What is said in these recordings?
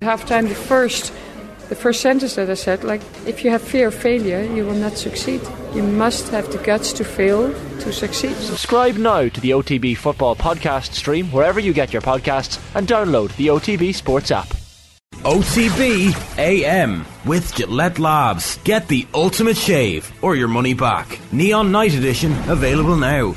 Half time, the first, the first sentence that I said, like, if you have fear of failure, you will not succeed. You must have the guts to fail to succeed. Subscribe now to the OTB Football Podcast stream wherever you get your podcasts and download the OTB Sports app. OTB AM with Gillette Labs. Get the ultimate shave or your money back. Neon Night Edition available now.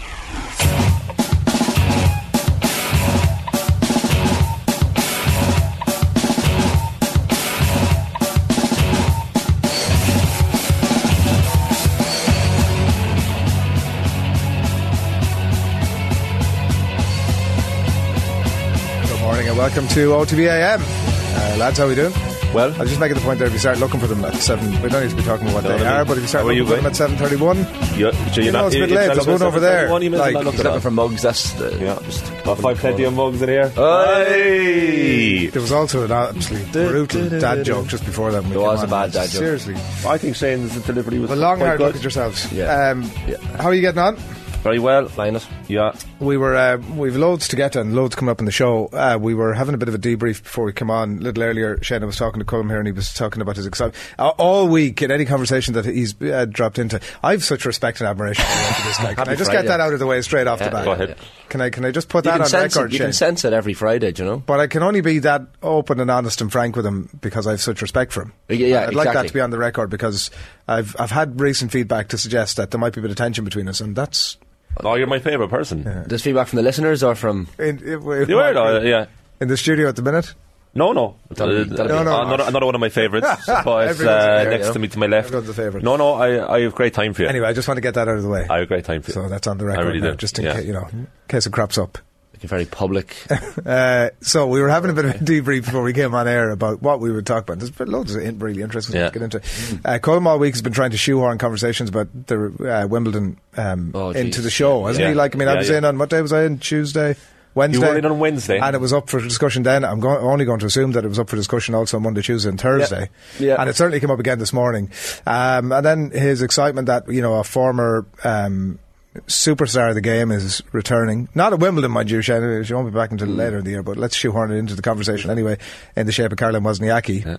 Welcome to OTB AM. Uh, lads, how we doing? Well, I'll just make it the point there. If you start looking for them at seven, we don't need to be talking about what No, they no, no. are. But if you start looking you for them at seven thirty-one, you, so You know, it's a bit late, you there's one over there, One email like- and I Looking up. for mugs, that's the. Yeah, just about five plenty of mugs in here. Aye. there was also an absolutely brutal dad joke just before that. when we There was a bad dad joke. Seriously, I think Shane's delivery was a long hard look at yourselves. Yeah. Um, Yeah. How are you getting on? Very well. Linus. Yeah. We were uh, we've loads to get to and loads coming up in the show. Uh, we were having a bit of a debrief before we came on a little earlier. Shane was talking to Colm here and he was talking about his excitement uh, all week in any conversation that he's uh, dropped into. I've such respect and admiration for this guy. Can I just get that out of the way straight off Yeah, the bat? Go ahead. Can I can I just put You that on record, it, you Shane? can sense it every Friday, do you know? but I can only be that open and honest and frank with him because I have such respect for him. Yeah, yeah, I'd like that to be on the record because I've I've had recent feedback to suggest that there might be a bit of tension between us, and that's Oh, you're my favourite person. This feedback from the listeners or from. in, it, it You might were, yeah. in the studio at the minute. No, no. That'll be- Uh, that'll be- No, no. Another, another one of my favourites. but Everyone's uh, a favourite, next yeah. to me to my left. Everyone's a favourite. No, no. I, I have great time for you. Anyway, I just want to get that out of the way. I have great time for you. So that's on the record I really now, do. just in yeah. case, you know, in case it crops up. Very public. Uh, so we were having a bit of a debrief before we came on air about what we would talk about. There's been loads of really interesting Yeah. stuff to get into. Uh, Colm all week has been trying to shoehorn conversations about the uh, Wimbledon um, Oh, into the show, hasn't Yeah. he? Like, I mean, I was yeah. in on what day was I in? Tuesday, Wednesday. You were in on Wednesday. and it was up for discussion. Then I'm go- only going to assume that it was up for discussion also on Monday, Tuesday, and Thursday. Yeah. And it certainly came up again this morning. Um, and then his excitement that you know a former. Um, Superstar of the game is returning. Not at Wimbledon, mind you, Shane. She won't be back until later in the year, but let's shoehorn it into the conversation anyway, in the shape of Caroline Wozniacki. Yeah.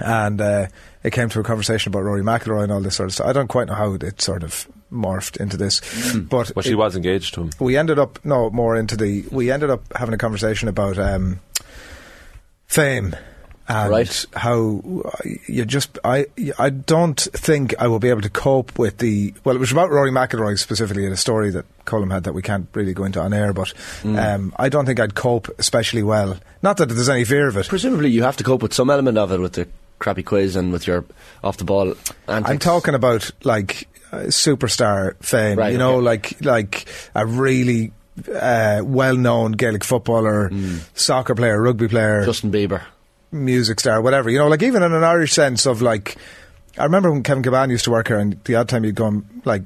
And uh, it came to a conversation about Rory McIlroy and all this sort of stuff. I don't quite know how it sort of morphed into this, but Well, she it- was engaged to him. we ended up no more into the. We ended up having a conversation about um, fame and Right. how you just. I I don't think I will be able to cope with the. Well, it was about Rory McIlroy specifically, in a story that Colin had that we can't really go into on air, but um, I don't think I'd cope especially well. Not that there's any fear of it. Presumably, you have to cope with some element of it with the crappy quiz and with your off the ball antics. I'm talking about like uh, superstar fame. Right, you know, okay. like like a really uh, well-known Gaelic footballer, soccer player, rugby player, Justin Bieber. Music star, whatever. You know, like even in an Irish sense of like, I remember when Kevin Caban used to work here, and the odd time you'd go and like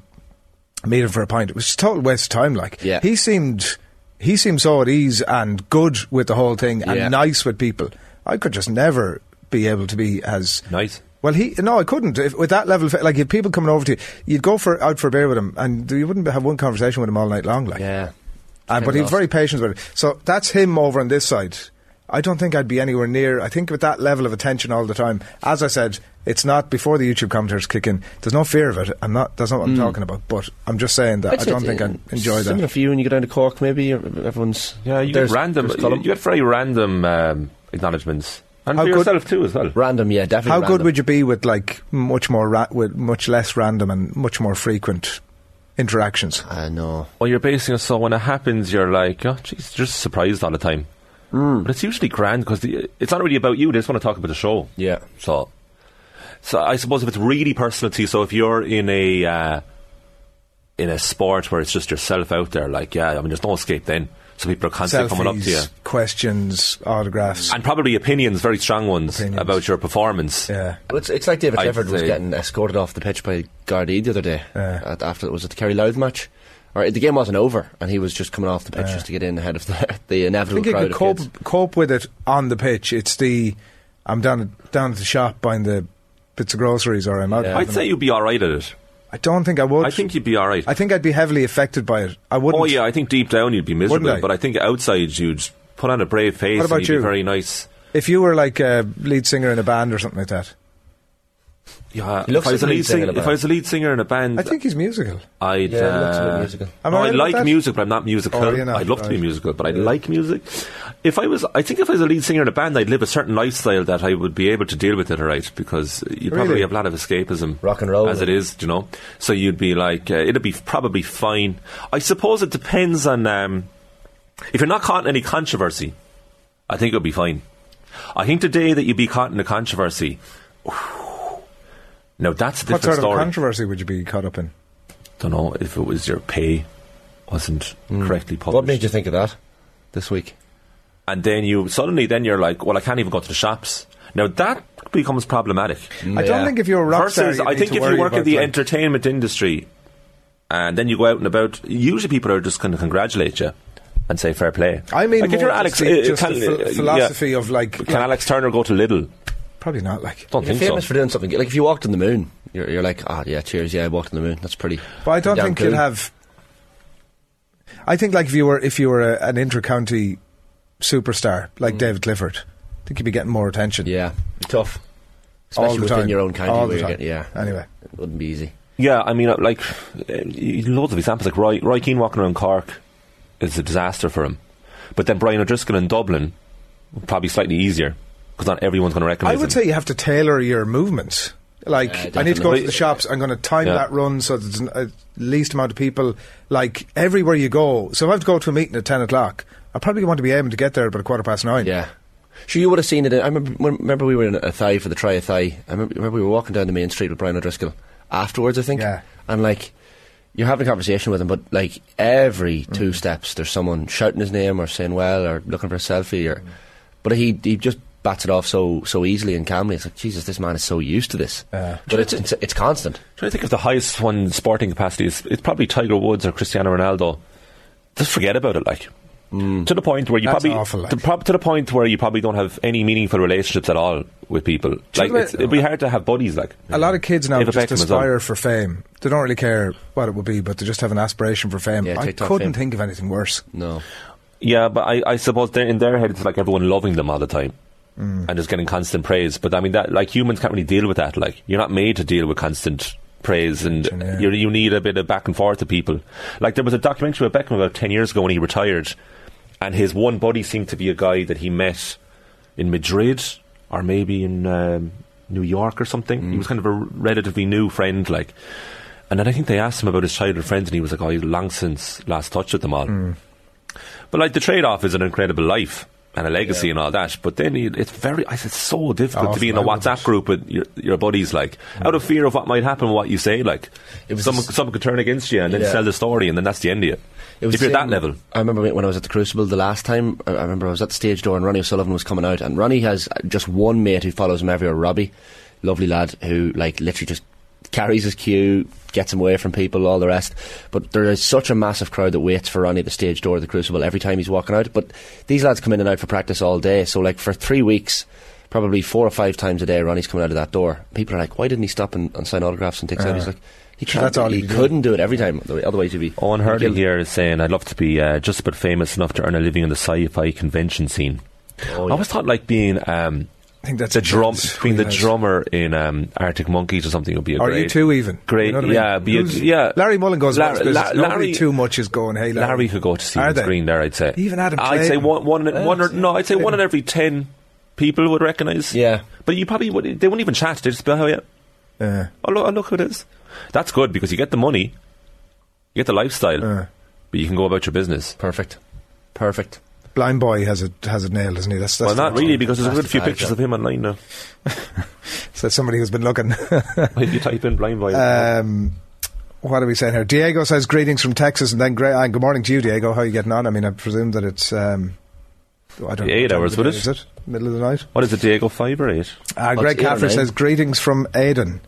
meet him for a pint, it was a total waste of time. Like, Yeah. he seemed he seemed so at ease and good with the whole thing and Yeah. nice with people. I could just never be able to be as Nice. well, he no, I couldn't. If, with that level, of, like, you had people coming over to you, you'd go for out for a beer with him, and you wouldn't have one conversation with him all night long. Like, Yeah. but he was very patient with it. So that's him over on this side. I don't think I'd be anywhere near. I think with that level of attention all the time, as I said, it's not before the YouTube commentators kick in. There's no fear of it. I'm not. That's not what I'm talking about. But I'm just saying that Hmm. I'd I say don't it's, think uh, I enjoy Similar that. for you when you go down to Cork, maybe. Everyone's. Yeah, you there's- get random. there's You, Colm. you get very random um, acknowledgements, and How for good- yourself too as well. Random, yeah, definitely. How good would you be with like much more ra- with much less random and much more frequent interactions? I know. Well, you're basing it so when it happens, you're like, oh, jeez, just surprised all the time. Hmm. But it's usually grand because it's not really about you. They just want to talk about the show. Yeah. So, so I suppose if it's really personal to you, so if you're in a uh, in a sport where it's just yourself out there, like yeah, I mean, there's no escape then. So people are constantly coming up to you, questions, autographs. and probably opinions, very strong ones Opinions. about your performance. yeah. Well, it's, it's like David I'd Clifford was getting escorted off the pitch by Gardaí the other day. Yeah. At, after was it the Kerry Louth match? Or the game wasn't over, and he was just coming off the pitch just to get in ahead of the, the I inevitable think you crowd could cope cope with it on the pitch. It's the I'm down at, down at the shop buying the bits of groceries, or I'm out. Yeah. I'd say you'd be all right at it. I don't think I would. I think you'd be all right. I think I'd be heavily affected by it. I wouldn't. Oh yeah, I think deep down you'd be miserable, I? but I think outside you'd put on a brave face What about and you'd you? be very nice. If you were like a lead singer in a band or something like that, Yeah, He looks if I was a lead lead singer in a if I was a lead singer in a band, I think he's musical. I'd. Yeah, he looks a bit uh, musical. No, I I like that? music, but I'm not musical. Oh, not, I'd love to be musical, but I like music. If I was, I think if I was a lead singer in a band, I'd live a certain lifestyle that I would be able to deal with it, all right? Because you probably Really? have a lot of escapism, Rock and roll. as it is, you know. So you'd be like, uh, it'd be probably fine. I suppose it depends on um, if you're not caught in any controversy. I think it'll be fine. I think the day that you'd be caught in a controversy, now that's a What different sort of controversy would you be caught up in? don't know if it was your pay wasn't correctly published. What made you think of that this week? and then you suddenly then you're like, well, I can't even go to the shops. Now that becomes problematic. I don't think if you're a rock Versus, you I think if you work in the like- entertainment industry, and then you go out and about, usually people are just going to congratulate you and say fair play. I mean, like more if you're just Alex, the, uh, just can, the ph- uh, yeah. philosophy of like, can like- Alex Turner go to Lidl? Probably not like. Don't You're think famous so. for doing something. Like if you walked on the moon, you're, you're like, ah, yeah, cheers, yeah, I walked on the moon. That's pretty. But I don't think cool. you'd have. I think like if you were if you were a, an inter-county superstar like David Clifford, I think you'd be getting more attention. Yeah, tough. all Especially the within time. your own county. All the time. getting- yeah, Anyway, it wouldn't be easy. Yeah, I mean, uh, like uh, loads of examples. Like Roy, Roy Keane walking around Cork is a disaster for him, but then Brian O'Driscoll in Dublin probably slightly easier because not everyone's going to recognise I would say you have to tailor your movements. Like Yeah, I need to go to the shops. I'm going to time Yeah. that run so there's a least amount of people. Like everywhere you go. So if I have to go to a meeting at ten o'clock, I probably want to be able to get there about a quarter past nine. Yeah. Sure, you would have seen it. I remember, remember we were in a thigh for the try a thigh. I remember, remember we were walking down the main street with Brian O'Driscoll afterwards, I think. Yeah. And like, you're having a conversation with him, but like every Mm-hmm. two steps, there's someone shouting his name or saying well or looking for a selfie or. But he he just bats it off so so easily and calmly. It's like Jesus, this man is so used to this. Yeah. but it's, it's it's constant. trying to think of the highest one sporting capacity is it's probably Tiger Woods or Cristiano Ronaldo. Just forget about it, like mm. to the point where you That's probably awful, like. to, prob- to the point where you probably don't have any meaningful relationships at all with people. Like know it's, it'd be hard to have buddies. Like A lot of kids now David just Beckham aspire for fame. They don't really care what it would be, but they just have an aspiration for fame. Yeah, I couldn't fame. think of anything worse. No. Yeah, but I, I suppose in their head it's like everyone loving them all the time. Mm. And just getting constant praise. But I mean, that like humans can't really deal with that. Like you're not made to deal with constant praise, and Yeah. you you need a bit of back and forth to people. Like there was a documentary about Beckham about ten years ago when he retired, and his one buddy seemed to be a guy that he met in Madrid or maybe in um, New York or something. He was kind of a relatively new friend, like. And then I think they asked him about his childhood friends, and he was like, "Oh, he's long since last touch with them all." But like the trade-off is an incredible life and a legacy and all that. But then you, it's very, I said, it's so difficult Oh, to be in a WhatsApp group with your, your buddies, like mm. out of fear of what might happen, what you say. Like It was someone, someone could turn against you and then Yeah. sell the story, and then that's the end of it. It was if you're the that level, I remember when I was at the Crucible the last time. I I remember I was at the stage door and Ronnie O'Sullivan was coming out, and Ronnie has just one mate who follows him everywhere, Robbie, lovely lad who like literally just carries his cue, gets him away from people, all the rest. But there is such a massive crowd that waits for Ronnie at the stage door of the Crucible every time he's walking out. But these lads come in and out for practice all day, so like for three weeks. Probably four or five times a day, Ronnie's coming out of that door. People are like, "Why didn't he stop and, and sign autographs and take selfies?" Like, he can't. That's all he he couldn't do it every time. Otherwise, he'd be. Owen he'd Hurley kill- here is saying, "I'd love to be uh, just about famous enough to earn a living in the sci-fi convention scene." Oh, I always thought like being um, I think that's the drum, that's being the drummer in um, Arctic Monkeys or something would be a Or great. you two even. Great, You know what I mean? yeah, be a, yeah. Larry Mullen goes La- about his business. La- Larry- too much is going, hey, Larry. Larry could go to see Are the screen there. I'd say Even Adam I'd say Clayton. one, one, one or, no, I'd say one in every ten people would recognise. Yeah. but you probably would, they wouldn't even chat. They just be, oh yeah, Yeah. oh look, oh, look who it is. That's good because you get the money, you get the lifestyle, Uh. but you can go about your business. Perfect. Perfect. Blind boy has it has it nailed, isn't he? That's, that's well, not really because there's a good few pictures yeah. of him online now. So somebody who's been looking. if you type in blind boy, um, what are we saying here? Diego says greetings from Texas, and then great. And good morning to you, Diego. How are you getting on? I mean, I presume that it's. Um, I don't. Eight hours, of would it? Is it middle of the night? what is it, Diego? Five or eight? Uh, Greg eight Caffrey says greetings from Aden.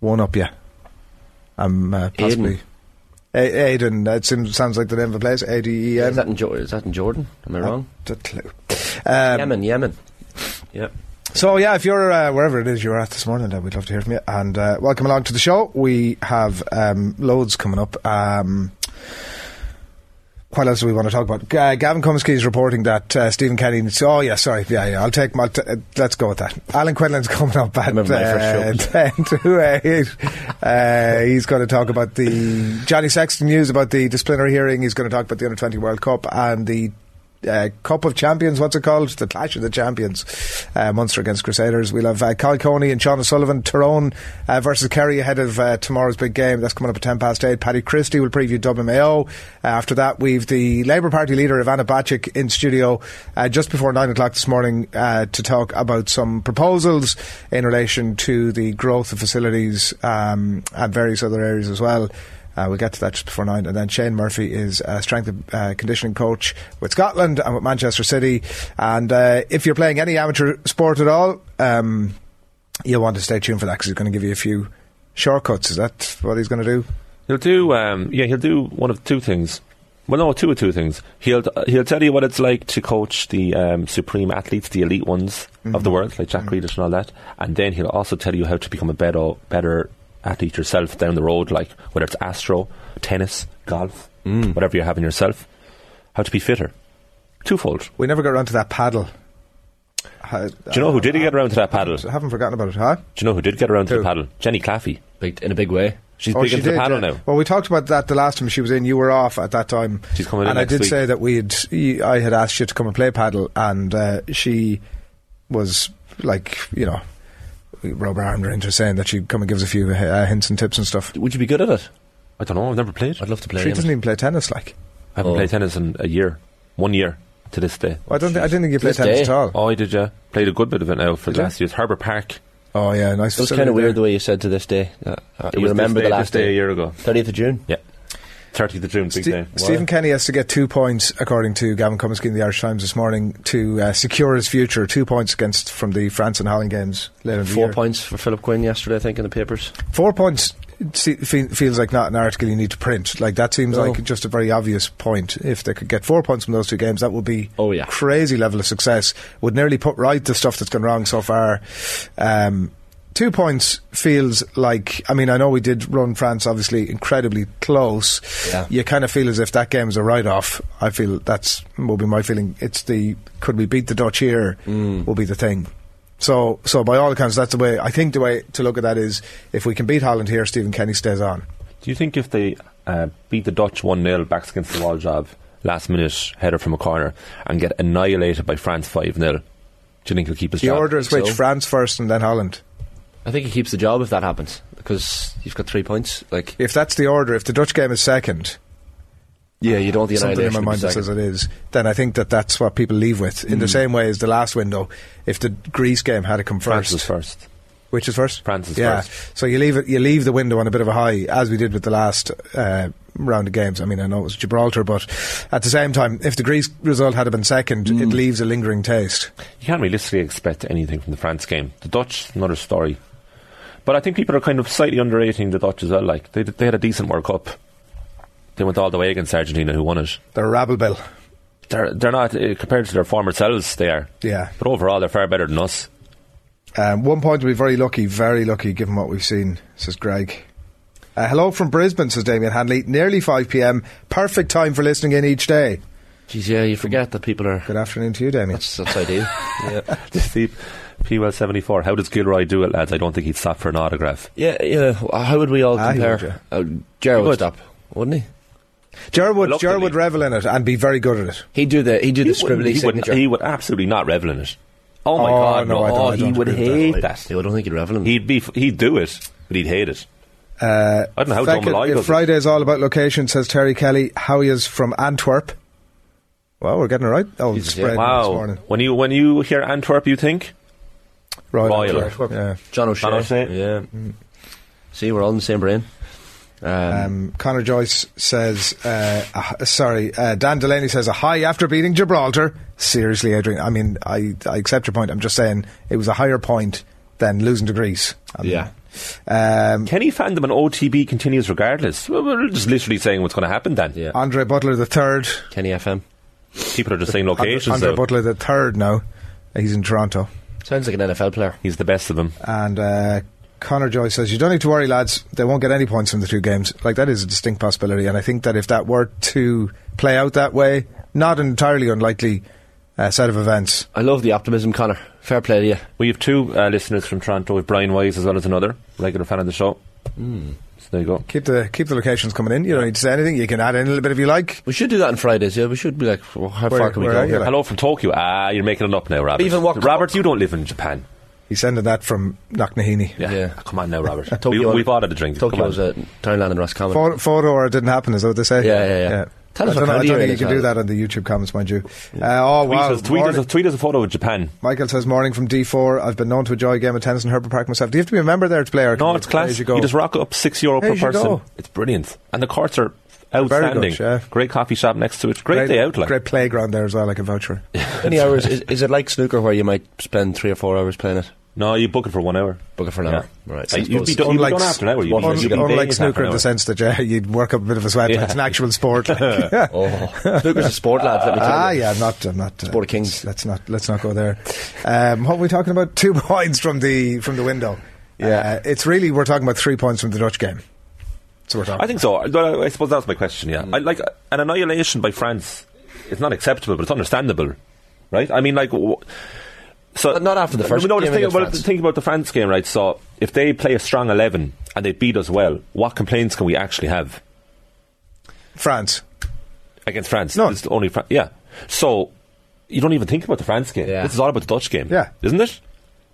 One up, yeah. I'm uh, possibly. A- Aden, that seems, sounds like the name of a place. A D E Is that in jo- is that in Jordan? Am I wrong? The clue. Um, Yemen, Yemen. Yeah. So yeah, if you're uh, wherever it is you're at this morning, uh, we'd love to hear from you. And uh, welcome along to the show. We have um, loads coming up. Um, what else do we want to talk about? Uh, Gavin Cummiskey is reporting that uh, Stephen Kenny. Oh yeah, sorry, yeah, yeah. I'll take my. T- uh, let's go with that. Alan Quinlan's coming up at uh, ten to eight. Uh, he's going to talk about the Johnny Sexton news about the disciplinary hearing. He's going to talk about the Under Twenty World Cup and the uh, Cup of Champions, what's it called? The Clash of the Champions, uh, Munster against Crusaders. We'll have uh, Kyle Cooney and Sean O'Sullivan, Tyrone uh, versus Kerry ahead of uh, tomorrow's big game. That's coming up at 10 past 8. Paddy Christie will preview Dublin Mayo. Uh, after that, we've the Labour Party leader, Ivana Bacik, in studio uh, just before 9 o'clock this morning to talk about some proposals in relation to the growth of facilities um, and various other areas as well. Uh, we'll get to that just before nine. And then Shayne Murphy is a strength and uh, conditioning coach with Scotland and with Manchester City. And uh, if you're playing any amateur sport at all, um, you'll want to stay tuned for that because he's going to give you a few shortcuts. Is that what he's going to do? He'll do, um, yeah, he'll do one of two things. Well, no, two of two things. He'll he'll tell you what it's like to coach the um, supreme athletes, the elite ones of the world, like Jack Grealish and all that, and then he'll also tell you how to become a better better athlete yourself down the road, like whether it's astro, tennis, golf, whatever you're having yourself, how to be fitter. Twofold. We never got around to that padel. Uh, Do you know who did get around to that padel? I haven't forgotten about it, huh? you know who did get around to Who? the padel? Jenny Claffey. Big, in a big way. She's Oh, big she into the padel yeah. now. Well, we talked about that the last time she was in. You were off at that time. She's coming in And I did week. say that we'd. I had asked you to come and play padel, and uh, she was like, you know, we rubber armed into saying that she'd come and give us a few uh, hints and tips and stuff. Would you be good at it? I don't know. I've never played. I'd love to play. She doesn't even play tennis, like. I haven't Oh. played tennis in a year. One year to this day. Well, I don't. Think, I didn't think you played tennis day? at all. Oh, I did, yeah. Played a good bit of it now for Did last year's Herbert Park. Oh yeah, nice. It was kind of weird the way you said to this day. Uh, uh, It you was remember this the last this day a year ago. 30th of June? Yeah. 30th of June, big Ste- day. Stephen Kenny has to get two points, according to Gavin Cummiskey in the Irish Times this morning, to uh, secure his future. Two points against from the France and Holland games later in the Four year. points for Philip Quinn yesterday, I think, in the papers. Four points se- fe- feels like not an article you need to print. Like that seems No. like just a very obvious point. If they could get four points from those two games, that would be Oh, yeah. crazy level of success. Would nearly put right the stuff that's gone wrong so far. Um, two points feels like. I mean, I know we did run France obviously incredibly close. Yeah. You kind of feel as if that game is a write-off. I feel that's will be my feeling. It's the could we beat the Dutch here Mm. will be the thing. So, so by all accounts, that's the way. I think the way to look at that is if we can beat Holland here, Stephen Kenny stays on. Do you think if they uh, beat the Dutch 1 0 backs against the wall job, last minute header from a corner, and get annihilated by France 5 0, do you think he'll keep his The job? order is think which. France first and then Holland. I think he keeps the job if that happens because you've got three points. Like, If that's the order, if the Dutch game is second, yeah, you don't want the something in my mind that says it is, then I think that that's what people leave with. In the same way as the last window, if the Greece game had to come France first, is first. which is first, France is yeah. first. So you leave it, you leave the window on a bit of a high, as we did with the last uh, round of games. I mean, I know it was Gibraltar, but at the same time, if the Greece result had been second, it leaves a lingering taste. You can't realistically expect anything from the France game. The Dutch, another story. But I think people are kind of slightly underrating the Dutch as well. Like they, they had a decent World Cup. They went all the way against Argentina, who won it. They're a rabble bill. They're they're not uh, compared to their former selves. They are, Yeah. but overall they're far better than us. Um, one point to be very lucky, very lucky given what we've seen, says Greg. Uh, hello from Brisbane, says Damien Hanley. Nearly 5 pm. Perfect time for listening in each day. Jeez, yeah, you forget that people are. Good afternoon to you, Damien. That's, that's ideal. yeah. See, P-Well 74. How does Gilroy do it, lads? I don't think he'd stop for an autograph. yeah, yeah. How would we all Ah, he would, compare? Uh, Jared would would. stop, wouldn't he? Gerard would, Reluctantly. Gerard would revel in it and be very good at it. He'd do the he'd do the He wouldn't- scribbly he, would, signature. he would absolutely not revel in it. Oh my Oh, god, no, no! I don't- oh, I he don't would hate I, that. I don't think he'd revel in. it. He'd be, he'd do it, but he'd hate it. Uh, I don't know how John Feckett, Malloy if does it. Friday is all about location, says Terry Kelly. Howie is from Antwerp. Well, we're getting it right. Oh, Jesus, this Wow! morning. When you when you hear Antwerp, you think Royal Royal. Antwerp. Yeah. John O'Shea. John O'Shea. Yeah. See, we're all in the same brain. Um, Um, Connor Joyce says, uh, uh, sorry, uh, Dan Delaney says, a high after beating Gibraltar. Seriously, Adrian, I mean, I, I accept your point. I'm just saying it was a higher point than losing to Greece. I mean, Yeah. Um, Kenny fandom and OTB continues regardless? We're just literally saying what's going to happen then. yeah. Andre Butler the third. Kenny FM. People are just saying locations. Andre though. Butler the third now. He's in Toronto. Sounds like an NFL player. He's the best of them. And uh, Connor Joyce says, You don't need to worry, lads. They won't get any points from the two games. Like, that is a distinct possibility. And I think that if that were to play out that way. Not an entirely unlikely uh, set of events. I love the optimism, Connor. Fair play to you. We have two uh, listeners from Toronto, with Brian Wise as well as another regular fan of the show. Hmm. So there you go. Keep the keep the locations coming in. You don't need to say anything. You can add in a little bit if you like. We should do that on Fridays, yeah. We should be like, well, how Where- far can we where go? are you, like? Hello from Tokyo. Ah, you're making it up now, Robert. Even what- Robert, you don't live in Japan. He's sending that from Knocknahini. Yeah. Yeah. Come on now, Robert. we, Tokyo- we've ordered a drink. Come Tokyo's on. uh, Townland and Roscommon. Photo, photo or it didn't happen, is that what they say? Yeah, yeah, yeah. Tell I us don't, what know, I don't you're think you can do that on the YouTube comments, mind you. Uh, oh, Tweet, wow. us, tweet, us, a, tweet us a photo of Japan. Michael says, morning from D4. I've been known to enjoy a game of tennis in Herbert Park myself. Do you have to be a member there to play? Or No, it's play class. As You, you, just rock up six euro There per person. go. It's brilliant, and the courts are Very outstanding. good, yeah. Great coffee shop next to it. Great, day out. Like. Great playground there as well, like a voucher. How many hours? Is, is it like snooker where you might spend three or four hours playing it? No, you book it for one hour. Book it for an Yeah. hour. Right. Uh, I you'd be suppose- done, you'd be done after an hour. You'd be, Un- you'd be Unlike snooker in the sense that yeah, you'd work up a bit of a sweat. Yeah. It's an actual sport. like. Oh, snooker's a sport, lads. Let me tell Ah, you. yeah, I'm not. I'm not. Uh, Sport of kings. Let's not. Let's not go there. Um, what are we talking about? Two points from the from the window. Yeah. uh, it's really we're talking about three points from the Dutch game. So we're talking. I think so. I suppose that's my question. Mm. Yeah, I, like an annihilation by France. It's not acceptable, but it's understandable, right? I mean, like. W- so But not after the first No, game just think, against well, think about the France game, right? So if they play a strong eleven and they beat us well, what complaints can we actually have France. against France? No, It's the only Fran- yeah. So you don't even think about the France game. Yeah. This is all about the Dutch game, Yeah. isn't it?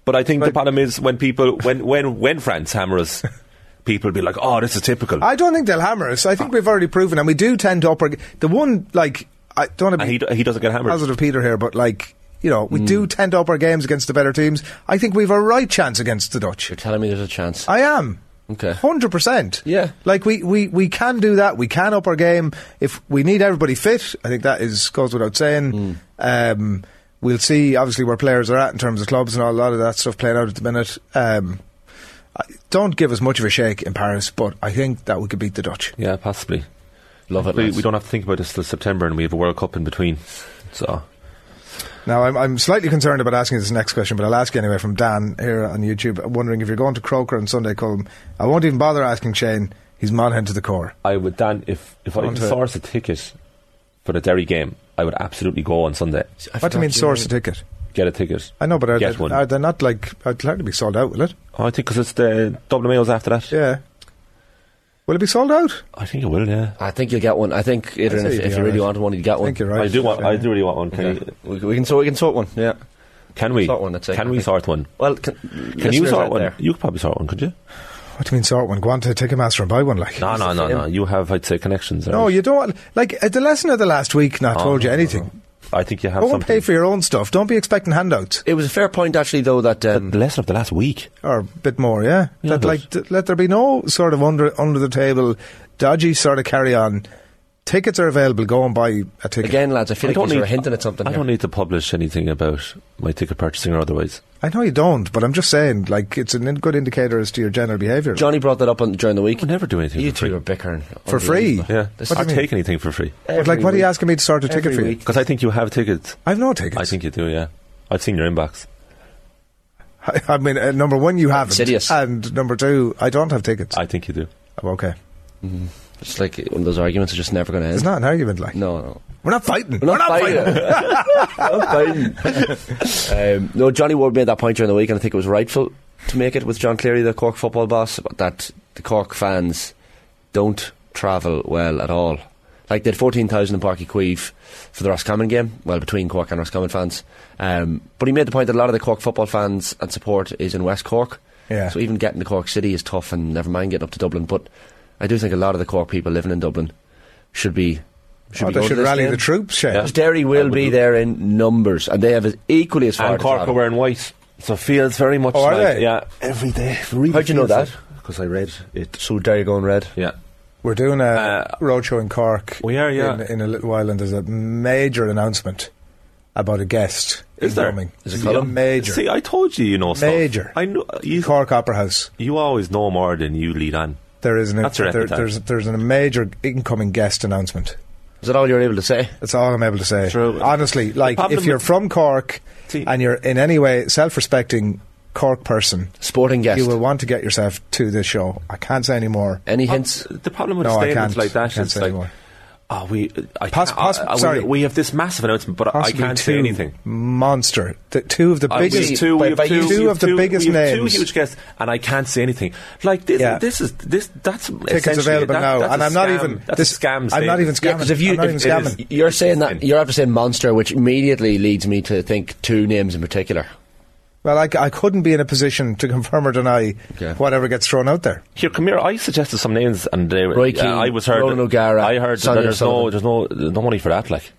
But I think the problem is when people when when when France hammer us, people will be like, "Oh, this is typical." I don't think they'll hammer us. I think we've already proven, and we do tend to upper. The one like I don't want to and be he he doesn't get hammered. positive Peter here, but like you know, we Hmm. do tend to up our games against the better teams. I think we've a right chance against the Dutch. You're telling me there's a chance. I am. Okay. Hundred percent. Yeah. Like we, we, we can do that. We can up our game if we need everybody fit. I think that is goes without saying. Hmm. Um, we'll see obviously where players are at in terms of clubs and all, a lot of that stuff playing out at the minute. Um, don't give us much of a shake in Paris, but I think that we could beat the Dutch. yeah, possibly. Love it. We, we don't have to think about this till September, and we have a World Cup in between. So Now, I'm, I'm slightly concerned about asking this next question, but I'll ask you anyway from Dan here on YouTube, wondering if you're going to Croker on Sunday, Colm. I won't even bother asking Shane. He's Monaghan to the core. I would Dan if if I On could to- source a ticket for the Derry game, I would absolutely go on Sunday. I What do you mean forgot source a ticket? Get a ticket. I know, but are, Get they, one. are they not like, I'd like to be sold out, will it? Oh, I think because it's the Dublin Mails after that. Yeah. Will it be sold out? I think it will. Yeah. I think you'll get one. I think, Adrian, if, you'd if you really alright. wanted one, you'd get I one. think you're right. I do want. Yeah. I do really want one. Can, Okay. you, We, we can sort. We can sort one. Yeah. can we? Sort one, I'd say. Can we Okay. sort one? Well, can, Can you sort one? You could probably sort one, could you? What do you mean sort one? Go on to Ticketmaster and buy one, like. No, no, no, no. You have, I'd say, connections. No, you don't. Like, uh, the lesson of the last week not Oh, told you no, no, anything. no. I think you have Go and something. pay for your own stuff. Don't be expecting handouts. It was a fair point, actually, though, that um, the lesson of the last week. or a bit more, yeah. Yeah, that like th- let there be no sort of under under the table dodgy sort of carry on. Tickets are available. Go and buy a ticket. again, lads, I feel I like you're hinting at something. I here. don't need to publish anything about my ticket purchasing or otherwise. I know you don't, but I'm just saying, like it's a in- good indicator as to your general behaviour. Johnny brought that up on, during the week. I would never do anything You for two free. are bickering For free? Yeah, This What I'll take anything for free but like, every what are you asking me to sort a ticket Every for you? because I think you have tickets. I've no tickets. I think you do. Yeah, I've seen your inbox. I, I mean, uh, number one, you haven't, Insidious. and number two, I don't have tickets. I think you do. I'm okay. It's like one of those arguments are just never going to end. It's not an argument. Like No, no. we're not fighting. We're not fighting. um, no, Johnny Ward made that point during the week, and I think it was rightful to make it with John Cleary, the Cork football boss, that the Cork fans don't travel well at all. Like they had fourteen thousand in Páirc Uí Chaoimh for the Roscommon game, well between Cork and Roscommon fans. Um, but he made the point that a lot of the Cork football fans and support is in West Cork. Yeah. So even getting to Cork City is tough, and never mind getting up to Dublin. But I do think a lot of the Cork people living in Dublin should be. Should Oh, be they should rally game. the troops, Shane. Yeah. Because Derry will be do- there in numbers, and they have as equally as far And Cork are wearing white, so it feels very much Oh, are like they? yeah every day. Really How'd you know that? Because I read it. So Derry going red. Yeah, We're doing a Uh, roadshow in Cork. we are, yeah. In, in a little while, and there's a major announcement about a guest Is there? coming. Is it Yeah, Colin? major? See, I told you, you know, stuff. Major. I know you. Cork Opera House. You always know more than you lead on. There is an That's your there, epitaph. there's there's a major incoming guest announcement. Is that all you're able to say? That's all I'm able to say. True. Honestly, like if you're from Cork See- and you're in any way self-respecting Cork person, Sporting guest. you will want to get yourself to this show. I can't say any more. Any hints? The problem with No, statements like that can't is say like any more. Oh, we. I Poss- can't- poss- I- I- we- sorry. we have this massive announcement, but I Possibly can't two say anything. Monster. The, two of the Uh, we biggest. have two, by- we have by two, we have of the two- biggest we have names. Two huge guests, and I can't say anything. Like this, Yeah. this is this. That's Tickets essentially- available that- now, that's and a I'm not scam. even. That's this, a scam. I'm not even statement. scamming. Yeah, 'cause if you- I'm not if even it is- scamming. You're saying that you're after saying monster, which immediately leads me to think two names in particular. Well, I, I couldn't be in a position to confirm or deny Okay. whatever gets thrown out there. Here, come here. I suggested some names, and they, Roy uh, Keane, I was heard. Ronan that- O'Gara, I heard that Sonia there's no, Sullivan. there's no, there's no money for that. Like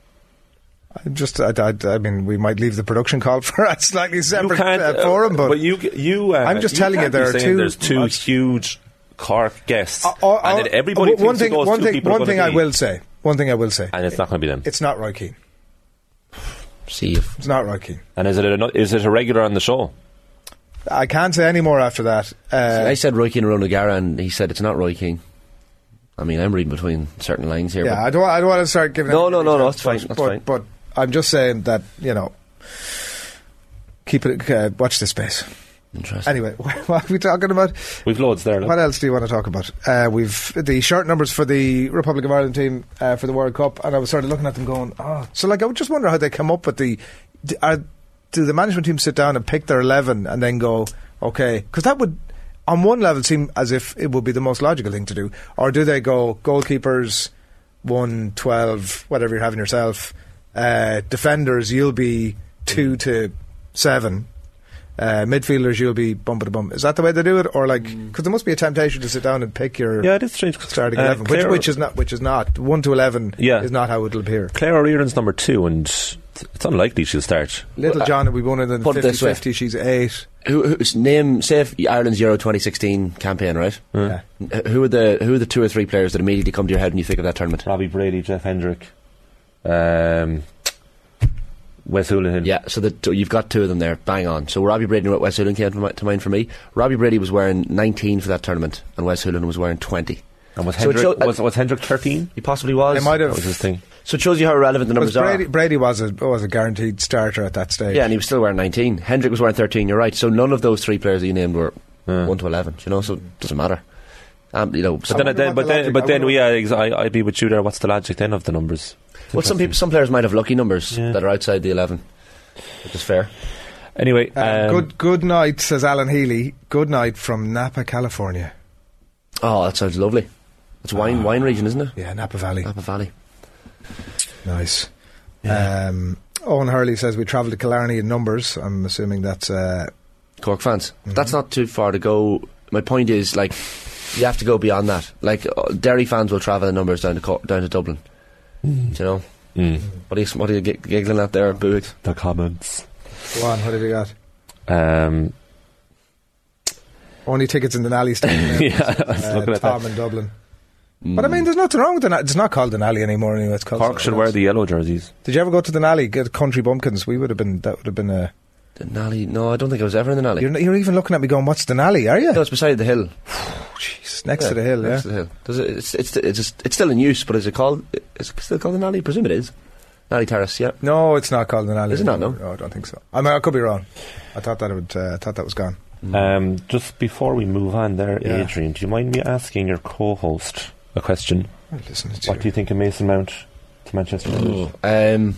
I just, I, I, I mean, we might leave the production call for a slightly separate uh, uh, forum, but, you, you. Uh, I'm just telling you there are two- There's two What's- huge Cork guests, Uh, uh, and uh, then everybody one thing, one thing, one thing I be, will say, one thing I will say, and it's not going to be them. it's not Roy Keane. See if It's not Roy Keane. And is it a, is it a regular on the show? I can't say any more after that. Uh, I said Roy Keane and Ronan O'Gara, and he said it's not Roy Keane. I mean, I'm reading between certain lines here. yeah, but- I don't, I don't want to start giving. No, no, no, no, details, that's fine, but- that's but, fine. But I'm just saying that you know, keep it. Uh, watch this space. Interesting. Anyway, what are we talking about? We've loads there. Look. What else do you want to talk about? Uh, we've the shirt numbers for the Republic of Ireland team uh, for the World Cup, and I was sort of looking at them, going, "Oh, so like I would just wonder how they come up with the. Are, do the management team sit down and pick their eleven and then go, okay? Because that would, on one level, seem as if it would be the most logical thing to do, or do they go goalkeepers, one, 12, whatever you're having yourself, uh, defenders, you'll be two to seven. Uh, midfielders, you'll be bump to bump. Is that the way they do it, or like? Because there must be a temptation to sit down and pick your Yeah, it is strange. starting Uh, eleven, which, which is not, which is not one to eleven. Yeah. is not how it'll appear. Claire O'Riordan's number two, and it's unlikely she'll start. Little John, we won it in the it this 50-50, She's eight. Who, who's name say Ireland's Euro 2016 campaign, right? Yeah. Who are the who are the two or three players that immediately come to your head when you think of that tournament? Robbie Brady, Jeff Hendrick, um, Wes Hoolahan. Yeah, so the, you've got two of them there, bang on. So Robbie Brady and Wes Hoolahan came to, mind for me. Robbie Brady was wearing 19 for that tournament, and Wes Hoolahan was wearing 20. And was So it Hendrick, was, was Hendrick 13? He possibly was. They might That have. was his thing. So it shows you how irrelevant the numbers Brady, are. Brady was a was a guaranteed starter at that stage. Yeah, and he was still wearing 19. Hendrick was wearing 13. You're right. So none of those three players that you named were one to 11. You know, so it doesn't matter. Um, you know, But then, then, but the then, logic- but I then, wonder- yeah, I, I'd be with you there. What's the logic then of the numbers? Well, some people, some players might have lucky numbers Yeah. that are outside the 11, which is fair. Anyway, Uh, um, good good night, says Alan Healy. Good night from Napa, California. Oh, that sounds lovely. It's wine wine region, isn't it? Yeah, Napa Valley. Napa Valley. Nice. Um, Owen Hurley says we travelled to Killarney in numbers. I'm assuming that's uh, Cork fans. Mm-hmm. That's not too far to go. My point is, like, you have to go beyond that. Like, uh, Derry fans will travel in numbers down to Cor- down to Dublin. Mm. Do you know? mm, What are you, what are you gi- giggling at there, Boog? the comments. go on. What have you got? Um, Only tickets in the Nally stand. yeah, I was uh, looking at Tom that. in Dublin. But I mean, there's nothing wrong with it. It's not called the Nally anymore. Anyway, it's called. Cork should something wear the yellow jerseys. Did you ever go to the Nally get country bumpkins? We would have been. That would have been a. The Nally? No, I don't think I was ever in the Nally. You're, you're even looking at me going, "What's the Nally?" Are you? no, it's beside the hill. Jeez, next to the hill. Yeah. Next to the hill. Does it, it's, it's, it's, just, it's still in use, but is it called? Is it still called the Nally? I presume it is. Nally Terrace, yeah. No, it's not called the Nally. Is it not, anymore. no? I don't think so. I mean, I could be wrong. I thought that it would. Uh, I thought that was gone. Um, just before we move on, there, Yeah. Adrian, do you mind me asking your co-host a question? I'll listen to What do you think of Mason Mount to Manchester United? Um,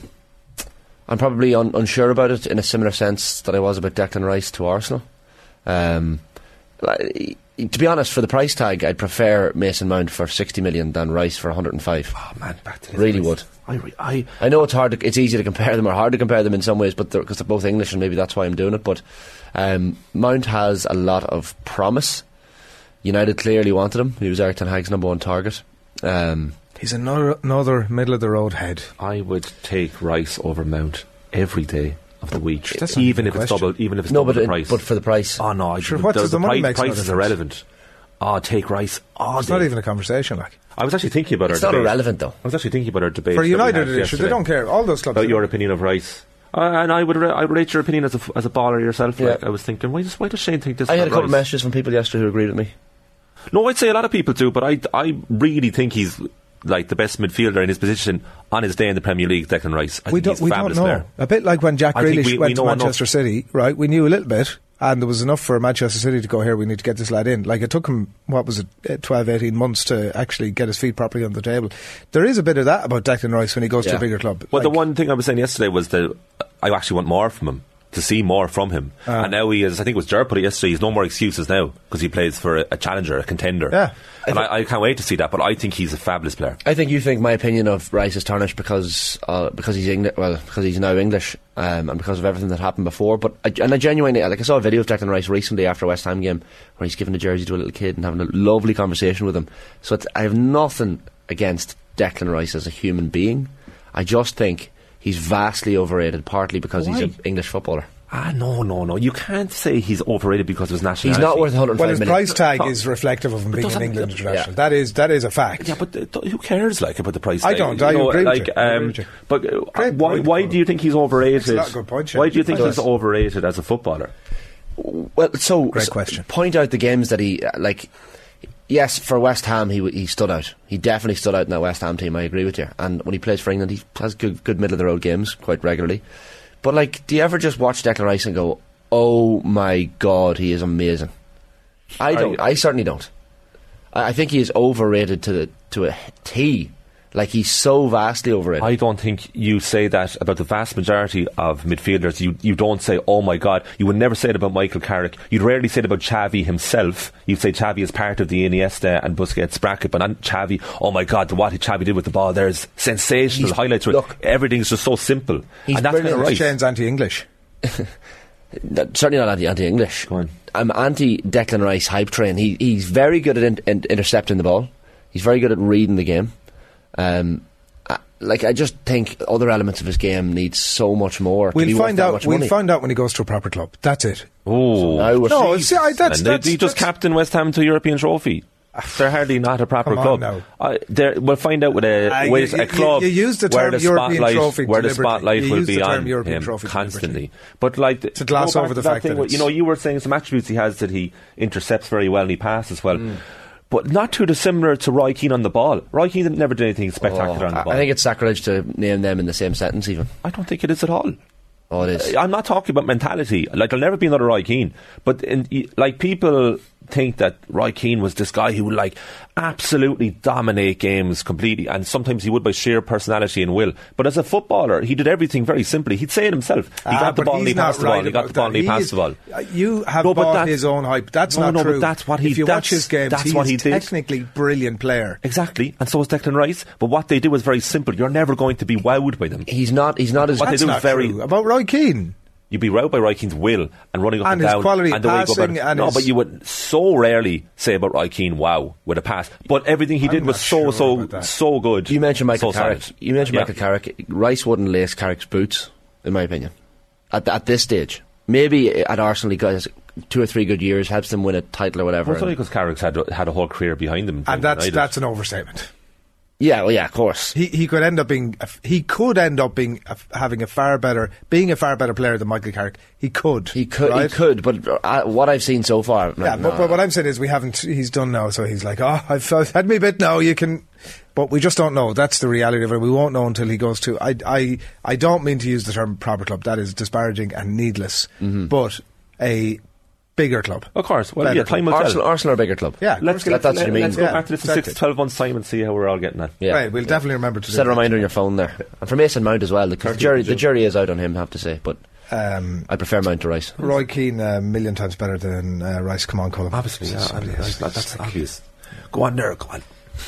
I'm probably un- unsure about it in a similar sense that I was about Declan Rice to Arsenal. Um, to be honest, for the price tag, I'd prefer Mason Mount for 60 million than Rice for 105. Oh man, back to this Really place. would. I, re- I, I know it's hard. To, it's easy to compare them, or hard to compare them in some ways, but because they're, both English, and maybe that's why I'm doing it. But um, Mount has a lot of promise. United clearly wanted him. He was Erik ten Hag's number one target. Um, He's another another middle of the road head. I would take Rice over Mount every day of the week, That's not even even if a it's question. double, even if it's no, double but the price. but for the price, oh no, I- Sure, what the, does the price, money make price is difference? irrelevant. Oh, take Rice. Oh, It's not even a conversation. Like I was actually thinking about it. it's our not debate. irrelevant though. I was actually thinking about our debate for that we United had edition, yesterday they don't care. All those clubs. about your don't. opinion of Rice. Uh, and I would, ra- I rate your opinion as a, f- as a baller yourself. Yeah. Like, I was thinking, why does, why does Shane think this? I had a about couple of Rice? messages from people yesterday who agreed with me. No, I'd say a lot of people do, but I, I really think he's like the best midfielder in his position on his day in the Premier League. Declan Rice. I we think don't. We a don't know. player. A bit like when Jack I Grealish we- we went to know Manchester City, right? We knew a little bit. And there was enough for Manchester City to go here. We need to get this lad in. Like it took him, what was it, eh, 12, 18 months to actually get his feet properly on the table. There is a bit of that about Declan Rice when he goes to a bigger club. Well, the one thing I was saying yesterday was that I actually want more from him. To see more from him, Ah. and now he is. I think it was Jared put it yesterday. He's no more excuses now because he plays for a, a challenger, a contender. Yeah. and I, I can't wait to see that. But I think he's a fabulous player. I think you think my opinion of Rice is tarnished because uh, because he's English, well, because he's now English, um, and because of everything that happened before. But I, and I genuinely like I saw a video of Declan Rice recently after a West Ham game where he's giving a jersey to a little kid and having a lovely conversation with him. So it's, I have nothing against Declan Rice as a human being. I just think he's vastly overrated, partly because he's an English footballer. Ah, no, no, no. You can't say he's overrated because of his nationality. He's not worth 105 well, his million. price tag No. is reflective of him being an doesn't- England yeah. international. That is that is a fact. Yeah, but uh, who cares? Like about the price? Tag. I tag? don't. You I know, agree with like, you. I Um, you. but uh, why? point, Why do you think he's overrated? That's a good point, Shane. Why do you think he's overrated as a footballer? Well, so Great so question. Point out the games that he uh, like. Yes, for West Ham, he he stood out. He definitely stood out in that West Ham team. I agree with you. And when he plays for England, he has good good middle of the road games quite regularly. But like, do you ever just watch Declan Rice and go, "Oh my God, he is amazing"? I don't. I certainly don't. I, I think he is overrated to the to a T. Like he's so vastly overrated. I don't think you say that about the vast majority of midfielders. You you don't say, "Oh my God!" You would never say it about Michael Carrick. You'd rarely say it about Xavi himself. You'd say Xavi is part of the Iniesta and Busquets bracket, but not Xavi. Oh my God! What Xavi did with the ball, there's sensational He's- highlights. to it. look, everything's just so simple, he's and that's brilliant. kind of right. Shane's anti-English. Certainly not anti anti English. Go on. I'm anti Declan Rice hype train. He he's very good at in, in, intercepting the ball. He's very good at reading the game. Um, I, like I just think other elements of his game need so much more. to be We'll worth find that out. We'll money. find out when he goes to a proper club. That's it. Oh, Now we're- No, see, I, that's, and they, that's, he just that's- captain West Ham to European trophy. They're hardly not a proper club. now. Uh, we'll find out with a, Uh, with you- a club you use the where term the European spotlight, trophy where the spotlight You will be the on European him constantly. But like To gloss go over the to that fact thing that with- you know you were saying some attributes he has that he intercepts very well and he passes well. Mm. But not too dissimilar to Roy Keane on the ball. Roy Keane never did anything oh, spectacular Oh, on the ball. I think it's sacrilege to name them in the same sentence. Even I don't think it is at all. oh, it is. I'm not talking about mentality. Like there'll never be another Roy Keane. But in, like people think that Roy Keane was this guy who would like absolutely dominate games completely, and sometimes he would by sheer personality and will. But as a footballer, he did everything very simply. He'd say it himself. He Ah, got the ball and he he's not passed the ball. right He got the ball and he He passed is- the ball. uh, You have No, but bought that's- his own hype. That's No, not no, but true. that's what he- If you watch that's- his games, that's he what is he did. technically brilliant player. Exactly, and so is Declan Rice. But what they do is very simple. You're never going to be wowed by them. He's not. He's not as. What they That's do is not very- true. About Roy Keane. You'd be wowed by Roy Keane's will and running up And and, his down quality and the way he go passing and No, his- but you would so rarely say about Roy Keane, "Wow," with a pass. But everything he I'm did was so sure so so good. You mentioned Michael so Carrick. solid. You mentioned Yeah. Michael Carrick. Rice wouldn't lace Carrick's boots, in my opinion. At at this stage, maybe at Arsenal he got two or three good years, helps them win a title or whatever. Well, it's only because Carrick's had had a whole career behind him, And that's United. that's an overstatement. Yeah, well, yeah, of course. He he could end up being he could end up being having a far better being a far better player than Michael Carrick. He could. He could, right? he could, but uh, what I've seen so far, Yeah, like, but, nah. but what I'm saying is we haven't. He's done now, so he's like, oh, I've, I've had me bit now. You can, but we just don't know. That's the reality of it. We won't know until he goes to. I I I don't mean to use the term proper club. That is disparaging and needless. Mm-hmm. But a bigger club. Of course. Well, Better yeah, time will Arsenal, tell. Arsenal are a bigger club. Yeah, Let's, get, That- let's, that's what you mean. let's go Yeah, back to this in six to 12 months' time and see how we're all getting on. Yeah. Right, we'll definitely remember to do Set a reminder on your phone there, and for Mason Mount as well. Because the jury, the jury is out on him, I have to say. But Um, I prefer Mount to Rice. Roy Keane a million times better than uh, Rice. Come on, Colin. Obviously, yeah, Somebody I that's, that's obvious. Go on there, go on.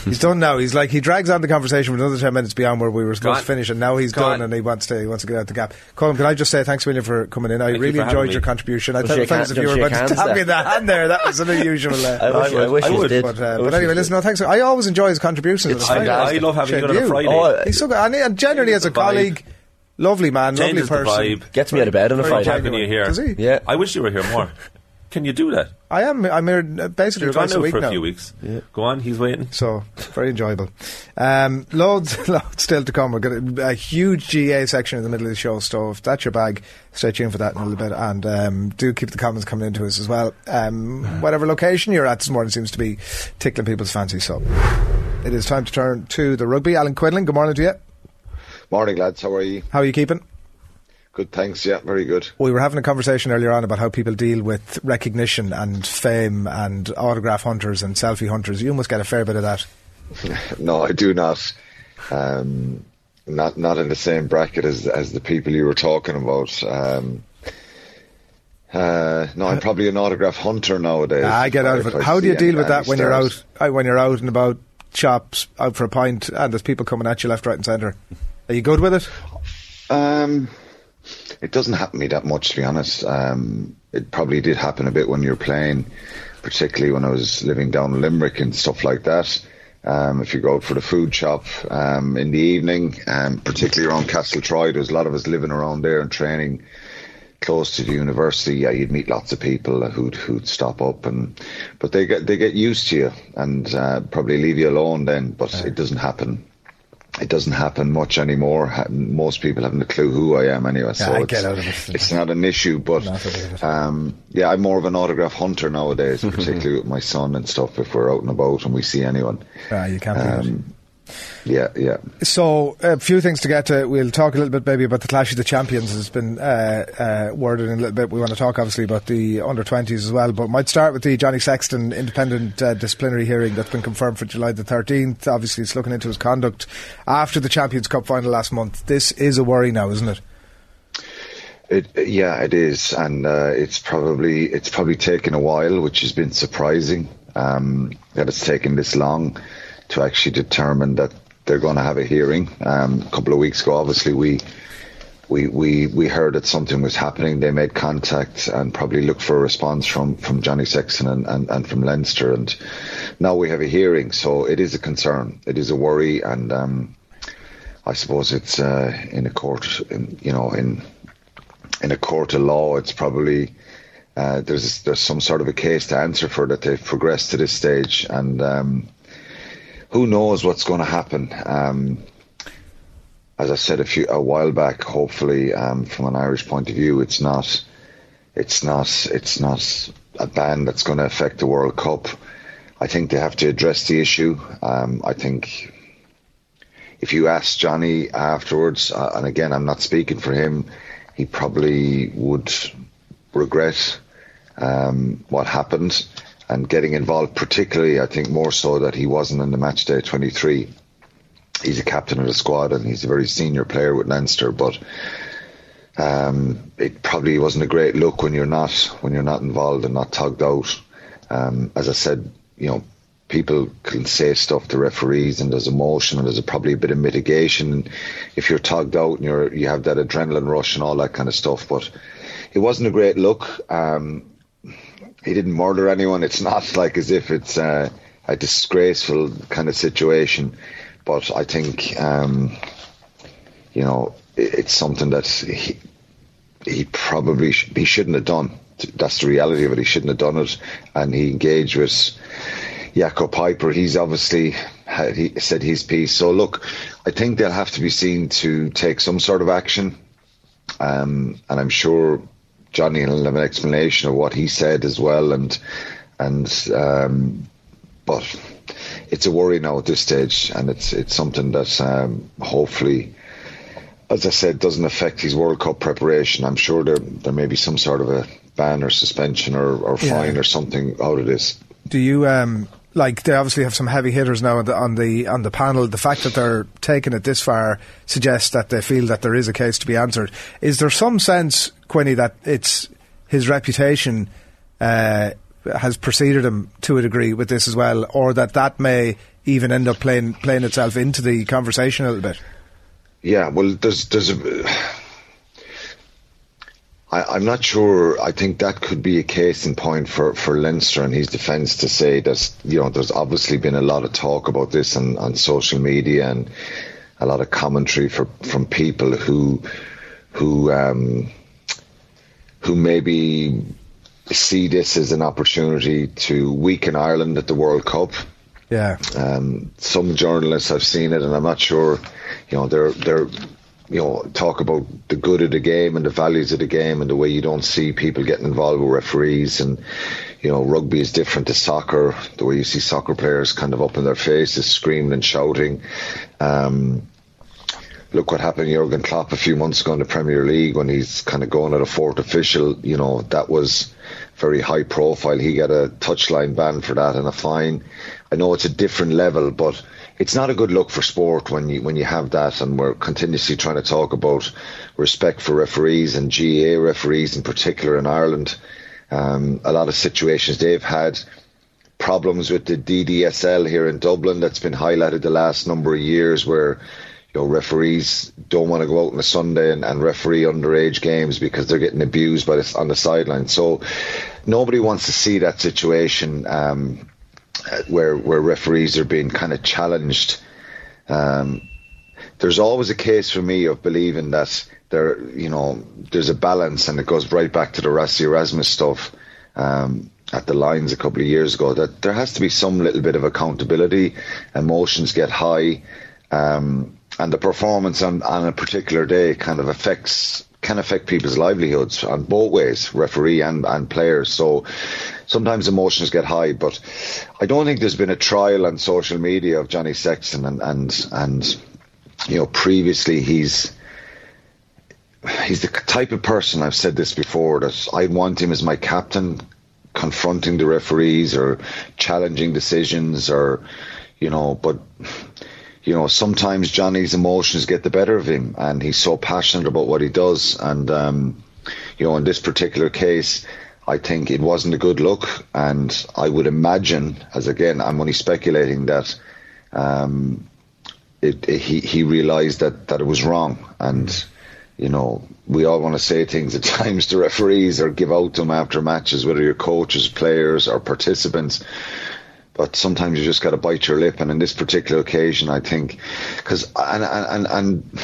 He's done now. He's like he drags on the conversation for another ten minutes beyond where we were supposed on. to finish, and now he's Go done, on. and he wants to he wants to get out the gap. Colin, can I just say thanks William, for coming in? I Thank really for having enjoyed me. your contribution. I Don't thought shake fellas, if hand- you were about to hands stab me there. in the hand there, that was an unusual. Uh, I wish, I wish I you would, did. but, uh, wish but anyway, listen, no, thanks. I always enjoy his contributions. It's fine. I, I love having Shane, you on a. Friday. Oh, He's so good, and, and generally as a Changes the vibe. colleague, lovely man, Changes the lovely person. vibe. Gets me out of bed on a Very Friday. having you here. Does he? Yeah. I wish you were here more. Can you do that? I am. I'm here basically You're gone twice a out week for a now. few weeks. Yeah. Go on, he's waiting. So very enjoyable. Um, loads, loads still to come. We've got a, a huge GA section in the middle of the show. So if that's your bag, stay tuned for that in a little bit. And um, do keep the comments coming into us as well. Um, whatever location you're at this morning seems to be tickling people's fancy. So it is time to turn to the rugby. Alan Quinlan, good morning to you. Morning, lads. How are you? How are you keeping? Good, thanks. Yeah, very good. We were having a conversation earlier on about how people deal with recognition and fame and autograph hunters and selfie hunters. You must get a fair bit of that. no, I do not. Um, not not in the same bracket as as the people you were talking about. Um, uh, no, I'm probably an autograph hunter nowadays. I get out of it. How do you deal with that when you're out uh, when you're out and about shops, out for a pint, and there's people coming at you left, right, and centre? Are you good with it? Um, it doesn't happen to me that much, to be honest. Um, it probably did happen a bit when you were playing, particularly when I was living down in Limerick and stuff like that. Um, if you go out for the food shop um, in the evening, um, particularly around Castletroy, there's a lot of us living around there and training close to the university. Yeah, you'd meet lots of people who'd who'd stop up, and but they get they get used to you and uh, probably leave you alone then. But it doesn't happen it doesn't happen much anymore. Most people haven't a clue who I am anyway, so yeah, it's, it. it's, not an issue. But um, yeah, I'm more of an autograph hunter nowadays, particularly with my son and stuff. If we're out and about and we see anyone, ah, you can't. Um, yeah, yeah. So a few things to get to. We'll talk a little bit maybe about the Clash of the Champions. Has been uh, uh, worded in a little bit. We want to talk obviously about the under twenties as well, but might start with the Johnny Sexton independent uh, disciplinary hearing that's been confirmed for July the thirteenth. Obviously, it's looking into his conduct after the Champions Cup final last month. This is a worry now, isn't it? It, yeah, it is, and uh, it's probably it's probably taken a while, which has been surprising um, that it's taken this long to actually determine that they're going to have a hearing. Um, a couple of weeks ago, obviously, we we, we, we heard that something was happening. They made contact and probably looked for a response from, from Johnny Sexton and, and, and from Leinster. And now we have a hearing. So it is a concern. It is a worry. And um, I suppose it's uh, in a court, in, you know, in in a court of law, it's probably. Uh, there's there's some sort of a case to answer for that they've progressed to this stage, and um, who knows what's going to happen. Um, as I said a few a while back, hopefully, um, from an Irish point of view, it's not, it's not, it's not a ban that's going to affect the World Cup. I think they have to address the issue. Um, I think if you ask Johnny afterwards, uh, and again, I'm not speaking for him, he probably would regret um, what happened and getting involved, particularly, I think more so that he wasn't in the match day 23. He's a captain of the squad and he's a very senior player with Leinster, but um, it probably wasn't a great look when you're not when you're not involved and not tugged out. Um, as I said, you know, people can say stuff to referees and there's emotion and there's probably a bit of mitigation if you're tugged out and you're you have that adrenaline rush and all that kind of stuff. But it wasn't a great look. Um, he didn't murder anyone. It's not like as if it's uh, a disgraceful kind of situation. But I think, um, you know, it, it's something that he, he probably sh- he shouldn't have done. That's the reality of it. He shouldn't have done it, and he engaged with Jaco Peyper. He's obviously had, he said his piece. So look, I think they'll have to be seen to take some sort of action, um, and I'm sure Johnny will have an explanation of what he said as well, and and um, but it's a worry now at this stage, and it's it's something that um, hopefully, as I said, doesn't affect his World Cup preparation. I'm sure there there may be some sort of a ban or suspension or, or fine yeah. or something out of this. Do you um, like they obviously have some heavy hitters now on the, on the on the panel. The fact that they're taking it this far suggests that they feel that there is a case to be answered. Is there some sense, Quinny, that it's his reputation uh, has preceded him to a degree with this as well, or that that may even end up playing playing itself into the conversation a little bit? Yeah, well, there's there's a I, am not sure. I think that could be a case in point for, for Leinster and his defence to say that, you know, there's obviously been a lot of talk about this on, on social media and a lot of commentary for, from people who, who, um, who maybe see this as an opportunity to weaken Ireland at the World Cup. Yeah. Um, some journalists have seen it, and I'm not sure. You know, they're they're you know, talk about the good of the game and the values of the game and the way you don't see people getting involved with referees and, you know, rugby is different to soccer, the way you see soccer players kind of up in their faces, screaming and shouting. Um, look what happened to Jurgen Klopp a few months ago in the Premier League when he's kind of going at a fourth official. You know, that was very high profile. He got a touchline ban for that and a fine. I know it's a different level, but it's not a good look for sport when you when you have that, and we're continuously trying to talk about respect for referees and GAA referees in particular in Ireland. Um, a lot of situations they've had problems with the DDSL here in Dublin that's been highlighted the last number of years where know referees don't want to go out on a Sunday and, and referee underage games because they're getting abused by this on the sideline. So nobody wants to see that situation um, where where referees are being kind of challenged. Um, there's always a case for me of believing that there, you know, there's a balance, and it goes right back to the Rassie Erasmus stuff. Um, at the lines a couple of years ago that there has to be some little bit of accountability. Emotions get high, um, and the performance on, on a particular day kind of affects can affect people's livelihoods on both ways, referee and, and players. So sometimes emotions get high, but I don't think there's been a trial on social media of Johnny Sexton and and, and you know previously he's he's the type of person I've said this before that I want him as my captain confronting the referees or challenging decisions or you know but you know sometimes Johnny's emotions get the better of him and he's so passionate about what he does. And um, you know in this particular case I think it wasn't a good look. And I would imagine as again I'm only speculating that um, it, it, he he realized that that it was wrong. And you know, we all want to say things at times to referees or give out to them after matches, whether you're coaches, players, or participants. But sometimes you just got to bite your lip. And in this particular occasion, I think, because and, and and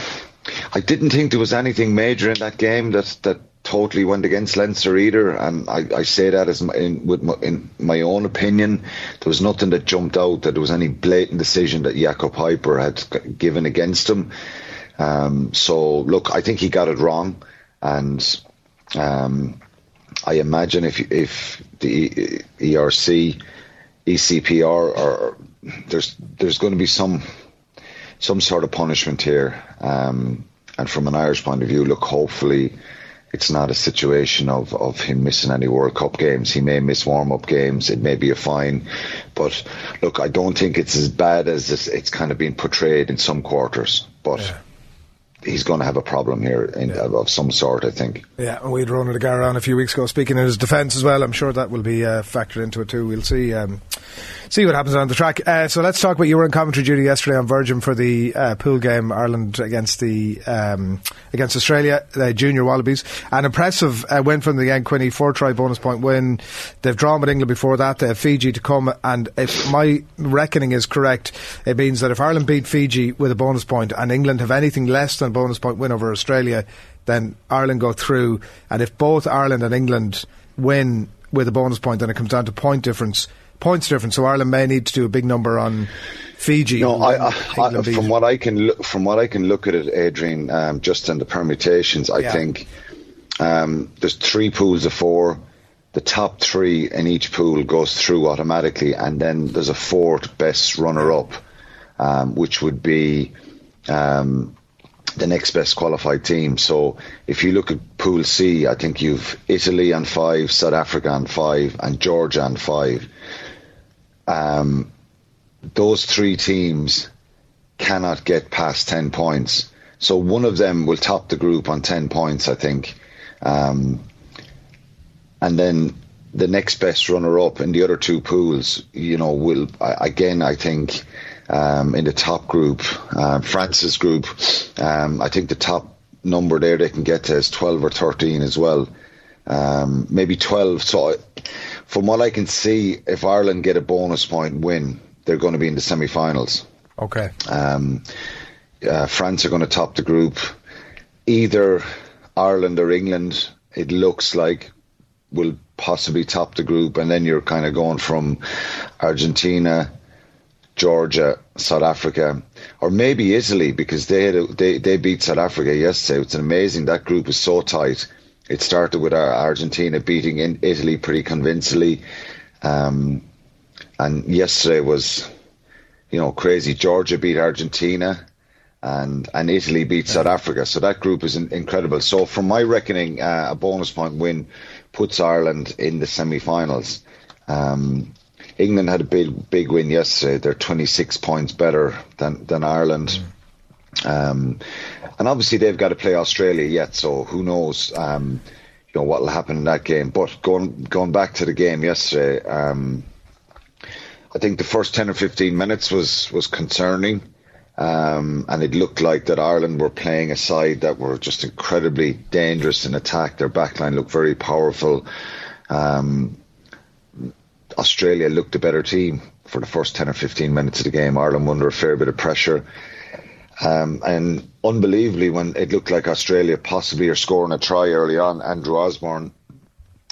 I didn't think there was anything major in that game that that totally went against Leinster either. And I, I say that as my, in, with my, in my own opinion, there was nothing that jumped out that there was any blatant decision that Jaco Peyper had given against him. Um, so look, I think he got it wrong, and um, I imagine if if the ERC, EPCR, or there's there's going to be some some sort of punishment here. Um, and from an Irish point of view, look, hopefully it's not a situation of, of him missing any World Cup games. He may miss warm up games. It may be a fine. But look, I don't think it's as bad as it's, it's kind of been portrayed in some quarters. But. Yeah he's going to have a problem here in, yeah. of some sort, I think. Yeah, and we'd Ronan O'Gara on a few weeks ago speaking in his defence as well. I'm sure that will be uh, factored into it too. We'll see um, see what happens on the track. Uh, so let's talk about you were in commentary duty yesterday on Virgin for the uh, pool game Ireland against the um, against Australia, the junior Wallabies. An impressive uh, win from the Glen Quinny four try bonus point win. They've drawn with England before that. They have Fiji to come, and if my reckoning is correct, it means that if Ireland beat Fiji with a bonus point and England have anything less than bonus point win over Australia, then Ireland go through. And if both Ireland and England win with a bonus point, then it comes down to point difference points difference. So Ireland may need to do a big number on Fiji. No, I, I, I, from what I can look, from what I can look at it, Adrian, um, just in the permutations, I yeah. think um, there's three pools of four. The top three in each pool goes through automatically, and then there's a fourth best runner-up, um, which would be um, the next best qualified team. So if you look at Pool C, I think you've Italy on five, South Africa on five, and Georgia on five um, those three teams cannot get past 10 points. So one of them will top the group on 10 points, I think. Um, and then the next best runner up in the other two pools, you know, will, again, I think, um, in the top group, uh, France's group, um, I think the top number there they can get to is 12 or 13 as well. Um, maybe 12. So from what I can see, if Ireland get a bonus point win, they're going to be in the semi-finals. Okay. Um, uh, France are going to top the group. Either Ireland or England, it looks like, will possibly top the group, and then you're kind of going from Argentina, Georgia, South Africa, or maybe Italy because they a, they they beat South Africa yesterday. It's amazing that group is so tight it started with Argentina beating in Italy pretty convincingly, um, and yesterday was, you know, crazy. Georgia beat Argentina, and and Italy beat South Africa. So that group is incredible. So from my reckoning, uh, a bonus point win puts Ireland in the semi-finals. Um, England had a big big win yesterday. They're 26 points better than than Ireland. Um, and obviously they've got to play Australia yet, so who knows, um, you know, what will happen in that game. But going going back to the game yesterday, um, I think the first 10 or 15 minutes was was concerning. Um, and it looked like that Ireland were playing a side that were just incredibly dangerous in attack. Their backline looked very powerful. Um, Australia looked a better team for the first 10 or 15 minutes of the game. Ireland under a fair bit of pressure. Um, and unbelievably, when it looked like Australia possibly are scoring a try early on, Andrew Osborne,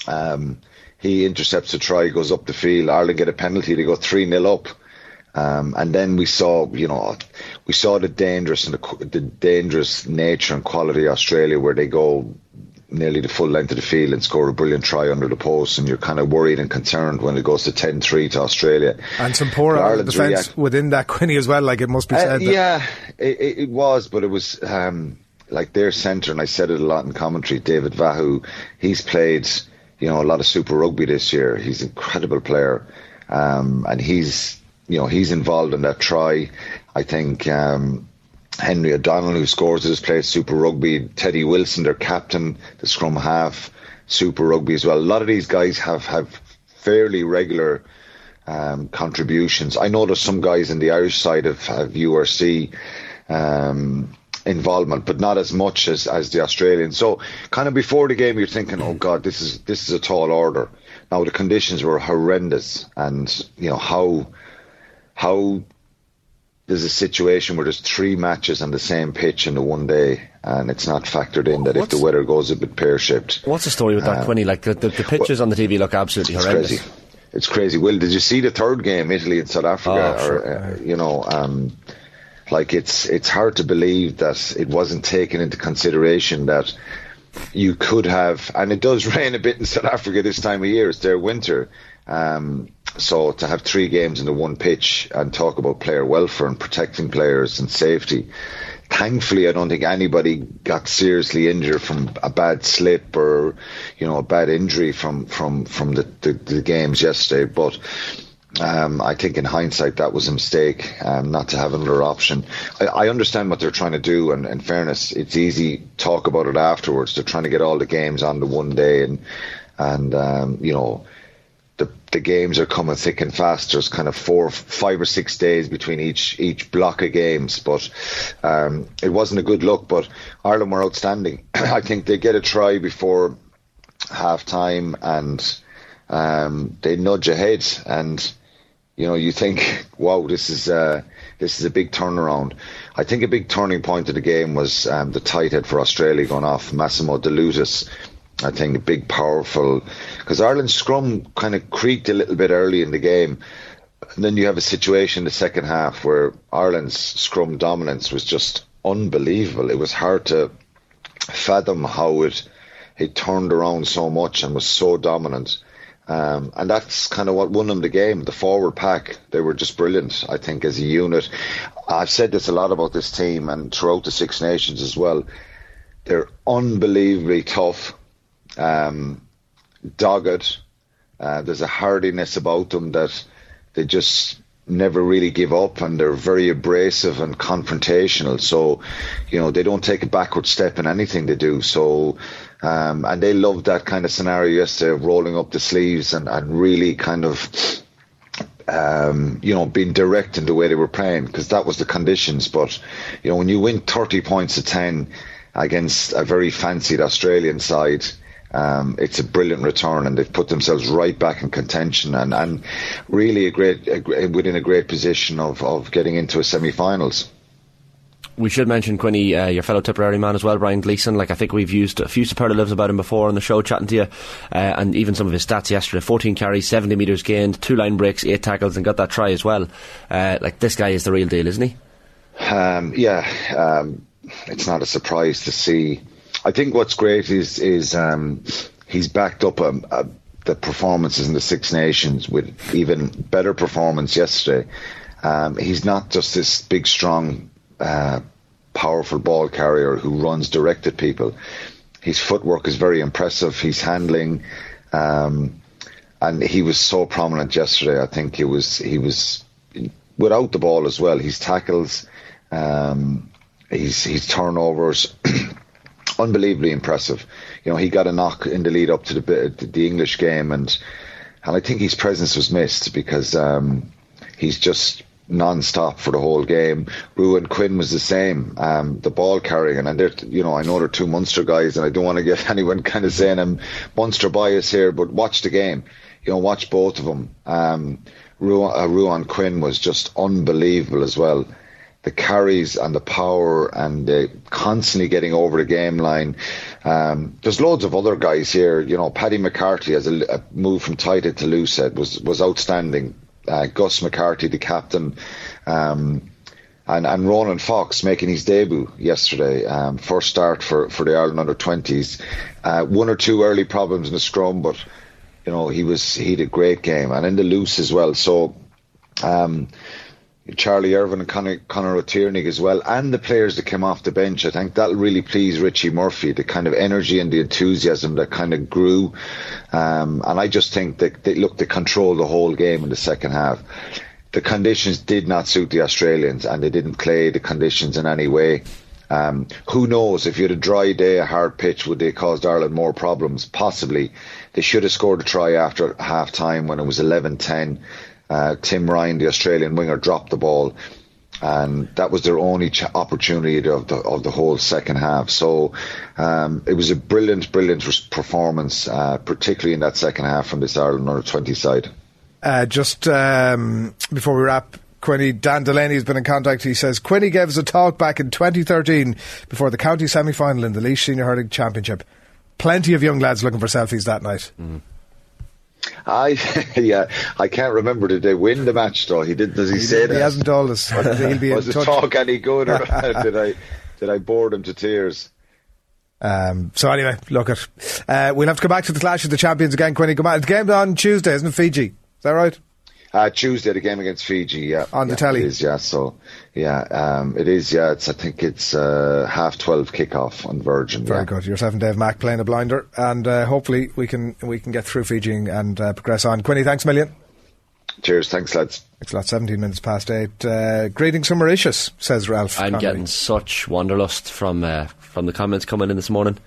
um, he intercepts a try, goes up the field. Ireland get a penalty, they go 3 0 up. Um, and then we saw, you know, we saw the dangerous and the, the dangerous nature and quality of Australia, where they go nearly the full length of the field and score a brilliant try under the post, and you're kind of worried and concerned when it goes to 10-3 to Australia. And some poor Ireland's defence react- within that Quinny as well. Like it must be said. Uh, yeah, it, it, was, but it was um, like their centre, and I said it a lot in commentary. David Vahu, he's played, you know, a lot of Super Rugby this year. He's an incredible player, um, and he's you know, he's involved in that try. I think um, Henry O'Donnell, who scores at his place, Super Rugby, Teddy Wilson, their captain, the scrum half, Super Rugby as well. A lot of these guys have, have fairly regular um, contributions. I know there's some guys in the Irish side of, of URC um, involvement, but not as much as, as the Australians. So, kind of before the game, you're thinking, "Oh God, this is this is a tall order." Now the conditions were horrendous, and you know how how there's a situation where there's three matches on the same pitch in the one day, and it's not factored in that what's, if the weather goes a bit pear shaped. What's the story with that, um, Quinny? Like the, the, the pictures well, on the TV look absolutely it's horrendous. Crazy. It's crazy. Will, did you see the third game, Italy and South Africa? Oh, sure. uh, you know, um, like it's it's hard to believe that it wasn't taken into consideration that you could have, and it does rain a bit in South Africa this time of year. It's their winter. Um, so to have three games in the one pitch and talk about player welfare and protecting players and safety, thankfully I don't think anybody got seriously injured from a bad slip or you know a bad injury from from from the, the, the games yesterday. But um, I think in hindsight that was a mistake um, not to have another option. I, I, understand what they're trying to do, and in fairness, it's easy talk about it afterwards. They're trying to get all the games on the one day, and and um, you know the the games are coming thick and fast. There's kind of four, five or six days between each each block of games, but um, it wasn't a good look. But Ireland were outstanding. I think they get a try before half time and um, they nudge ahead, and you know you think, wow, this is uh, this is a big turnaround. I think a big turning point of the game was um, the tight head for Australia going off Massimo De Lutis I think a big, powerful, because Ireland's scrum kind of creaked a little bit early in the game. And then you have a situation in the second half where Ireland's scrum dominance was just unbelievable. It was hard to fathom how it it turned around so much and was so dominant. Um, and that's kind of what won them the game. The forward pack, they were just brilliant, I think, as a unit. I've said this a lot about this team and throughout the Six Nations as well. They're unbelievably tough um, dogged. Uh, there's a hardiness about them that they just never really give up and they're very abrasive and confrontational. So, you know, they don't take a backward step in anything they do. So, um, and they love that kind of scenario yesterday of rolling up the sleeves and, and really kind of, um, you know, being direct in the way they were playing because that was the conditions. But, you know, when you win 30 points to 10 against a very fancied Australian side, um, it's a brilliant return, and they've put themselves right back in contention, and, and really a great a, within a great position of, of getting into a semi-finals. We should mention Quinny, uh, your fellow Tipperary man as well, Brian Gleeson. Like I think we've used a few superlatives about him before on the show, chatting to you, uh, and even some of his stats yesterday: 14 carries, 70 metres gained, two line breaks, eight tackles, and got that try as well. Uh, like this guy is the real deal, isn't he? Um, yeah, um, it's not a surprise to see I think what's great is is um, he's backed up um, uh, the performances in the Six Nations with even better performance yesterday. Um, he's not just this big, strong uh, powerful ball carrier who runs direct at people. His footwork is very impressive. He's handling, um, and he was so prominent yesterday. I think he was he was without the ball as well. His tackles, um, his his turnovers, unbelievably impressive. You know, he got a knock in the lead up to the the English game, and and I think his presence was missed because um, he's just non-stop for the whole game. Ruadhán Quinn was the same. Um, the ball carrying, and they're, you know, I know they're two Munster guys, and I don't want to get anyone kind of saying I'm bias here, but watch the game. You know, watch both of them. Um, Ruadhán, uh, Ruadhán Quinn was just unbelievable as well. The carries and the power and the constantly getting over the game line. Um, there's loads of other guys here. You know, Paddy McCarthy as a, a move from tight to loose was was outstanding uh, Gus McCarthy, the captain, um, and, and Ronan Fox making his debut yesterday, um, first start for, for the Ireland under 20s. Uh, one or two early problems in the scrum, but you know he was he had a great game and in the loose as well. So um, Charlie Irvine and Conor, Conor O'Tighearnaigh as well, and the players that came off the bench. I think that'll really please Richie Murphy, the kind of energy and the enthusiasm that kind of grew. Um, and I just think that they look to control the whole game in the second half. The conditions did not suit the Australians, and they didn't play the conditions in any way. Um, who knows if you had a dry day, a hard pitch, would they caused Ireland more problems? Possibly. They should have scored a try after half time when it was 11 10. Uh, Tim Ryan, the Australian winger, dropped the ball, and that was their only ch- opportunity of the of the whole second half. So um, it was a brilliant, brilliant performance, uh, particularly in that second half from this Ireland under twenty side. Uh, just um, before we wrap, Quinny, Dan Delaney has been in contact. He says Quinny gave us a talk back in 2013 before the county semi final in the Laois Senior Hurling Championship. Plenty of young lads looking for selfies that night. Mm. I yeah, I can't remember. Did they win the match though? He did. Does he, he say did, that? He hasn't told us. He'll be Was in the touch. talk any good, or did I did I bore them to tears? Um, so anyway, look at. Uh, we'll have to come back to the clash of the champions again, Quinny. Come back. The game on Tuesday, isn't it? Fiji. Is that right? Uh, Tuesday, the game against Fiji, yeah. On the yeah, telly. It is, yeah. So, yeah, um, it is, yeah. It's, I think it's uh, half 12 kickoff on Virgin. Very yeah. good. Yourself and Dave Mack playing a blinder, and uh, hopefully we can we can get through Fiji and uh, progress on. Quinny, thanks a million. Cheers. Thanks, lads. Thanks a lot. 17 minutes past 8. Uh, greetings from Mauritius, says Ralph. I'm Connolly. getting such wanderlust from uh, from the comments coming in this morning.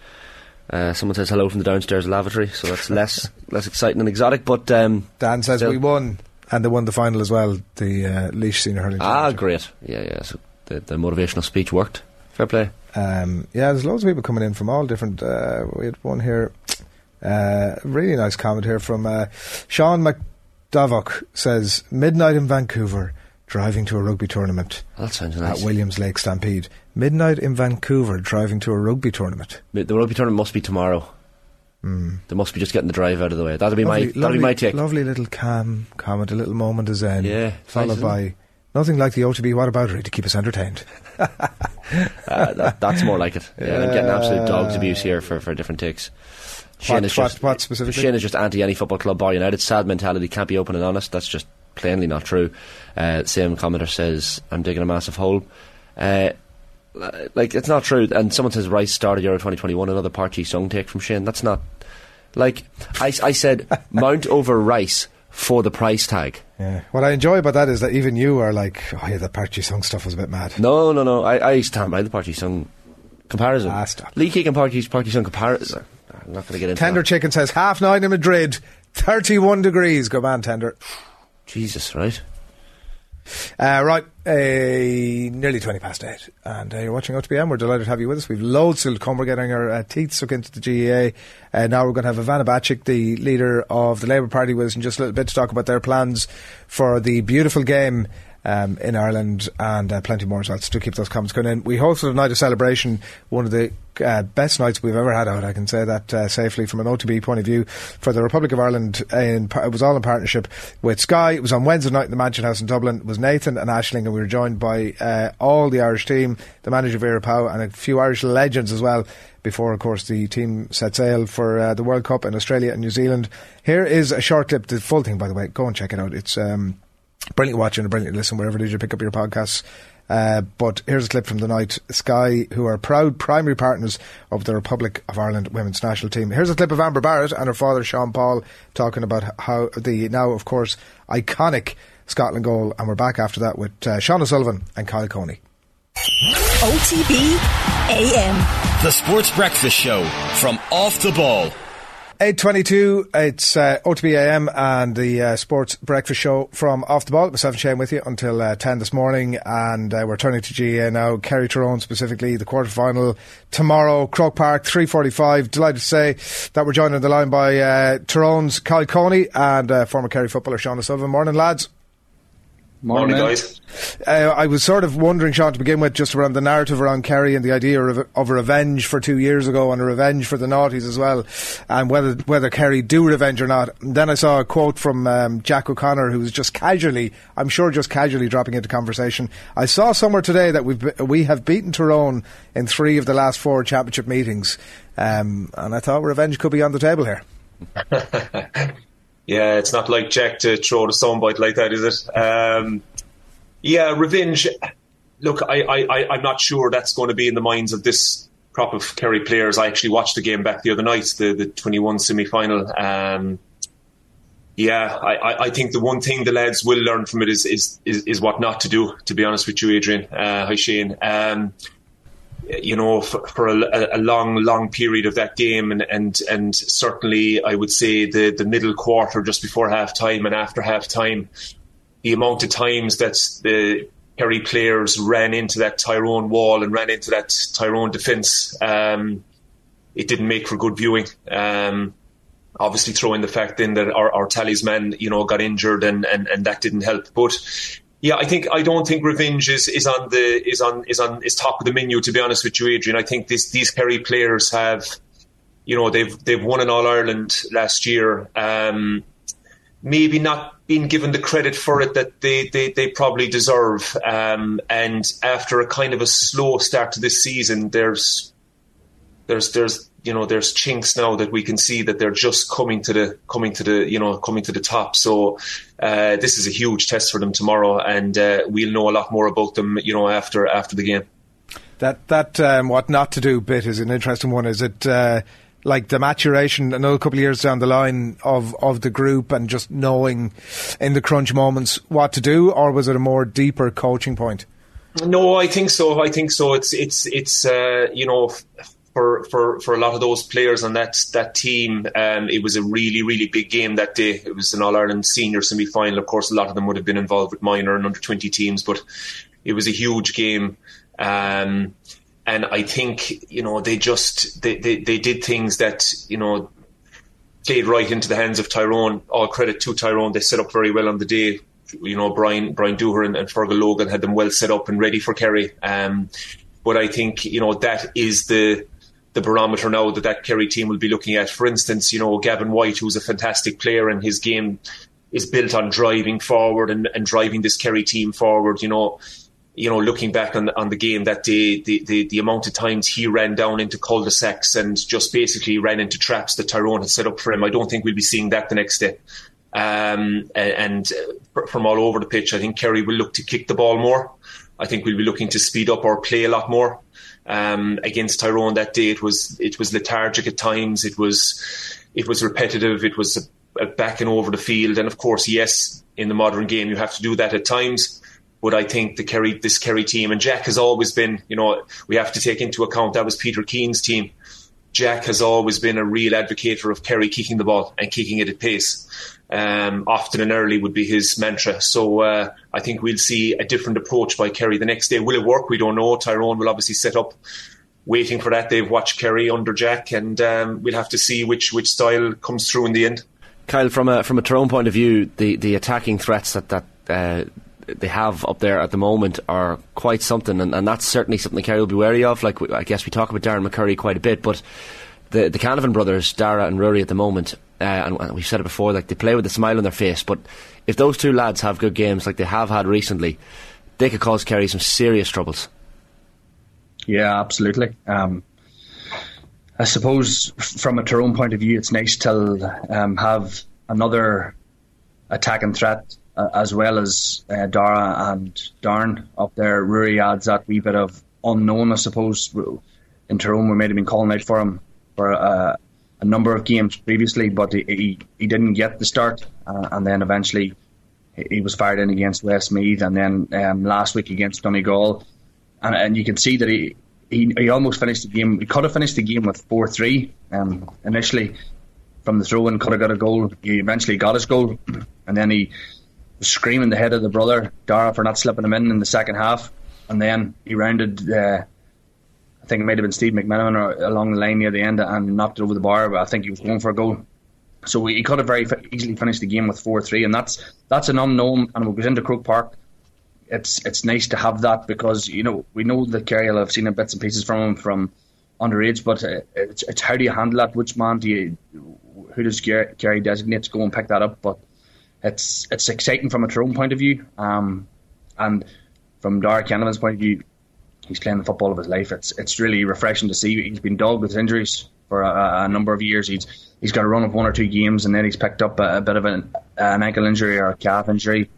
Uh, someone says hello from the downstairs lavatory, so that's less less exciting and exotic. But um, Dan says still- we won, and they won the final as well, the uh, Laois Senior Hurling ah, great, yeah, yeah. So the, the motivational speech worked. Fair play. Um, yeah, there's loads of people coming in from all different. Uh, we had one here, uh, really nice comment here from uh, Sean McDavock says midnight in Vancouver, driving to a rugby tournament That sounds at nice. Williams Lake Stampede. Midnight in Vancouver, driving to a rugby tournament. The rugby tournament must be tomorrow. They must be just getting the drive out of the way. That'll be my Lovely, that'll lovely, be my take. lovely little calm comment, a little moment of zen. Yeah, followed nice, by nothing like the OTB. What about it to keep us entertained? Uh, that, that's more like it. Yeah, I'm getting absolute dogs abuse here for, for different takes. Shane What- is what- just what specifically? Shane is just anti any football club bar United. Sad mentality. Can't be open and honest. That's just plainly not true. Uh, same commenter says I'm digging a massive hole. Uh, like it's not true. And someone says Rice started Euro 2021. Another Party song take from Shane. That's not like I, I said. Mount over Rice for the price tag. Yeah. What I enjoy about that is that even you are like, oh yeah, the Party song stuff was a bit mad. No, no, no. I, I stand by the Party song comparison. Ah, stop. Lee Keegan Party Party song comparison. I'm not going to get into Tender that. Chicken says half nine in Madrid, 31 degrees. Go man, Tender. Jesus, right? Uh, right, uh, nearly 20 past 8. And uh, you're watching OTBM. We're delighted to have you with us. We've loads still to come. We're getting our uh, teeth stuck into the GAA. Uh, now we're going to have Ivana Bacik, the leader of the Labour Party, with us in just a little bit to talk about their plans for the beautiful game. Um, in Ireland and uh, plenty more as well. So do keep those comments going in. We hosted a night of celebration, one of the uh, best nights we've ever had out. I can say that uh, safely from an OTB point of view for the Republic of Ireland. In, it was all in partnership with Sky. It was on Wednesday night in the Mansion House in Dublin. It was Nathan and Ashling, and we were joined by uh, all the Irish team, the manager Vera Pauw, and a few Irish legends as well. Before, of course, the team set sail for uh, the World Cup in Australia and New Zealand. Here is a short clip. The full thing, by the way, go and check it out. It's um, brilliant watching and brilliant listen wherever it is you pick up your podcasts. Uh, but here's a clip from the night. Sky, who are proud primary partners of the Republic of Ireland women's national team. Here's a clip of Amber Barrett and her father, Sean Paul, talking about how the now, of course, iconic Scotland goal. And we're back after that with uh, Sean O'Sullivan and Kyle Cooney. OTB AM. The Sports Breakfast Show from Off the Ball. 8.22, it's uh, OTBAM and the uh, Sports Breakfast Show from Off the Ball. Myself and Shane with you until uh, 10 this morning and uh, we're turning to GAA now. Kerry Tyrone specifically, the quarter final tomorrow, Croke Park, 3.45. Delighted to say that we're joined on the line by uh, Tyrone's Kyle Cooney and uh, former Kerry footballer Sean O'Sullivan. Morning lads. Morning, guys. Uh, I was sort of wondering, Sean, to begin with, just around the narrative around Kerry and the idea of, of a revenge for two years ago and a revenge for the Naughties as well, and whether whether Kerry do revenge or not. And then I saw a quote from um, Jack O'Connor, who was just casually, I'm sure, just casually dropping into conversation. I saw somewhere today that we we have beaten Tyrone in three of the last four championship meetings, um, and I thought revenge could be on the table here. Yeah, it's not like Jack to throw the soundbite like that, is it? Um, yeah, revenge. Look, I, I, I'm not sure that's going to be in the minds of this crop of Kerry players. I actually watched the game back the other night, the, the 21 semi final. Um, yeah, I, I think the one thing the lads will learn from it is, is, is, is what not to do, to be honest with you, Adrian. Uh, hi, Shane. Um, you know, for, for a, a, long, long period of that game, and, and and certainly I would say the the middle quarter, just before half time and after half time, the amount of times that the Kerry players ran into that Tyrone wall and ran into that Tyrone defence, um, it didn't make for good viewing. Um, obviously, throwing the fact in that our, our talisman, you know, got injured and, and, and that didn't help. But yeah, I think I don't think revenge is, is on the is on is on is top of the menu. To be honest with you, Adrian, I think this, these Kerry players have, you know, they've they've won in All Ireland last year. Um, maybe not been given the credit for it that they they, they probably deserve. Um, and after a kind of a slow start to this season, there's there's there's you know there's chinks now that we can see that they're just coming to the coming to the you know coming to the top. So uh, this is a huge test for them tomorrow, and uh, we'll know a lot more about them you know after after the game. That that um, what not to do bit is an interesting one. Is it? Uh, like the maturation another couple of years down the line of, of the group and just knowing in the crunch moments what to do, or was it a more deeper coaching point? No, I think so. I think so. It's it's it's uh, you know for, for, for a lot of those players on that that team, um, it was a really really big game that day. It was an All Ireland senior semi final. Of course, a lot of them would have been involved with minor and under twenty teams, but it was a huge game. Um, and I think you know they just they, they, they did things that you know played right into the hands of Tyrone. All credit to Tyrone; they set up very well on the day. You know, Brian Brian Dooher and, and Fergal Logan had them well set up and ready for Kerry. Um, but I think you know that is the the barometer now that that Kerry team will be looking at. For instance, you know, Gavin White, who's a fantastic player and his game is built on driving forward and, and driving this Kerry team forward, you know, you know, looking back on the, on the game that day, the, the, the amount of times he ran down into cul-de-sacs and just basically ran into traps that Tyrone had set up for him, I don't think we'll be seeing that the next day. Um, and, and from all over the pitch, I think Kerry will look to kick the ball more. I think we'll be looking to speed up our play a lot more um, against Tyrone that day. It was it was lethargic at times. It was it was repetitive. It was a, a backing over the field, and of course, yes, in the modern game, you have to do that at times. But I think the Kerry this Kerry team and Jack has always been, you know, we have to take into account that was Peter Keane's team. Jack has always been a real advocate of Kerry kicking the ball and kicking it at pace um, often and early would be his mantra. So uh, I think we'll see a different approach by Kerry the next day. Will it work? We don't know. Tyrone will obviously set up waiting for that. They've watched Kerry under Jack, and um, we'll have to see which which style comes through in the end. Kyle, from a from a Tyrone point of view, the, the attacking threats that that uh, they have up there at the moment are quite something, and, and that's certainly something Kerry will be wary of. Like I guess we talk about Darren McCurry quite a bit, but the the Canavan brothers, Darragh and Ruairí, at the moment, uh, and, and we've said it before, like they play with a smile on their face. But if those two lads have good games like they have had recently, they could cause Kerry some serious troubles. Yeah, absolutely. Um, I suppose from a Tyrone point of view, it's nice to um, have another attacking threat uh, as well as uh, Darragh and Darren up there. Ruairí adds that wee bit of unknown, I suppose. In Tyrone, we might have been calling out for him for uh, a number of games previously, but he he, he didn't get the start, uh, and then eventually he was fired in against Westmeath, and then um, last week against Donegal, and and you can see that he. He, he almost finished the game. He could have finished the game with four three um, initially from the throw in. Could have got a goal. He eventually got his goal, and then he was screaming the head of the brother Darragh for not slipping him in in the second half, and then he rounded. Uh, I think it might have been Steve McMenamin or along the line near the end and knocked it over the bar. But I think he was going for a goal. So he could have very easily finished the game with four three, and that's that's an unknown. And when we go into Croke Park, it's it's nice to have that because you know we know that Kerry will have seen bits and pieces from him from underage, but uh, it's, it's how do you handle that? Which man do you who does Kerry designate to go and pick that up? But it's it's exciting from a Tyrone point of view, um, and from Darragh Canavan's point of view, he's playing the football of his life. It's it's really refreshing to see. He's been dogged with injuries for a, a, number of years. He's he's got a run of one or two games, and then he's picked up a, a bit of an, an, ankle injury or a calf injury.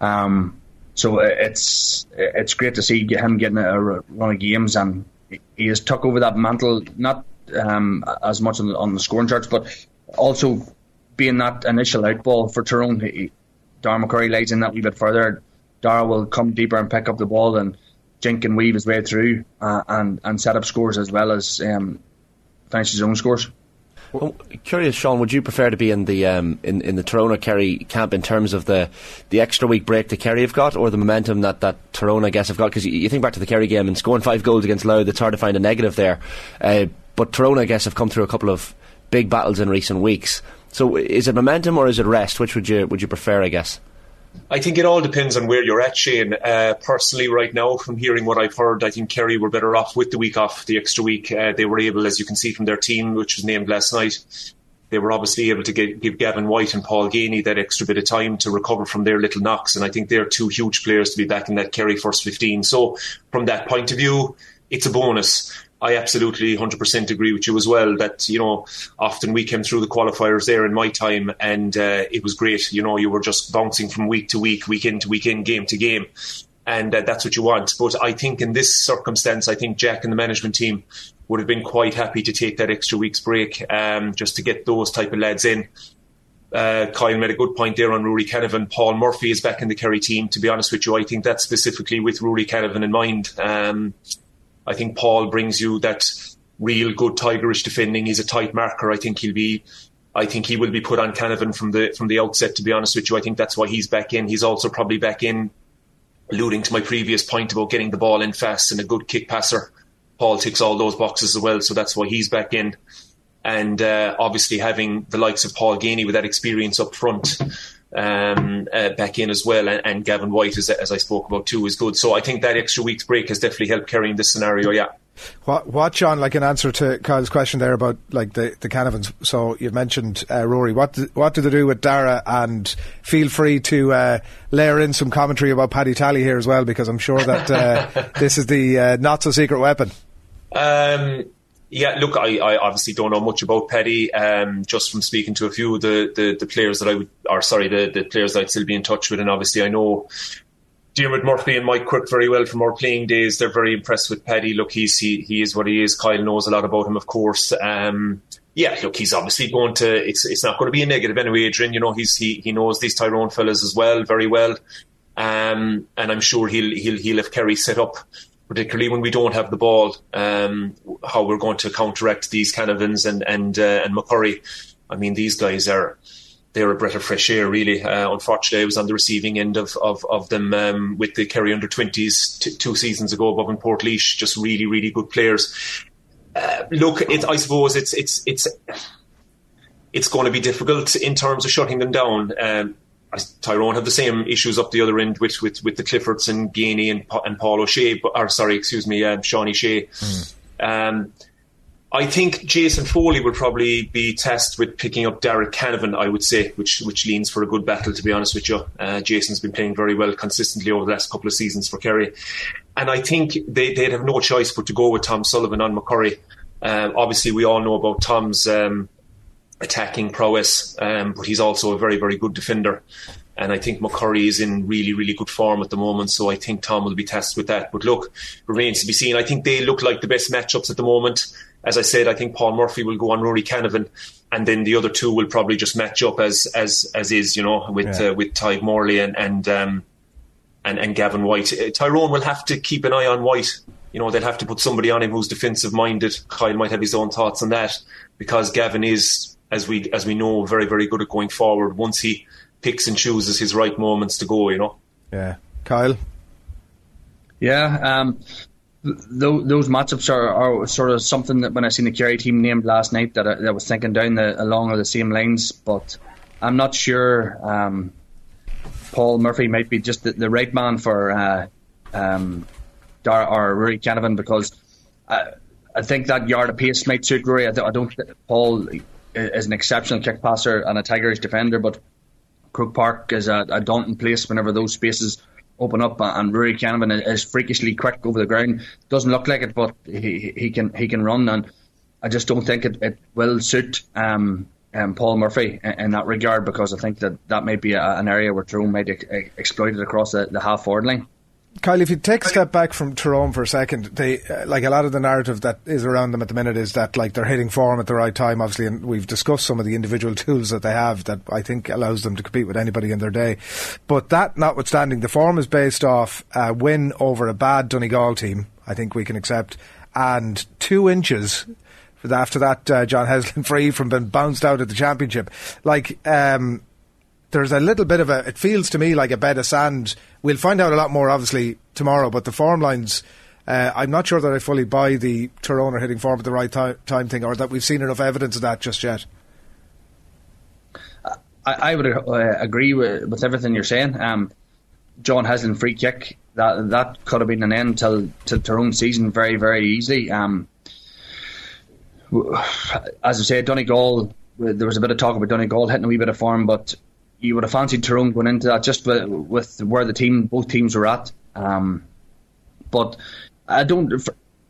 Um, so it's it's great to see him getting a run of games, and he has took over that mantle not um, as much on the, on the, scoring charts, but also being that initial outball for Tyrone. He, Dara McCurry lays in that wee bit further. Darragh will come deeper and pick up the ball and Jink and weave his way through uh, and and set up scores as well as um, finish his own scores. Curious, Sean, would you prefer to be in the um, in in the Tyrone Kerry camp in terms of the the extra week break that Kerry have got, or the momentum that that Tyrone, I guess, have got? Because you, you, think back to the Kerry game and scoring five goals against Louth, it's hard to find a negative there. Uh, but Tyrone, I guess, have come through a couple of big battles in recent weeks. So, is it momentum or is it rest? Which would you would you prefer? I guess. I think it all depends on where you're at, Shane. Uh, personally, right now, from hearing what I've heard, I think Kerry were better off with the week off, the extra week. Uh, they were able, as you can see from their team, which was named last night, they were obviously able to get, give Gavin White and Paul Geaney that extra bit of time to recover from their little knocks. And I think they're two huge players to be back in that Kerry first 15. So, from that point of view, it's a bonus. I absolutely 100% agree with you as well that, you know, often we came through the qualifiers there in my time and uh, it was great. You know, you were just bouncing from week to week, week in to week in, game to game. And uh, that's what you want. But I think in this circumstance, I think Jack and the management team would have been quite happy to take that extra week's break um, just to get those type of lads in. Uh, Kyle made a good point there on Ruairí Canavan. Paul Murphy is back in the Kerry team. To be honest with you, I think that's specifically with Ruairí Canavan in mind. Um, I think Paul brings you that real good Tigerish defending. He's a tight marker. I think he'll be. I think he will be put on Canavan from the from the outset. To be honest with you, I think that's why he's back in. He's also probably back in, alluding to my previous point about getting the ball in fast and a good kick passer. Paul ticks all those boxes as well, so that's why he's back in. And uh, obviously having the likes of Paul Geaney with that experience up front um, uh, back in as well, and, and Gavin White, as, as, I spoke about too, is good. So I think that extra week's break has definitely helped carrying this scenario. Yeah. What, what, John? Like an answer to Kyle's question there about like the the Canavans. So you mentioned uh, Ruairí. What do, what do they do with Darragh? And feel free to uh, layer in some commentary about Paddy Tally here as well, because I'm sure that uh, this is the uh, not so secret weapon. Um, yeah, look, I, I, obviously don't know much about Petty. um, just from speaking to a few of the, the, the, players that I would, or sorry, the, the players I'd still be in touch with. And obviously, I know Diarmuid Murphy and Mike Quirke very well from our playing days. They're very impressed with Paddy. Look, he's, he, he is what he is. Kyle knows a lot about him, of course. Um, yeah, look, he's obviously going to, it's, it's not going to be a negative anyway, Adrian. You know, he's, he, he knows these Tyrone fellas as well, very well. Um, and I'm sure he'll, he'll, he'll have Kerry set up particularly when we don't have the ball, um, how we're going to counteract these Canavans and and uh, and McCurry. I mean, these guys are they're a breath of fresh air, really. Uh, unfortunately, I was on the receiving end of of, of them um, with the Kerry under twenties t- two seasons ago above in Portlaoise. Just really, really good players. Uh, look, it, I suppose it's it's it's it's going to be difficult in terms of shutting them down. Um, Tyrone have the same issues up the other end with with, with the Cliffords and Geaney and, and Paul O'Shea, but, or sorry, excuse me, um, Seánie Shea. Mm. Um, I think Jason Foley would probably be tasked with picking up Darragh Canavan, I would say, which which leans for a good battle, to be honest with you. Uh, Jason's been playing very well consistently over the last couple of seasons for Kerry. And I think they, would have no choice but to go with Tom Sullivan on McCurry. Um, obviously, we all know about Tom's um, attacking prowess, um, but he's also a very, very good defender. And I think McCurry is in really, really good form at the moment. So I think Tom will be tested with that. But look, remains to be seen. I think they look like the best matchups at the moment. As I said, I think Paul Murphy will go on Ruairí Canavan, and then the other two will probably just match up as as as is, you know, with Yeah. uh, with Tadhg Morley and and um, and, and Gavin White. Uh, Tyrone will have to keep an eye on White. You know, they'll have to put somebody on him who's defensive minded. Kyle might have his own thoughts on that because Gavin is, as we as we know, very very good at going forward. Once he picks and chooses his right moments to go, you know. Yeah, Kyle. Yeah, um, th- tho- those matchups are, are sort of something that when I seen the Kerry team named last night that I, that I was thinking down the along the same lines, but I'm not sure. Um, Paul Murphy might be just the, the right man for uh, um, Dar- or Ruairí Canavan because I, I think that yard of pace might suit Ruairí. I, th- I don't. think Paul is an exceptional kick passer and a Tigerish defender, but Croke Park is a, a daunting place whenever those spaces open up, and Ruairí Canavan is freakishly quick over the ground. Doesn't look like it, but he he can he can run, and I just don't think it, it will suit um, um, Paul Murphy in, in that regard because I think that that might be a, an area where Tyrone might ex- exploit it across the, the half forward line. Kyle, if you take a step back from Tyrone for a second, they uh, like a lot of the narrative that is around them at the minute is that like they're hitting form at the right time, obviously, and we've discussed some of the individual tools that they have that I think allows them to compete with anybody in their day. But that notwithstanding, the form is based off a win over a bad Donegal team. I think we can accept, and two inches after that uh, John Heslin free from being bounced out of the championship. Like. Um, there's a little bit of a. It feels to me like a bed of sand. We'll find out a lot more, obviously, tomorrow. But the form lines, uh, I'm not sure that I fully buy the Tyrone are hitting form at the right time, time thing, or that we've seen enough evidence of that just yet. I, I would uh, agree with, with everything you're saying. Um, John Heslin free kick that that could have been an end till to Tyrone season very very easily. Um, as I said, Donegal. There was a bit of talk about Donegal hitting a wee bit of form, but you would have fancied Tyrone going into that just with, with where the team both teams were at. Um, but I don't.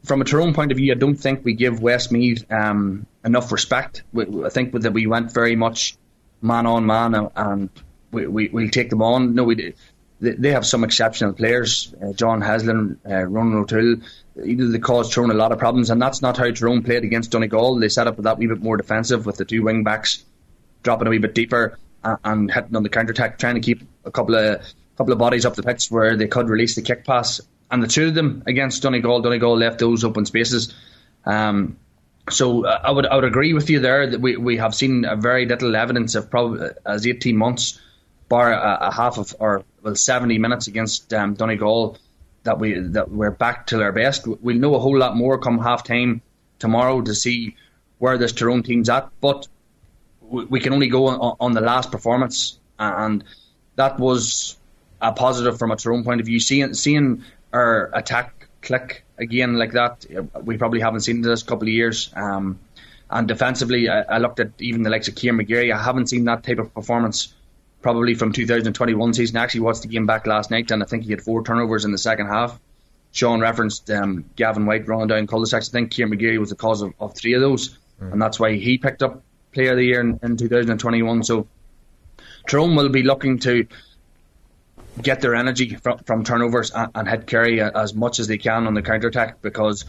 From a Tyrone point of view, I don't think we give Westmeath um, enough respect. We, I think that we went very much man on man, and, and we, we we'll take them on. No, we they, have some exceptional players. Uh, John Heslin, uh, Ronan O'Toole. Either they caused Tyrone a lot of problems, and that's not how Tyrone played against Donegal. They set up with that wee bit more defensive with the two wing backs dropping a wee bit deeper and, hitting on the counter attack, trying to keep a couple of couple of bodies up the pitch where they could release the kick pass. And the two of them against Donegal, Donegal left those open spaces. Um, so uh, I would I would agree with you there that we, we have seen very little evidence of probably as eighteen months, bar a, a half of or well seventy minutes against um, Donegal that we that we're back to our best. We'll know a whole lot more come half time tomorrow to see where this Tyrone team's at, but we, we can only go on, on the last performance, and that was a positive from a Tyrone point of view. Seeing seeing our attack click again like that, we probably haven't seen it this couple of years. Um, and defensively, I, I looked at even the likes of Kieran McGeary. I haven't seen that type of performance probably from 2021 season. I actually watched the game back last night, and I think he had four turnovers in the second half. Sean referenced um, Gavin White running down cul-de-sacs. I think Kieran McGeary was the cause of, of three of those, and that's why he picked up Player of the Year in, in 2021. So Tyrone will be looking to get their energy from, from turnovers and, and hit Kerry as much as they can on the counter attack because.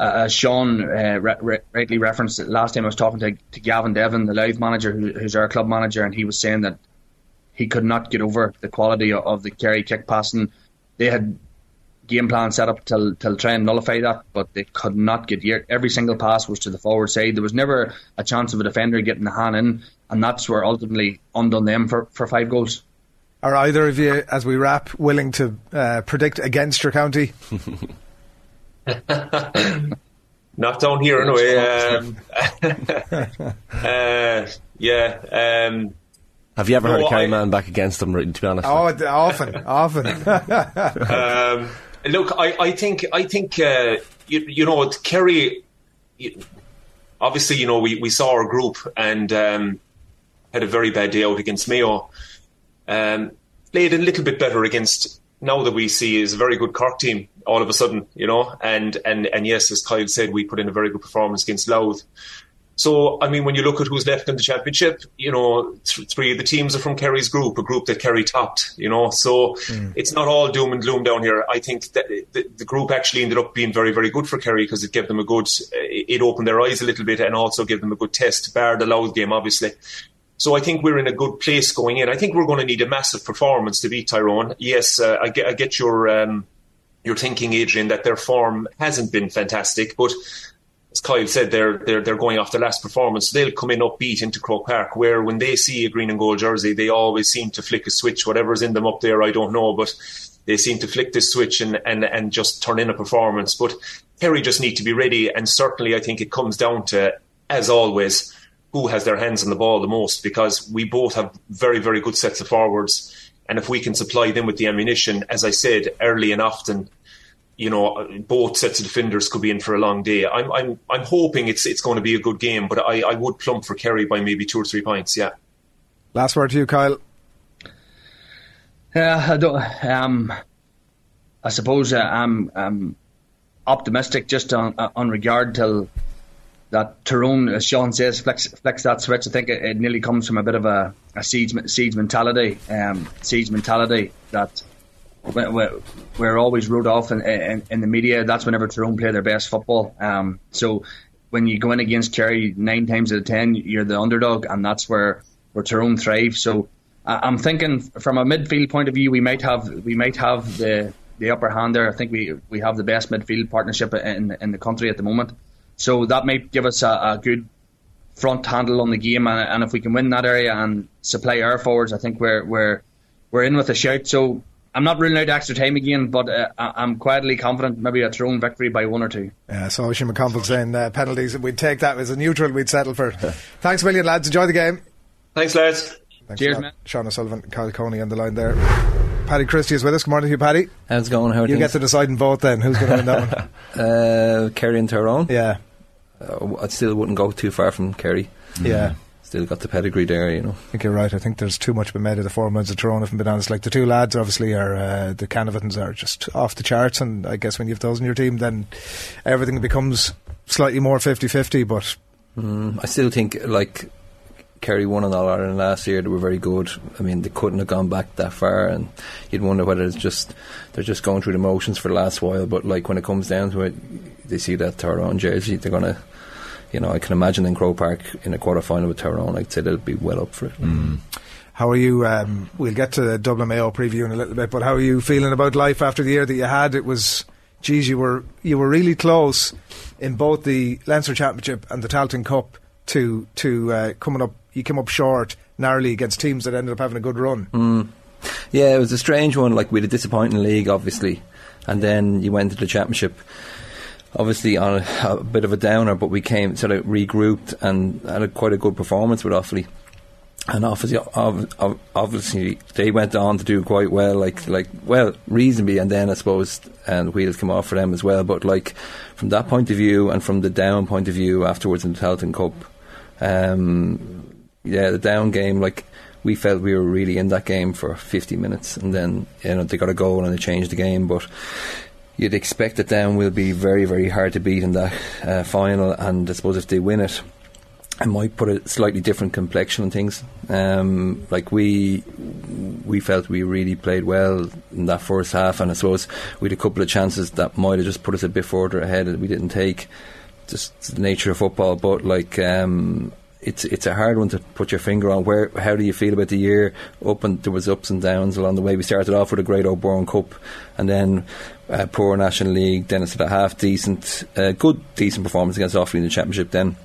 Uh, as Sean uh, re- re- rightly referenced, last time I was talking to, to Gavin Devlin, the Louth manager, who, who's our club manager, and he was saying that he could not get over the quality of, of the Kerry kick passing. They had game plan set up to to try and nullify that, but they could not get here. Every single pass was to the forward side. There was never a chance of a defender getting the hand in, and that's where ultimately undone them for, for five goals. Are either of you, as we wrap, willing to uh, predict against your county? Not down here anyway. Um, uh, yeah. Um, Have you ever No, heard a Kerry I- man back against them? To be honest, Oh, often, often. um, look, I, I think I think uh, you, you know Kerry. you- Obviously, you know we, we saw our group and um, had a very bad day out against Mayo. Um, played a little bit better against now that we see is a very good Cork team. All of a sudden, you know, and and and yes, as Kyle said, we put in a very good performance against Louth. So, I mean, when you look at who's left in the championship, you know, th- three of the teams are from Kerry's group, a group that Kerry topped, you know, so mm. it's not all doom and gloom down here. I think that the, the group actually ended up being very, very good for Kerry because it gave them a good, it opened their eyes a little bit and also gave them a good test, bar the Louth game, obviously. So I think we're in a good place going in. I think we're going to need a massive performance to beat Tyrone. Yes, uh, I, get, I get your um, your thinking, Adrian, that their form hasn't been fantastic, but as Kyle said, they're they're they're going off their last performance. They'll come in upbeat into Croke Park, where when they see a green and gold jersey, they always seem to flick a switch. Whatever's in them up there, I don't know, but they seem to flick this switch and and and just turn in a performance. But Kerry just need to be ready, and certainly I think it comes down to, as always, who has their hands on the ball the most, because we both have very very good sets of forwards. And if we can supply them with the ammunition, as I said, early and often, you know, both sets of defenders could be in for a long day. I'm, I'm, I'm hoping it's it's going to be a good game, but I, I would plump for Kerry by maybe two or three points. Yeah. Last word to you, Kyle. Yeah, I don't. Um, I suppose uh, I'm, I'm optimistic just on on regard to that Tyrone, as Sean says, flex, flex that switch. I think it, it nearly comes from a bit of a, a siege, siege mentality, um, siege mentality that we're, we're always wrote off in, in, in, the media. That's whenever Tyrone play their best football. Um, so when you go in against Kerry nine times out of ten, you're the underdog, and that's where where Tyrone thrive. So I'm thinking from a midfield point of view, we might have we might have the the upper hand there. I think we we have the best midfield partnership in in the country at the moment. So that might give us a, a good front handle on the game, and, and, if we can win that area and supply our forwards, I think we're we're we're in with a shout. So I'm not ruling out extra time again, but uh, I'm quietly confident maybe a Tyrone victory by one or two. Yeah, so Oisin McConville saying uh, penalties, we'd take that as a neutral, we'd settle for. Thanks a million, lads. Enjoy the game. Thanks, lads. Thanks Cheers, man. Sean O'Sullivan, Kyle Cooney on the line there. Paddy Christie is with us. Good morning to you, Paddy. How's it going? How you things? get to decide and vote then. Who's going to win that one? uh, Kerry and Tyrone. Yeah. Uh, I still wouldn't go too far from Kerry. Yeah still got the pedigree there, you know. I think you're right. I think there's too much been made of the four months of Tyrone, if I'm being honest. Like the two lads, obviously, are uh, the Canavans are just off the charts, and I guess when you've those in your team, then everything becomes slightly more 50 50. But mm, I still think, like, Kerry won in All Ireland last year. They were very good. I mean, they couldn't have gone back that far, and you'd wonder whether it's just they're just going through the motions for the last while. But like when it comes down to it, they see that Tyrone jersey, they're gonna you know, I can imagine in Croke Park in a quarter final with Tyrone, I'd say they'll be well up for it. Mm. How are you? Um, we'll get to the Dublin Mayo preview in a little bit, but how are you feeling about life after the year that you had? It was, geez, you were you were really close in both the Leinster Championship and the Tailteann Cup to to uh, coming up. You came up short narrowly against teams that ended up having a good run. Mm. Yeah, it was a strange one. Like we had a disappointing league, obviously, and then you went to the championship obviously on a, a, bit of a downer, but we came sort of regrouped and had a, quite a good performance with Offaly. And obviously, obviously, they went on to do quite well, like like well, reasonably. And then I suppose and wheels come off for them as well. But like from that point of view, and from the down point of view afterwards in the Tailteann Cup, um, yeah, the down game, like we felt we were really in that game for 50 minutes, and then you know they got a goal and they changed the game. But you'd expect that Down will be very, very hard to beat in that uh, final. And I suppose if they win it, it might put a slightly different complexion on things. Um, like we, we felt we really played well in that first half, and I suppose we had a couple of chances that might have just put us a bit further ahead that we didn't take. Just the nature of football, but like um, it's it's a hard one to put your finger on. Where how do you feel about the year? Up and there was ups and downs along the way. We started off with a great O'Byrne Cup, and then uh, poor National League. Then it's a half decent, uh, good decent performance against Offaly in the Championship. Then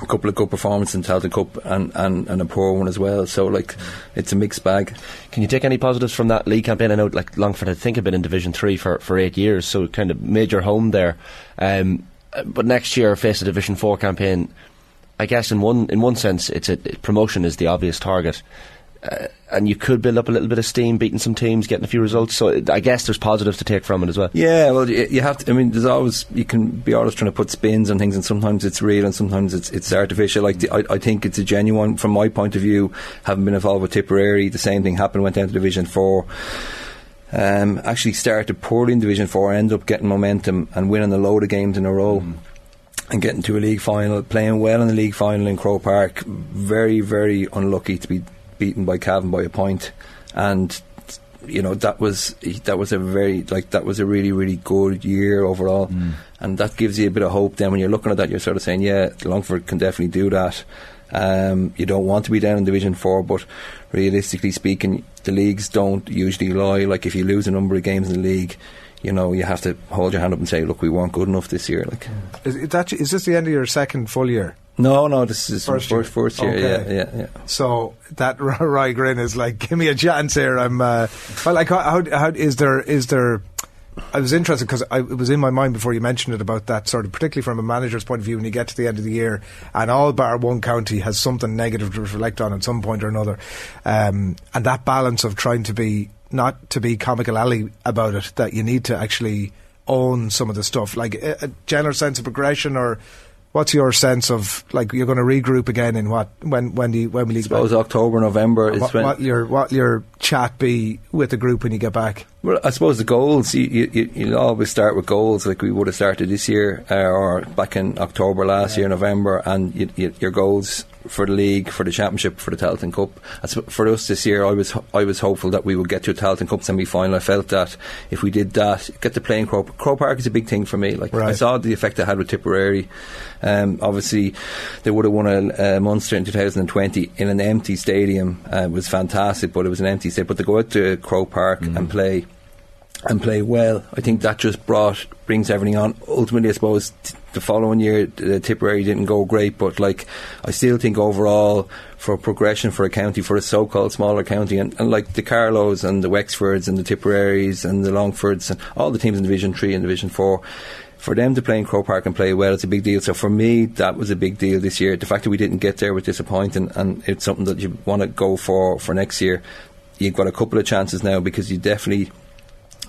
a couple of good performances in Tailteann Cup and, and, and a poor one as well. So like it's a mixed bag. Can you take any positives from that league campaign? I know like Longford had think have been in Division Three for, for eight years, so kind of made your home there. Um, but next year face a Division Four campaign I guess in one in one sense, it's a promotion is the obvious target. Uh, and you could build up a little bit of steam, beating some teams, getting a few results. So I guess there's positives to take from it as well. Yeah, well, you, have to. I mean, there's always you can be always trying to put spins on things, and sometimes it's real, and sometimes it's it's artificial. Like the, I, I think it's a genuine. From my point of view, having been involved with Tipperary, the same thing happened. Went down to Division Four. Um, actually started poorly in Division Four, ended up getting momentum and winning a load of games in a row. Mm and getting to a league final, playing well in the league final in Croke Park. Very, very unlucky to be beaten by Cavan by a point, and you know that was that was a very like that was a really really good year overall, Mm. and that gives you a bit of hope. Then when you're looking at that, you're sort of saying, yeah, Longford can definitely do that. Um, you don't want to be down in Division Four, but realistically speaking, the leagues don't usually lie. Like if you lose a number of games in the league, you know you have to hold your hand up and say, look, we weren't good enough this year. Like Is, that, is this the end of your second full year? no, no, this is First first year. first, year. Okay. Yeah, yeah, yeah. So that Wry grin is like, give me a chance here. I'm, uh, well, like, how, how, how is there, is there, I was interested because it was in my mind before you mentioned it about that sort of, particularly from a manager's point of view, when you get to the end of the year and all bar one county has something negative to reflect on at some point or another. Um, and that balance of trying to be, not to be Comical Ali about it, that you need to actually own some of the stuff, like a, a general sense of progression or, What's your sense of like you're going to regroup again in what when when do you, when will you I suppose October, November is what, when. what your what your chat be with the group when you get back? Well, I suppose the goals you, you, you you'll always start with goals like we would have started this year uh, or back in October last year, November, and you, you, your goals for the league, for the championship, for the Tailteann Cup. For us this year, I was I was hopeful that we would get to a Tailteann Cup semi final. I felt that if we did that, get to play in Croke, Croke Park is a big thing for me. Like I saw the effect it had with Tipperary. Um, obviously, they would have won a, a Munster in 2020 in an empty stadium. Uh, it was fantastic, but it was an empty stadium. But to go out to Croke Park and play and play well. I think that just brought brings everything on. Ultimately, I suppose t- the following year the Tipperary didn't go great, but like I still think overall for progression for a county for a so-called smaller county and, and like the Carlows and the Wexfords and the Tipperaries and the Longfords and all the teams in Division Three and Division Four. For them to play in Croke Park and play well, it's a big deal. So for me, that was a big deal this year. The fact that we didn't get there was disappointing, and it's something that you want to go for for next year. You've got a couple of chances now because you definitely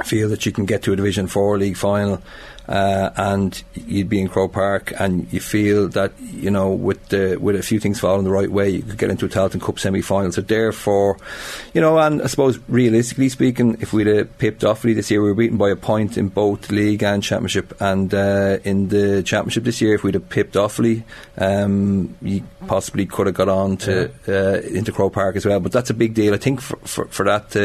feel that you can get to a Division Four league final, uh, and you'd be in Croke Park, and you feel that you know with the with a few things falling the right way, you could get into a Tailteann Cup semi final. So therefore, you know, and I suppose realistically speaking, if we'd have pipped Offaly this year, we were beaten by a point in both league and championship, and uh, in the championship this year, if we'd have pipped Offaly, um, you possibly could have got on to uh, into Croke Park as well. But that's a big deal, I think, for for, for that.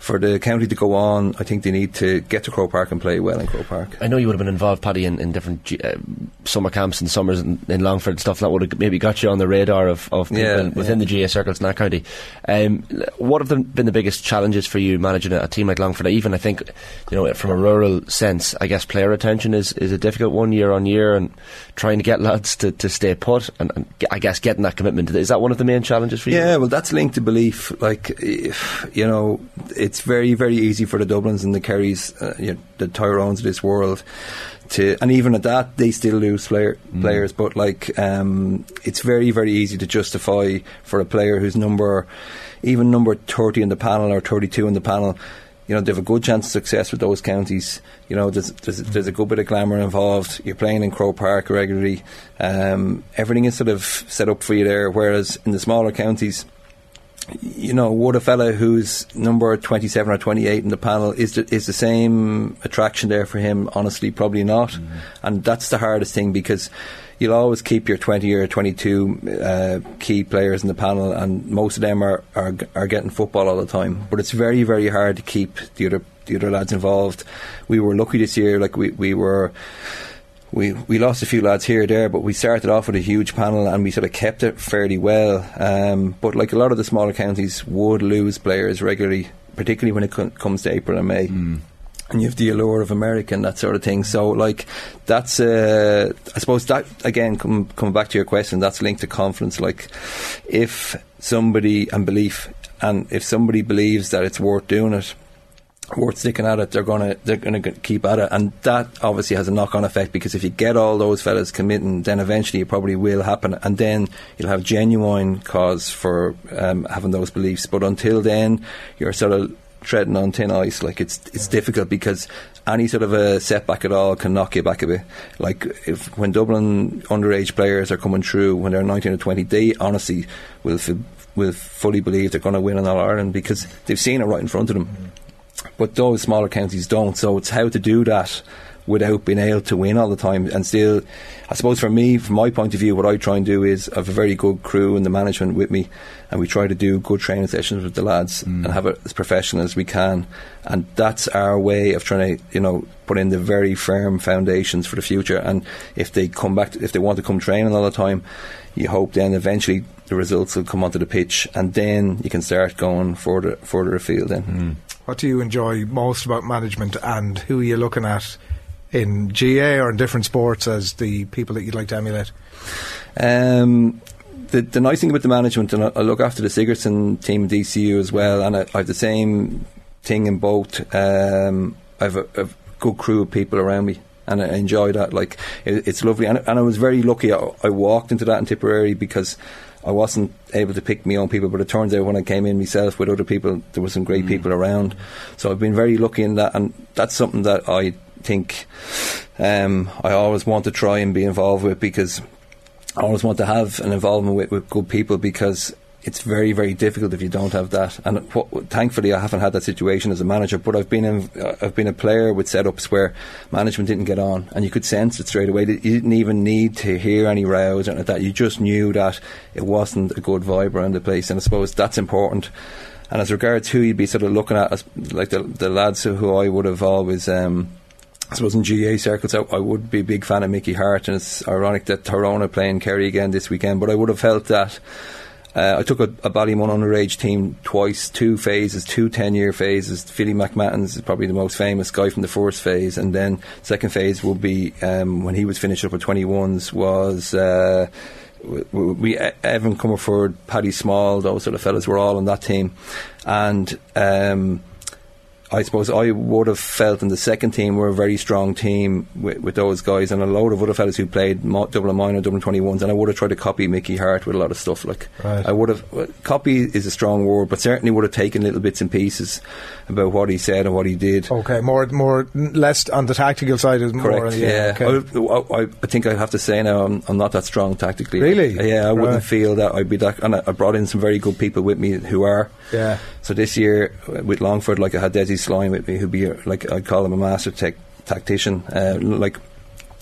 For the county to go on, I think they need to get to Croke Park and play well in Croke Park. I know you would have been involved, Paddy, in, in different uh, summer camps and summers in, in Longford and stuff. That would have maybe got you on the radar of, of people Yeah, within yeah. the GAA circles in that county. Um, what have the, been the biggest challenges for you managing a, a team like Longford? Even I think, you know, from a rural sense, I guess player retention is, is a difficult one year on year, and trying to get lads to, to stay put, and, and I guess getting that commitment is that one of the main challenges for you? Yeah, well, that's linked to belief. Like, if, you know, it's very, very easy for the Dublins and the Kerrys, uh, you know, the Tyrones of this world, to, and even at that, they still lose player, players. But like, um, it's very, very easy to justify for a player who's number, even number thirty in the panel or thirty-two in the panel. You know, they have a good chance of success with those counties. You know, there's, there's, there's a good bit of glamour involved. You're playing in Croke Park regularly. Um, everything is sort of set up for you there. Whereas in the smaller counties, you know, would a fellow who's number 27 or 28 in the panel, is the, is the same attraction there for him? Honestly, probably not. And that's the hardest thing because you'll always keep your 20 or 22 uh, key players in the panel, and most of them are, are, are getting football all the time. But it's very, very hard to keep the other, the other lads involved. We were lucky this year, like, we, we were we we lost a few lads here or there, but we started off with a huge panel and we sort of kept it fairly well. Um, but like a lot of the smaller counties would lose players regularly, particularly when it co- comes to April and May. And you have the allure of America and that sort of thing. So, like, that's, uh, I suppose that, again, come, coming back to your question, that's linked to confidence. Like, if somebody, and belief, and if somebody believes that it's worth doing it, worth sticking at it, they're gonna they're gonna keep at it, and that obviously has a knock on effect because if you get all those fellas committing, then eventually it probably will happen, and then you'll have genuine cause for um, having those beliefs. But until then, you're sort of treading on thin ice. Like it's it's difficult because any sort of a setback at all can knock you back a bit. Like if when Dublin underage players are coming through when they're 19 or 20, they honestly will. Will fully believe they're going to win in All Ireland because they've seen it right in front of them but those smaller counties don't. So it's how to do that without being able to win all the time. And still, I suppose for me, from my point of view, what I try and do is I have a very good crew and the management with me, and we try to do good training sessions with the lads mm. and have it as professional as we can. And that's our way of trying to, you know, put in the very firm foundations for the future. And if they come back, to, if they want to come training all the time, you hope then eventually the results will come onto the pitch, and then you can start going further further afield. Then. Mm. What do you enjoy most about management, and who are you looking at in GAA or in different sports as the people that you'd like to emulate? Um, the, the nice thing about the management, and I, look after the Sigerson team DCU as well, and I, I have the same thing in both. Um, I have a, a good crew of people around me. And I enjoy that. Like it, it's lovely, and, and I was very lucky. I, I walked into that in Tipperary because I wasn't able to pick my own people, but it turns out when I came in myself with other people, there were some great people around. So I've been very lucky in that, and that's something that I think um, I always want to try and be involved with because I always want to have an involvement with, with good people because it's very, very difficult if you don't have that. And what, thankfully, I haven't had that situation as a manager. But I've been in, I've been a player with setups where management didn't get on, and you could sense it straight away. You didn't even need to hear any rows or anything like that. You just knew that it wasn't a good vibe around the place. And I suppose that's important. And as regards who you'd be sort of looking at, like the, the lads who I would have always. Um, I suppose in GAA circles, I, I would be a big fan of Mickey Harte, and it's ironic that Tyrone are playing Kerry again this weekend. But I would have felt that uh, I took a, a Ballymun underage team twice, two phases, two 10 year phases. Philly McMahon's is probably the most famous guy from the first phase, and then second phase will be um, when he was finished up with 21s was. Uh, we, Evan Comerford, Paddy Small, those sort of fellas were all on that team, and um, I suppose I would have felt in the second team we're a very strong team with, with those guys and a load of other fellas who played mo- Dublin minor, Dublin 21s, and I would have tried to copy Mickey Harte with a lot of stuff. Like Right. I would have copy is a strong word, but certainly would have taken little bits and pieces about what he said and what he did. Okay, more, more, less on the tactical side is more. Correct. on the- yeah, okay. I, I, I think I have to say now I'm, I'm not that strong tactically. Really? Yeah, I Right. wouldn't feel that I'd be that. And I, I brought in some very good people with me who are. Yeah. So this year uh, with Longford, like I had Desi Sloan with me, who'd be like I'd call him a master tech tactician. Uh, like.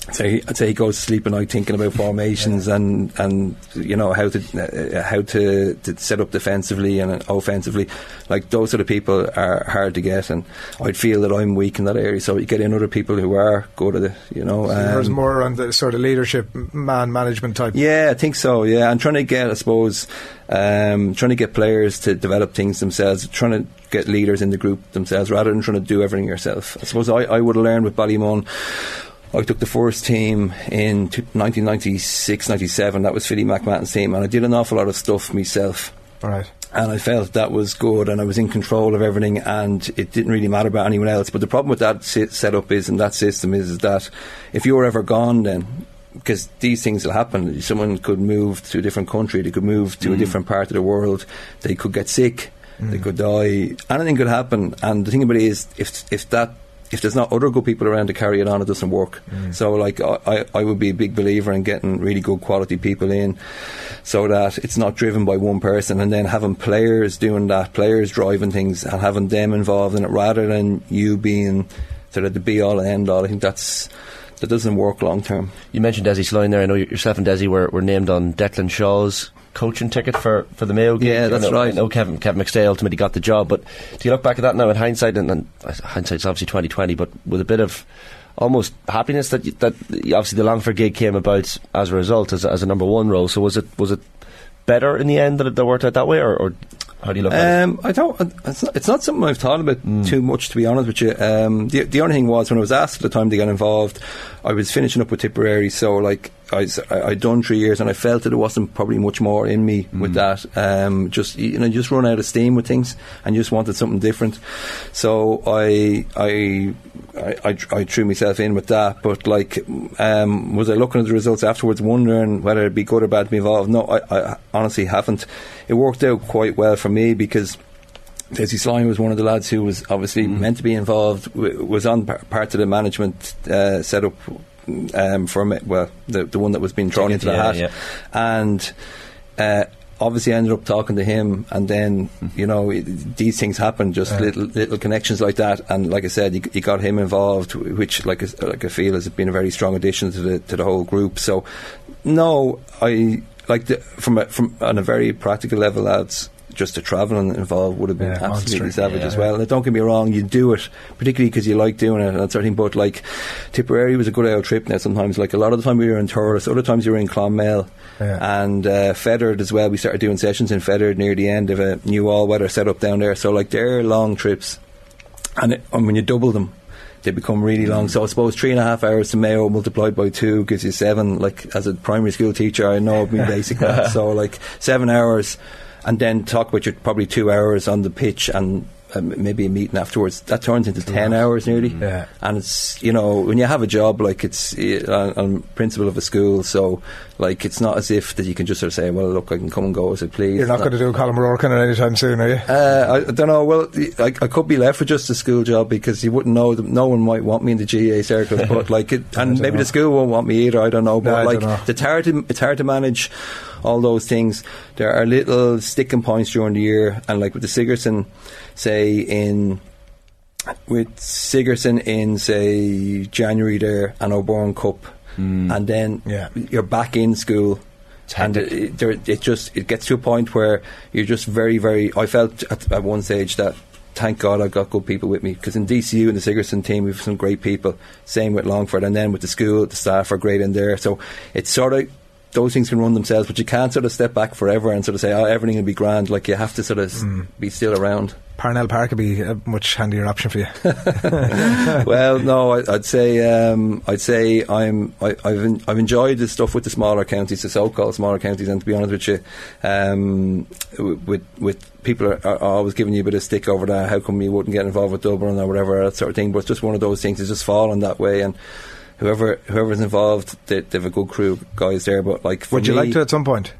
I'd say, he goes to sleep at night thinking about formations and, and you know how to uh, how to, to set up defensively and offensively. Like those sort of people are hard to get, and I'd feel that I'm weak in that area. So you get in other people who are good at it. You know, There's um, more on the sort of leadership, man management type. yeah, I think so. Yeah, I'm trying to get, I suppose, um, trying to get players to develop things themselves, trying to get leaders in the group themselves, rather than trying to do everything yourself. I suppose I, I would have learned with Ballymun. I took the first team in 1996, 97. That was Philly McMahon's team, and I did an awful lot of stuff myself. Right. And I felt that was good, and I was in control of everything, and it didn't really matter about anyone else. But the problem with that setup is, and that system is, is that if you were ever gone, then because these things will happen, someone could move to a different country, they could move to a mm. different part of the world, they could get sick, they mm. could die, anything could happen. And the thing about it is, if if that if there's not other good people around to carry it on, it doesn't work. Mm. So, like, I, I I would be a big believer in getting really good quality people in, so that it's not driven by one person, and then having players doing that, players driving things, and having them involved in it, rather than you being sort of the be all and end all. I think that's that doesn't work long term. You mentioned Desi Sloan there. I know yourself and Desi were, were named on Declan Shaw's coaching ticket for, for the Mayo game. Yeah, that's know, right. Know Kevin, Kevin McStay ultimately got the job, but do you look back at that now in hindsight, and, and hindsight's obviously 2020, but with a bit of almost happiness that that obviously the Longford gig came about as a result, as, a- as a number one role. So was it was it better in the end that it worked out that way, or, or how do you look at it? Um, I don't. It's not, it's not something I've thought about too much, to be honest with you. Um, the the only thing was when I was asked at the time to get involved, I was finishing up with Tipperary, so like I I, I'd done three years, and I felt that there wasn't probably much more in me with that. Um, just you know, just run out of steam with things, and just wanted something different. So I I. I, I, I threw myself in with that, but like, um, was I looking at the results afterwards, wondering whether it'd be good or bad to be involved? No, I, I honestly haven't. It worked out quite well for me because Desi Sloan was one of the lads who was obviously meant to be involved, w- was on par- part of the management uh, setup um, for me, well, the, the one that was being thrown into the yeah, hat. yeah. And uh, obviously I ended up talking to him, and then you know it, these things happen, just Yeah. little little connections like that. And like I said, you, you got him involved, which like I- like I feel has been a very strong addition to the to the whole group. So no, I like the, from a, from on a very practical level, lads. Just the travelling involved would have been Yeah, absolutely street, savage yeah. as well. Don't get me wrong, you do it particularly because you like doing it and that sort of thing. But like Tipperary was a good old trip now. Sometimes, like a lot of the time we were in Thurles, other times you were in Clonmel Yeah. and uh, as well. We started doing sessions in Fethard near the end of a new all weather setup down there. So like they're long trips, and, it, and when you double them. They become really long, so I suppose three and a half hours to Mayo multiplied by two gives you seven. Like as a primary school teacher, I know basic maths, so like seven hours, and then talk about your probably two hours on the pitch and um, maybe a meeting afterwards. That turns into ten hours nearly. Yeah. And it's you know when you have a job like it's uh, I'm principal of a school, so like it's not as if that you can just sort of say, well, look, I can come and go as I please. You're not going to do a Colm O'Rourke anytime soon, are you? Uh, I, I don't know. Well, I, I could be left with just a school job because you wouldn't know. Them. No one might want me in the GAA circles, but like, it, and maybe know. the school won't want me either. I don't know. But I like, know. it's hard to it's hard to manage all those things. There are little sticking points during the year, and like with the Sigerson, say in with Sigerson in say January there and O'Byrne Cup, hmm. and then Yeah. you're back in school. And it, it, there, it just it gets to a point where you're just very very. I felt at, at one stage that thank God I got good people with me because in DCU and the Sigerson team we've some great people. Same with Longford, and then with the school, the staff are great in there. So it's sort of those things can run themselves, but you can't sort of step back forever and sort of say, "Oh, everything will be grand." Like you have to sort of s be still around. Parnell Park would be a much handier option for you. well, no, I, I'd say um, I'd say I'm I, I've I've enjoyed the stuff with the smaller counties, the so-called smaller counties, and to be honest with you, um, with with people are, are always giving you a bit of stick over that. How come you wouldn't get involved with Dublin or whatever that sort of thing? But it's just one of those things. It's just fallen that way, and whoever whoever's involved, they, they've a good crew of guys there. But like, for Would you me- like to at some point?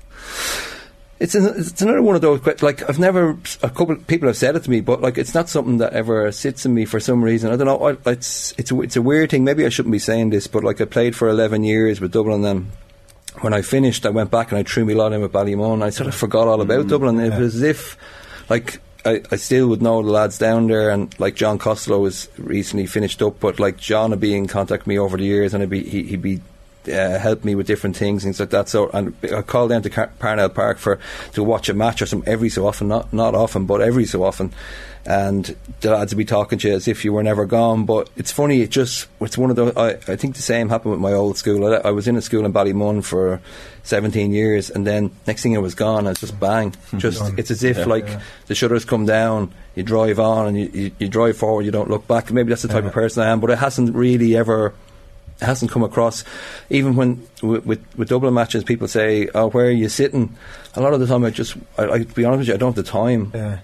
it's an, it's another one of those like I've never a couple of people have said it to me, but like it's not something that ever sits in me for some reason. I don't know. I, it's it's a, it's a weird thing. Maybe I shouldn't be saying this, but like I played for eleven years with Dublin, and when I finished, I went back and I threw me lot in with Ballymun. I sort of forgot all about mm, Dublin. It was as if like. I, I still would know the lads down there, and like John Costello was recently finished up, but like John would be in contact with me over the years, and he'd be he, he'd be uh, help me with different things, things like that. So, and I call down to Car- Parnell Park for to watch a match or some every so often, not not often, but every so often. And the lads would be talking to you as if you were never gone. But it's funny, it just it's one of those. I, I think the same happened with my old school. I, I was in a school in Ballymun for 17 years, and then next thing I was gone. I was just bang. Just, it's as if like the shutters come down, you drive on, and you, you, you drive forward. You don't look back. Maybe that's the type of person I am, but it hasn't really ever it hasn't come across. Even when with, with, with Dublin matches, people say, "Oh, where are you sitting?" A lot of the time, I just, I, I to be honest with you, I don't have the time. Yeah.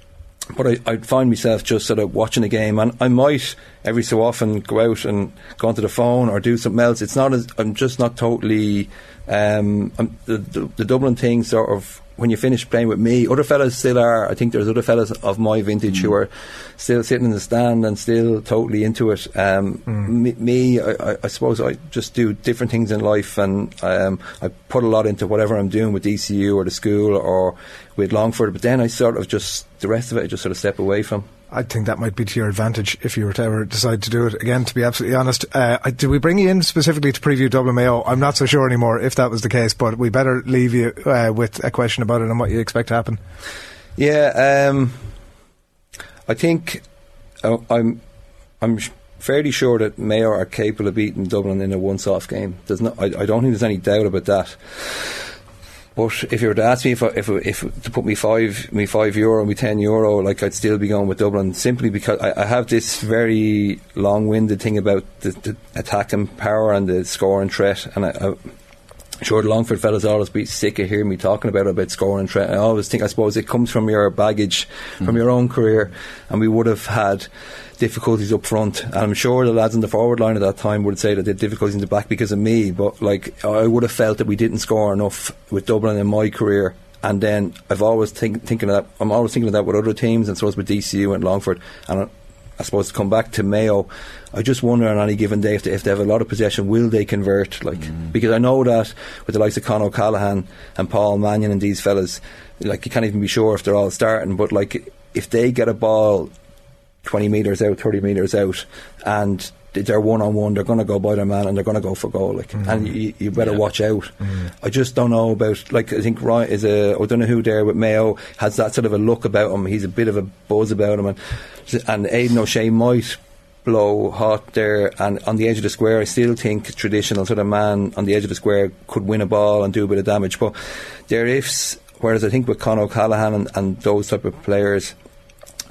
But I, I'd find myself just sort of watching a game, and I might every so often go out and go onto the phone or do something else. It's not as I'm just not totally. Um, the, the, the Dublin thing sort of when you finish playing with me, other fellas still are. I think there's other fellas of my vintage who are still sitting in the stand and still totally into it. Um, Me, me I, I- I suppose I just do different things in life, and um, I put a lot into whatever I'm doing with DCU or the school or with Longford. But then I sort of just the rest of it, I just sort of step away from. I think that might be to your advantage if you were to ever decide to do it again. To be absolutely honest, uh, did we bring you in specifically to preview Dublin Mayo? I'm not so sure anymore if that was the case, but we better leave you uh, with a question about it and what you expect to happen. Yeah, um, I think uh, I'm I'm fairly sure that Mayo are capable of beating Dublin in a once-off game. There's no, I, I don't think there's any doubt about that. But if you were to ask me if if if to put me five me five euro me ten euro, like I'd still be going with Dublin simply because I, I have this very long-winded thing about the, the attacking power and the scoring threat, and I Sure, the Longford fellas always be sick of hearing me talking about about scoring threat. I always think, I suppose, it comes from your baggage, from mm. your own career, and we would have had difficulties up front. And I'm sure the lads in the forward line at that time would say that they had difficulties in the back because of me. But like, I would have felt that we didn't score enough with Dublin in my career. And then I've always think, thinking of that. I'm always thinking of that with other teams, and so it's with DCU and Longford. And I suppose to come back to Mayo, I just wonder on any given day if they, if they have a lot of possession, will they convert? Like Mm. because I know that with the likes of Con O'Callaghan and Paul Mannion and these fellas, like you can't even be sure if they're all starting. But like if they get a ball twenty meters out, thirty meters out, and they're one on one, they're going to go by their man and they're going to go for goal. Like, mm. and you, you better watch out. Mm. I just don't know about like I think Ryan is a I don't know who there with Mayo has that sort of a look about him. He's a bit of a buzz about him, and and Aidan O'Shea might blow hot there and on the edge of the square I still think traditional sort of man on the edge of the square could win a ball and do a bit of damage but there ifs whereas I think with Con O'Callaghan and, and those type of players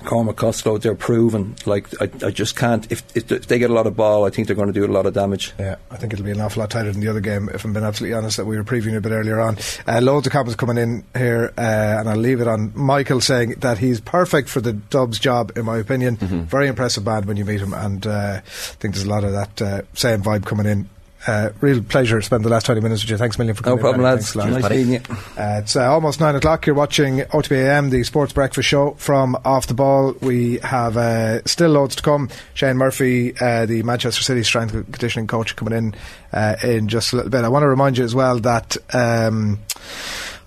Cormac Costello, they're proven. Like I, I just can't. If, if if they get a lot of ball, I think they're going to do a lot of damage. Yeah, I think it'll be an awful lot tighter than the other game. If I'm being absolutely honest, that we were previewing a bit earlier on. Uh, loads of comments coming in here, uh, and I'll leave it on Michael saying that he's perfect for the Dubs job, in my opinion. Very impressive band when you meet him, and uh, I think there's a lot of that uh, same vibe coming in. Uh, real pleasure to spend the last 20 minutes with you. Thanks a million for coming. No problem, in. lads. Nice meeting you. Uh, it's uh, almost nine o'clock. You're watching OTBAM, the sports breakfast show from Off the Ball. We have uh, still loads to come. Shayne Murphy, uh, the Manchester City strength and conditioning coach, coming in uh, in just a little bit. I want to remind you as well that. Um,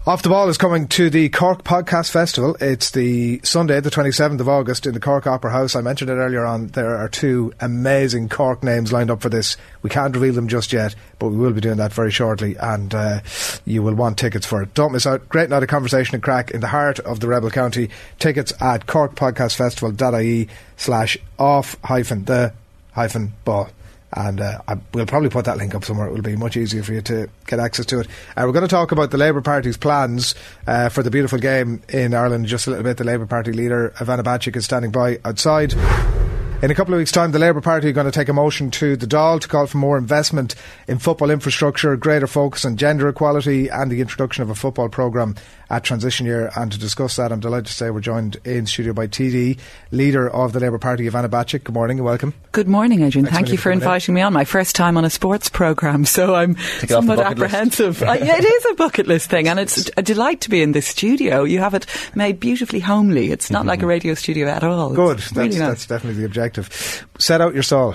off the Ball is coming to the Cork Podcast Festival. It's the Sunday, the 27th of August, in the Cork Opera House. I mentioned it earlier on. There are two amazing Cork names lined up for this. We can't reveal them just yet, but we will be doing that very shortly, and uh, you will want tickets for it. Don't miss out. Great night of conversation and crack in the heart of the Rebel County. Tickets at corkpodcastfestival.ie slash off hyphen the hyphen ball and uh, I, we'll probably put that link up somewhere. It will be much easier for you to get access to it. Uh, we're going to talk about the Labour Party's plans uh, for the beautiful game in Ireland just a little bit. The Labour Party leader, Ivana Bacik, is standing by outside. In a couple of weeks' time, the Labour Party are going to take a motion to the Dáil to call for more investment in football infrastructure, greater focus on gender equality, and the introduction of a football programme at transition year. And to discuss that, I'm delighted to say we're joined in studio by TD, leader of the Labour Party, Ivana Bacik. Good morning and welcome. Good morning, Adrian. Thanks Thank you for for coming in. inviting me on. My first time on a sports programme, so I'm it somewhat apprehensive. uh, yeah, it is a bucket list thing, and it's a delight to be in this studio. You have it made beautifully homely. It's not like a radio studio at all. It's Good. That's, really nice. that's definitely the objective. Set out your stall.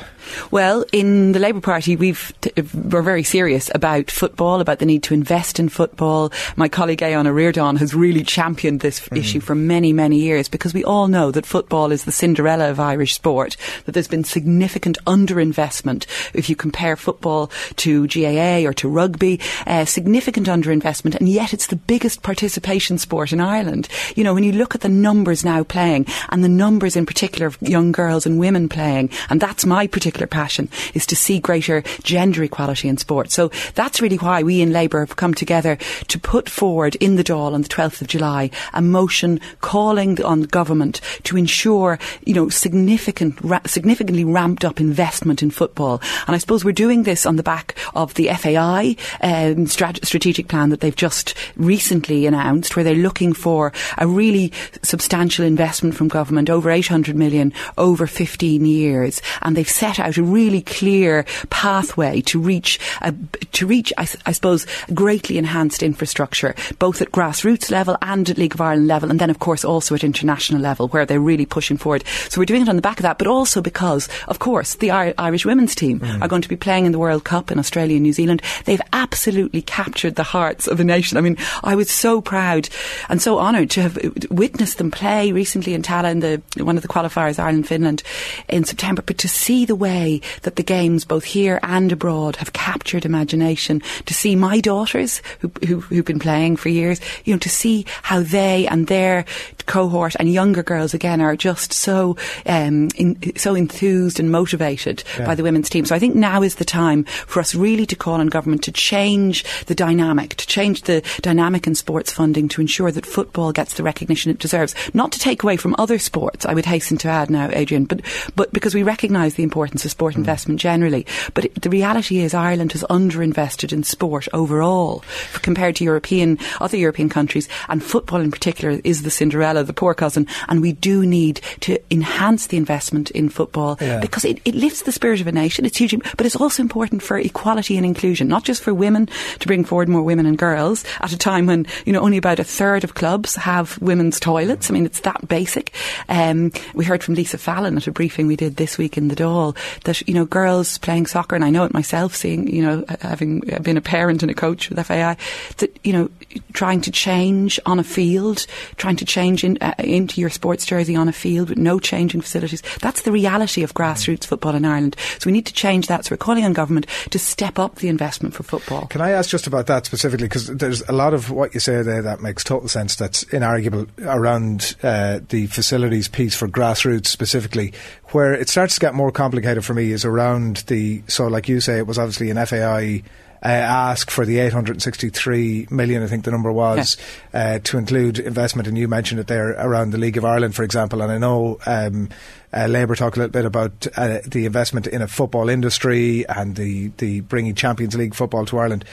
Well, in the Labour Party, we've t- we're very serious about football, about the need to invest in football. My colleague Aodhán Ó Ríordáin has really championed this Mm. issue for many, many years because we all know that football is the Cinderella of Irish sport. That there's been significant underinvestment if you compare football to GAA or to rugby. Uh, significant underinvestment, and yet it's the biggest participation sport in Ireland. You know, when you look at the numbers now playing, and the numbers in particular of young girls and women playing, and that's my particular passion, is to see greater gender equality in sport. So that's really why we in Labour have come together to put forward in the Dáil on the 12th of July a motion calling on government to ensure, you know, significant, ra- significantly ramped up investment in football. And I suppose we're doing this on the back of the FAI um, strat- strategic plan that they've just recently announced, where they're looking for a really substantial investment from government, over 800 million over 15 years, and they've set out a really clear pathway to reach a, to reach, I, I suppose, greatly enhanced infrastructure, both at grassroots level and at League of Ireland level, and then of course also at international level, where they're really pushing forward. So we're doing it on the back of that, but also because, of course, the Ir- Irish women's team mm. are going to be playing in the World Cup in Australia and New Zealand. They've absolutely captured the hearts of the nation. I mean, I was so proud and so honoured to have witnessed them play recently in Tallaght in the one of the qualifiers, Ireland Finland, in September. But to see the way that the games, both here and abroad, have captured imagination, to see my daughters who, who, who've been playing for years, you know, to see how they and their cohort and younger girls again are just so um, in, so enthused and motivated Yeah. by the women's team. So I think now is the time for us really to call on government to change the dynamic, to change the dynamic in sports funding to ensure that football gets the recognition it deserves. Not to take away from other sports, I would hasten to add now, Adrian, but, but because we recognise the importance of sport investment generally. But it, the reality is Ireland has underinvested in sport overall compared to European, other European countries, and football in particular is the Cinderella The poor cousin, and we do need to enhance the investment in football Yeah. because it, it lifts the spirit of a nation. It's huge, but it's also important for equality and inclusion, not just for women to bring forward more women and girls at a time when you know only about a third of clubs have women's toilets. I mean, it's that basic. Um, we heard from Lisa Fallon at a briefing we did this week in the Dáil that you know girls playing soccer, and I know it myself, seeing you know having been a parent and a coach with FAI, that you know trying to change on a field, trying to change in, uh, into your sports jersey on a field with no changing facilities. That's the reality of grassroots football in Ireland. So we need to change that. So we're calling on government to step up the investment for football. Can I ask just about that specifically? Because there's a lot of what you say there that makes total sense. That's inarguable around uh, the facilities piece for grassroots specifically. Where it starts to get more complicated for me is around the. So, like you say, it was obviously an FAI. Uh, ask for the 863 million, I think the number was, uh, to include investment, and you mentioned it there around the League of Ireland, for example. And I know um, uh, Labour talk a little bit about uh, the investment in a football industry and the, the bringing Champions League football to Ireland.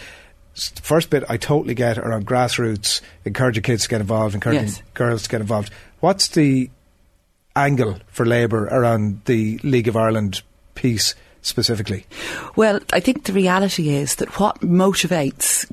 First bit I totally get around grassroots, encouraging kids to get involved, encouraging Yes. girls to get involved. What's the angle for Labour around the League of Ireland piece specifically? Well, I think the reality is that what motivates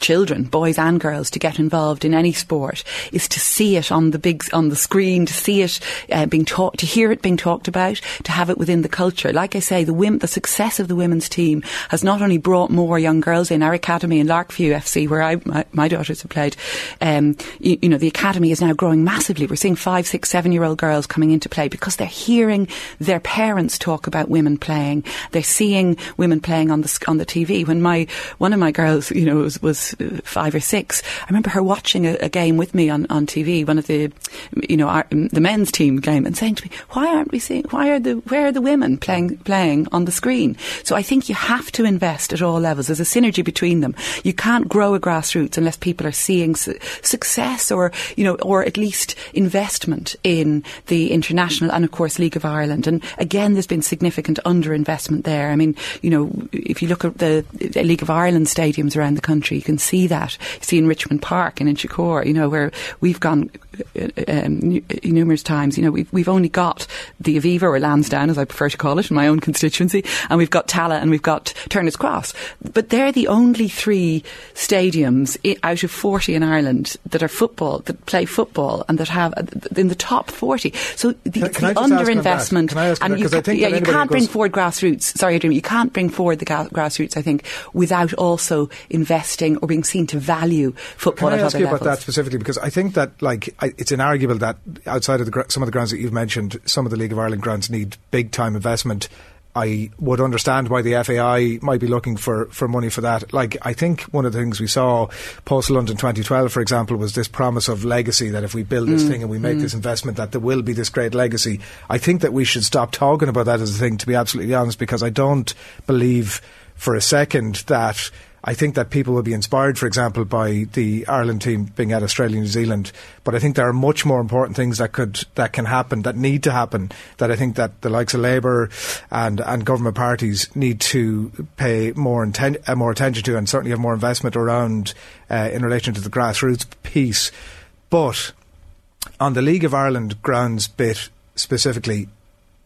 children, boys and girls, to get involved in any sport is to see it on the big on the screen, to see it uh, being taught, to hear it being talked about, to have it within the culture. Like I say, the wim- the success of the women's team has not only brought more young girls in. Our academy in Larkview FC, where I my, my daughters have played, um, you, you know, the academy is now growing massively. We're seeing five, six, seven year old girls coming into play because they're hearing their parents talk about women playing. They're seeing women playing on the on the TV. When my one of my girls, you know, was, was uh, five or six, I remember her watching a, a game with me on, on TV, one of the, you know, our, the men's team game, and saying to me, "Why aren't we seeing? Why are the where are the women playing playing on the screen?" So I think you have to invest at all levels. There's a synergy between them. You can't grow a grassroots unless people are seeing su- success or you know, or at least investment in the international and of course League of Ireland. And again, there's been significant underinvestment there. I mean, you know, if you look at the, League of Ireland stadiums around the country, you can see that. You see in Richmond Park and in Chicor, you know, where we've gone um, numerous times. You know, we've, we've only got the Aviva or Lansdowne, as I prefer to call it, in my own constituency, and we've got Tallaght and we've got Turner's Cross. But they're the only three stadiums out of 40 in Ireland that are football, that play football, and that have uh, in the top 40. So the, Can- can the just ask on that? underinvestment, Can I ask on and you, think yeah, you can't bring forward grassroots. Sorry, Adrian, you can't bring forward the ga- grassroots. I think without also investing or being seen to value football Can I at ask other you levels. about that specifically? Because I think that, like, I, it's inarguable that outside of the, some of the grounds that you've mentioned, some of the League of Ireland grounds need big time investment. I would understand why the FAI might be looking for, for money for that. Like, I think one of the things we saw post London 2012, for example, was this promise of legacy that if we build this Mm, thing and we make mm. this investment, that there will be this great legacy. I think that we should stop talking about that as a thing, to be absolutely honest, because I don't believe for a second that I think that people will be inspired, for example, by the Ireland team being at Australia, New Zealand. But I think there are much more important things that could that can happen, that need to happen. That I think that the likes of Labour and and government parties need to pay more inten- uh, more attention to, and certainly have more investment around uh, in relation to the grassroots piece. But on the League of Ireland grounds bit specifically,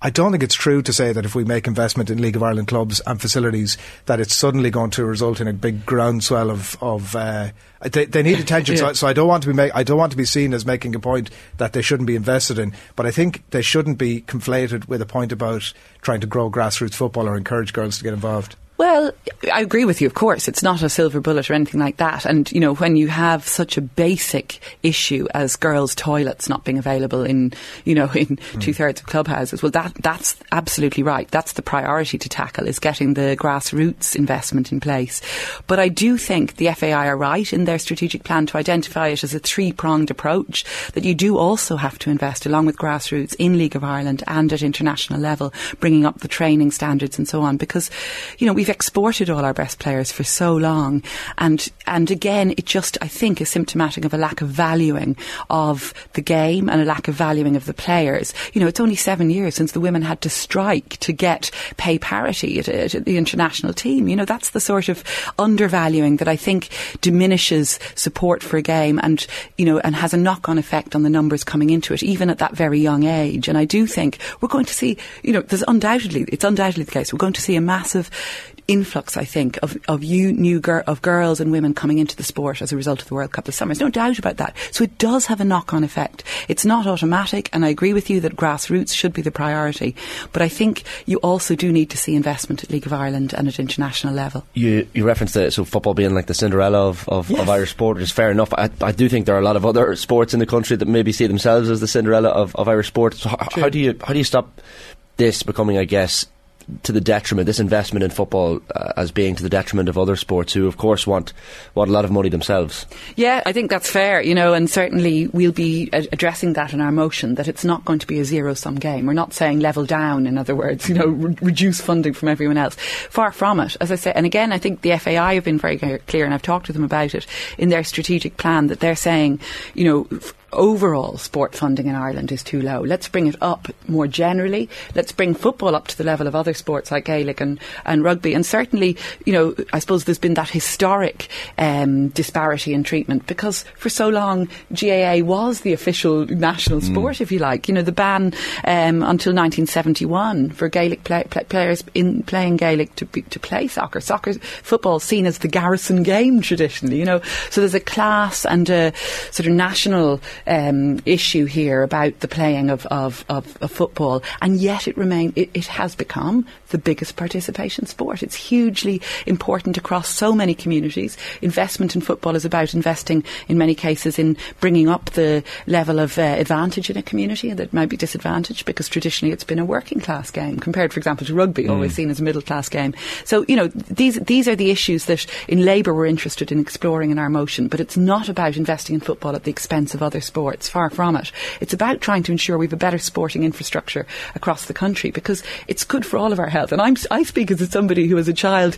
I don't think it's true to say that if we make investment in League of Ireland clubs and facilities, that it's suddenly going to result in a big groundswell of of. Uh, they, they need attention, so, so I don't want to be make, I don't want to be seen as making a point that they shouldn't be invested in. But I think they shouldn't be conflated with a point about trying to grow grassroots football or encourage girls to get involved. Well, I agree with you, of course. It's not a silver bullet or anything like that. And, you know, when you have such a basic issue as girls' toilets not being available in, you know, in hmm. two thirds of clubhouses, well, that, that's absolutely right. That's the priority to tackle is getting the grassroots investment in place. But I do think the FAI are right in their strategic plan to identify it as a three pronged approach that you do also have to invest along with grassroots in League of Ireland and at international level, bringing up the training standards and so on. Because, you know, we've exported all our best players for so long, and and again, it just I think is symptomatic of a lack of valuing of the game and a lack of valuing of the players. You know, it's only seven years since the women had to strike to get pay parity at, at the international team. You know, that's the sort of undervaluing that I think diminishes support for a game and you know and has a knock-on effect on the numbers coming into it, even at that very young age. And I do think we're going to see, you know, there's undoubtedly it's undoubtedly the case. We're going to see a massive influx, I think, of, of you new gir- of girls and women coming into the sport as a result of the World Cup this summer. There's no doubt about that. So it does have a knock-on effect. It's not automatic, and I agree with you that grassroots should be the priority. But I think you also do need to see investment at League of Ireland and at international level. You you referenced the, so football being like the Cinderella of, of, yes. of Irish sport, which is fair enough. I, I do think there are a lot of other sports in the country that maybe see themselves as the Cinderella of, of Irish sport. So how, how do you how do you stop this becoming, I guess, to the detriment, this investment in football uh, as being to the detriment of other sports who, of course, want, want a lot of money themselves. Yeah, I think that's fair, you know, and certainly we'll be addressing that in our motion that it's not going to be a zero sum game. We're not saying level down, in other words, you know, re- reduce funding from everyone else. Far from it, as I say. And again, I think the FAI have been very clear, and I've talked to them about it in their strategic plan that they're saying, you know, f- overall sport funding in Ireland is too low. Let's bring it up more generally. Let's bring football up to the level of other sports like Gaelic and, and rugby. And certainly, you know, I suppose there's been that historic um, disparity in treatment because for so long GAA was the official national mm. sport, mm. if you like. You know, the ban um, until 1971 for Gaelic play, play, players in playing Gaelic to, be, to play soccer. Soccer, football seen as the garrison game traditionally, you know. So there's a class and a sort of national um, issue here about the playing of, of, of, of football, and yet it remain it, it, has become the biggest participation sport. It's hugely important across so many communities. Investment in football is about investing, in many cases, in bringing up the level of uh, advantage in a community that might be disadvantaged because traditionally it's been a working class game compared, for example, to rugby, mm. always seen as a middle class game. So you know these these are the issues that in Labour we're interested in exploring in our motion, but it's not about investing in football at the expense of other sports sports, far from it. It's about trying to ensure we have a better sporting infrastructure across the country because it's good for all of our health. And I'm, I speak as somebody who, as a child,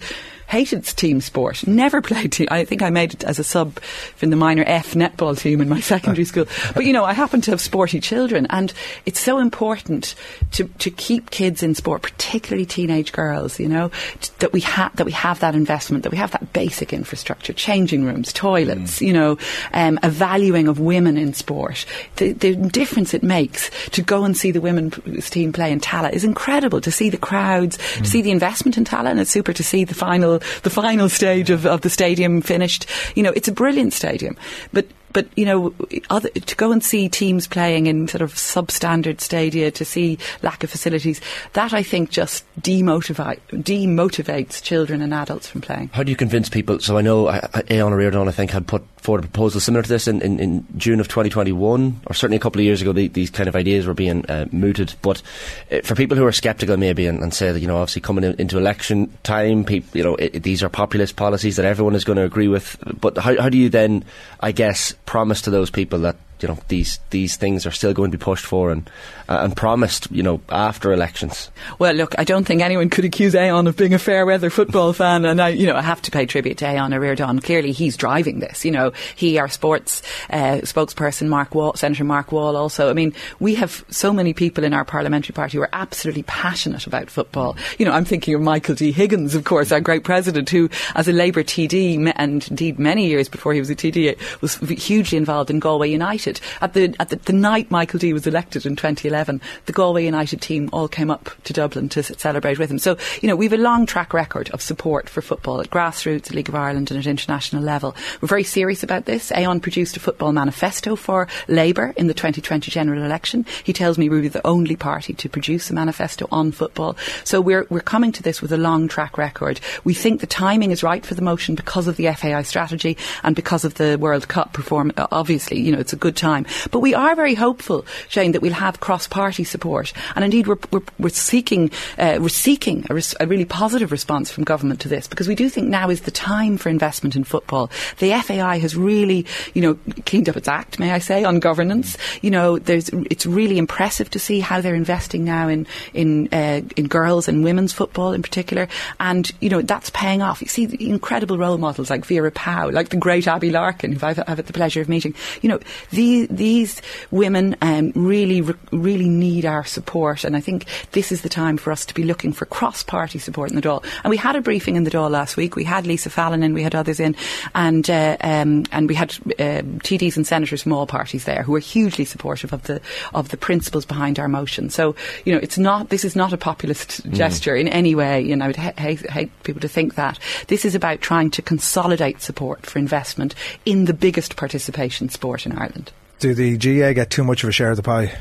hated team sport, never played team. I think I made it as a sub in the minor F netball team in my secondary school. But you know, I happen to have sporty children, and it's so important to, to keep kids in sport, particularly teenage girls. You know, t- that we have that we have that investment, that we have that basic infrastructure, changing rooms, toilets. Mm. You know, um, a valuing of women in sport. The, the difference it makes to go and see the women's team play in Tallaght is incredible. To see the crowds, mm. to see the investment in Tallaght, and it's super to see the final the final stage of, of the stadium finished. You know, it's a brilliant stadium, but but you know, other, to go and see teams playing in sort of substandard stadia, to see lack of facilities, that I think just demotivate, demotivates children and adults from playing. How do you convince people? So I know Ó Ríordáin, I think, had put forward a proposal similar to this in, in, in June of 2021, or certainly a couple of years ago. The, these kind of ideas were being uh, mooted, but uh, for people who are sceptical, maybe, and, and, say that you know, obviously coming in, into election time, people, you know, it, these are populist policies that everyone is going to agree with. But how, how do you then, I guess, promise to those people that you know these these things are still going to be pushed for and uh, and promised you know after elections. Well, look, I don't think anyone could accuse Aodhán of being a fair weather football fan, and I you know I have to pay tribute to Aodhán Ó Ríordáin. Clearly, he's driving this. You know, he our sports uh, spokesperson, Mark Wall, Senator Mark Wall. Also, I mean, we have so many people in our parliamentary party who are absolutely passionate about football. You know, I'm thinking of Michael D Higgins, of course, our great president, who as a Labour TD and indeed many years before he was a TD was hugely involved in Galway United United. At the at the, the night Michael D was elected in 2011, the Galway United team all came up to Dublin to celebrate with him. So you know we've a long track record of support for football at grassroots, League of Ireland, and at international level. We're very serious about this. Aodhán produced a football manifesto for Labour in the 2020 general election. He tells me we're the only party to produce a manifesto on football. So we're we're coming to this with a long track record. We think the timing is right for the motion because of the FAI strategy and because of the World Cup performance. Obviously, you know it's a good time. But we are very hopeful, Shane, that we'll have cross-party support, and indeed we're we're, we're seeking uh, we're seeking a, res- a really positive response from government to this because we do think now is the time for investment in football. The FAI has really, you know, cleaned up its act, may I say, on governance. You know, there's it's really impressive to see how they're investing now in in uh, in girls and women's football in particular, and you know that's paying off. You see incredible role models like Vera Pauw, like the great Abbie Larkin, who I've, I've had the pleasure of meeting. You know, the, these women um, really really need our support, and I think this is the time for us to be looking for cross-party support in the Dáil. And we had a briefing in the Dáil last week. We had Lisa Fallon in, we had others in, and uh, um, and we had uh, TDs and senators from all parties there who were hugely supportive of the of the principles behind our motion. So you know, it's not this is not a populist mm. gesture in any way. And I would ha- hate, hate people to think that this is about trying to consolidate support for investment in the biggest participation sport in Ireland. Do the GAA get too much of a share of the pie?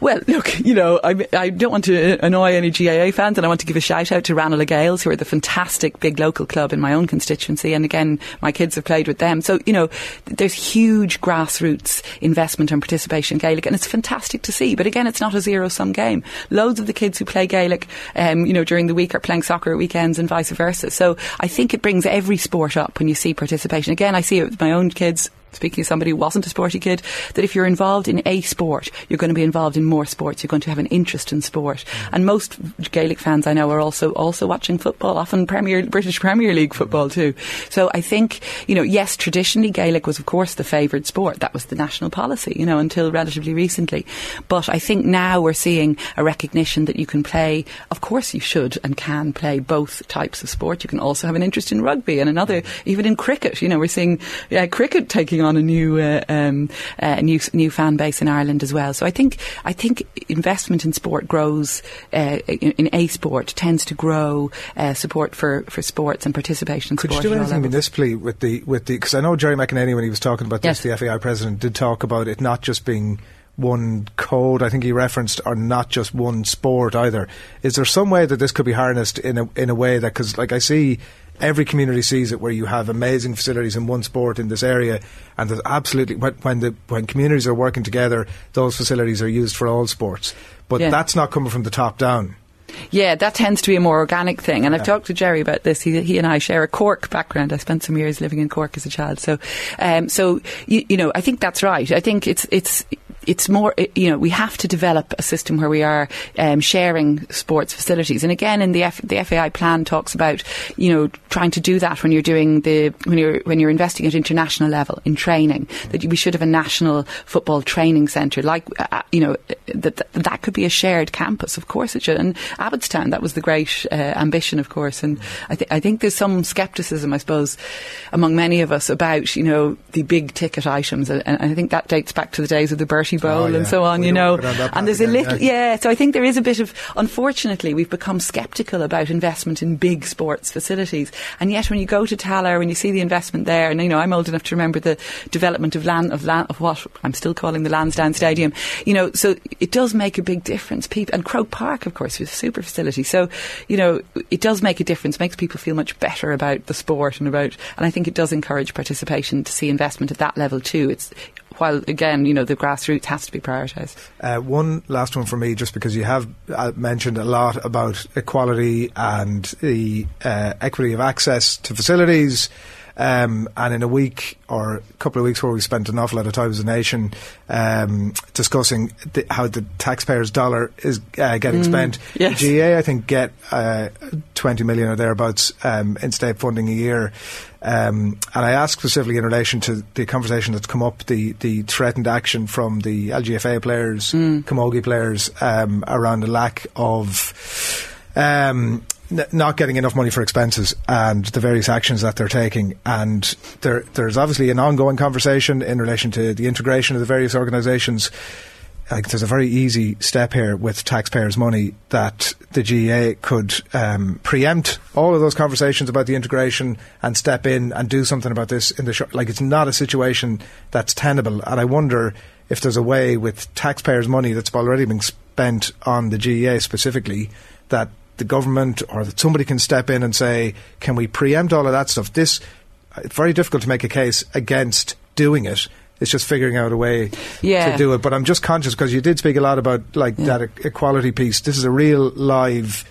Well, look, you know, I, I, don't want to annoy any GAA fans, and I want to give a shout out to Ranelagh Gaels, who are the fantastic big local club in my own constituency. And again, my kids have played with them. So, you know, there's huge grassroots investment and participation in Gaelic, and it's fantastic to see. But again, it's not a zero sum game. Loads of the kids who play Gaelic, um, you know, during the week are playing soccer at weekends and vice versa. So I think it brings every sport up when you see participation. Again, I see it with my own kids speaking of somebody who wasn't a sporty kid, that if you're involved in a sport, you're going to be involved in more sports. You're going to have an interest in sport. Mm. And most Gaelic fans I know are also also watching football, often Premier British Premier League football too. So I think you know, yes, traditionally Gaelic was of course the favoured sport. That was the national policy, you know, until relatively recently. But I think now we're seeing a recognition that you can play. Of course, you should and can play both types of sport. You can also have an interest in rugby and another, even in cricket. You know, we're seeing yeah, cricket taking on a new uh, um, uh, new new fan base in Ireland as well. So I think I think investment in sport grows uh, in, in, a sport tends to grow uh, support for, for sports and participation in Could sport. You do anything municipally with the with the because I know Gerry McAnaney when he was talking about this, yes. the FAI president did talk about it not just being one code. I think he referenced, or not just one sport either. Is there some way that this could be harnessed in a in a way that because like I see every community sees it where you have amazing facilities in one sport in this area and there's absolutely when the when communities are working together those facilities are used for all sports but yeah. that's not coming from the top down yeah, that tends to be a more organic thing. And I've talked to Gerry about this. He, he, and I share a Cork background. I spent some years living in Cork as a child. So, um, so you, you, know, I think that's right. I think it's it's it's more, you know, we have to develop a system where we are um, sharing sports facilities. And again, in the F- the FAI plan talks about, you know, trying to do that when you're doing the when you're when you're investing at international level in training. That we should have a national football training centre, like uh, uh you know, that, that, that could be a shared campus. Of course, it should. And Abbottstown, that was the great uh, ambition, of course. And I, th- I think there's some scepticism, I suppose, among many of us about you know the big ticket items, and I think that dates back to the days of the Bertie Oh, bowl oh, yeah. and so on, we you know. And there's again, a little, yeah. yeah. So I think there is a bit of, unfortunately, we've become sceptical about investment in big sports facilities. And yet when you go to Tallaght, when you see the investment there, and you know, I'm old enough to remember the development of land, of land, of what I'm still calling the Lansdowne Stadium, you know, so it does make a big difference. People, and Croke Park, of course, was a super facility. So, you know, it does make a difference, makes people feel much better about the sport and about, and I think it does encourage participation to see investment at that level too. It's, while again, you know, the grassroots has to be prioritised. Uh, one last one for me, just because you have uh, mentioned a lot about equality and the uh, equity of access to facilities. Um, and in a week or a couple of weeks where we spent an awful lot of time as a nation um, discussing the, how the taxpayers' dollar is uh, getting mm, spent. Yes. The GAA, I think, get uh, 20 million or thereabouts um, in state funding a year. Um, and I ask specifically in relation to the conversation that's come up, the, the threatened action from the LGFA players, mm. Camogie players, um, around the lack of um, n- not getting enough money for expenses and the various actions that they're taking. And there, there's obviously an ongoing conversation in relation to the integration of the various organisations like there's a very easy step here with taxpayers' money that the GAA could um, preempt all of those conversations about the integration and step in and do something about this in the short. Like it's not a situation that's tenable, and I wonder if there's a way with taxpayers' money that's already been spent on the GAA specifically that the government or that somebody can step in and say, can we preempt all of that stuff? This it's very difficult to make a case against doing it It's just figuring out a way Yeah. to do it. But I'm just conscious because you did speak a lot about like that e- equality piece. This is a real live.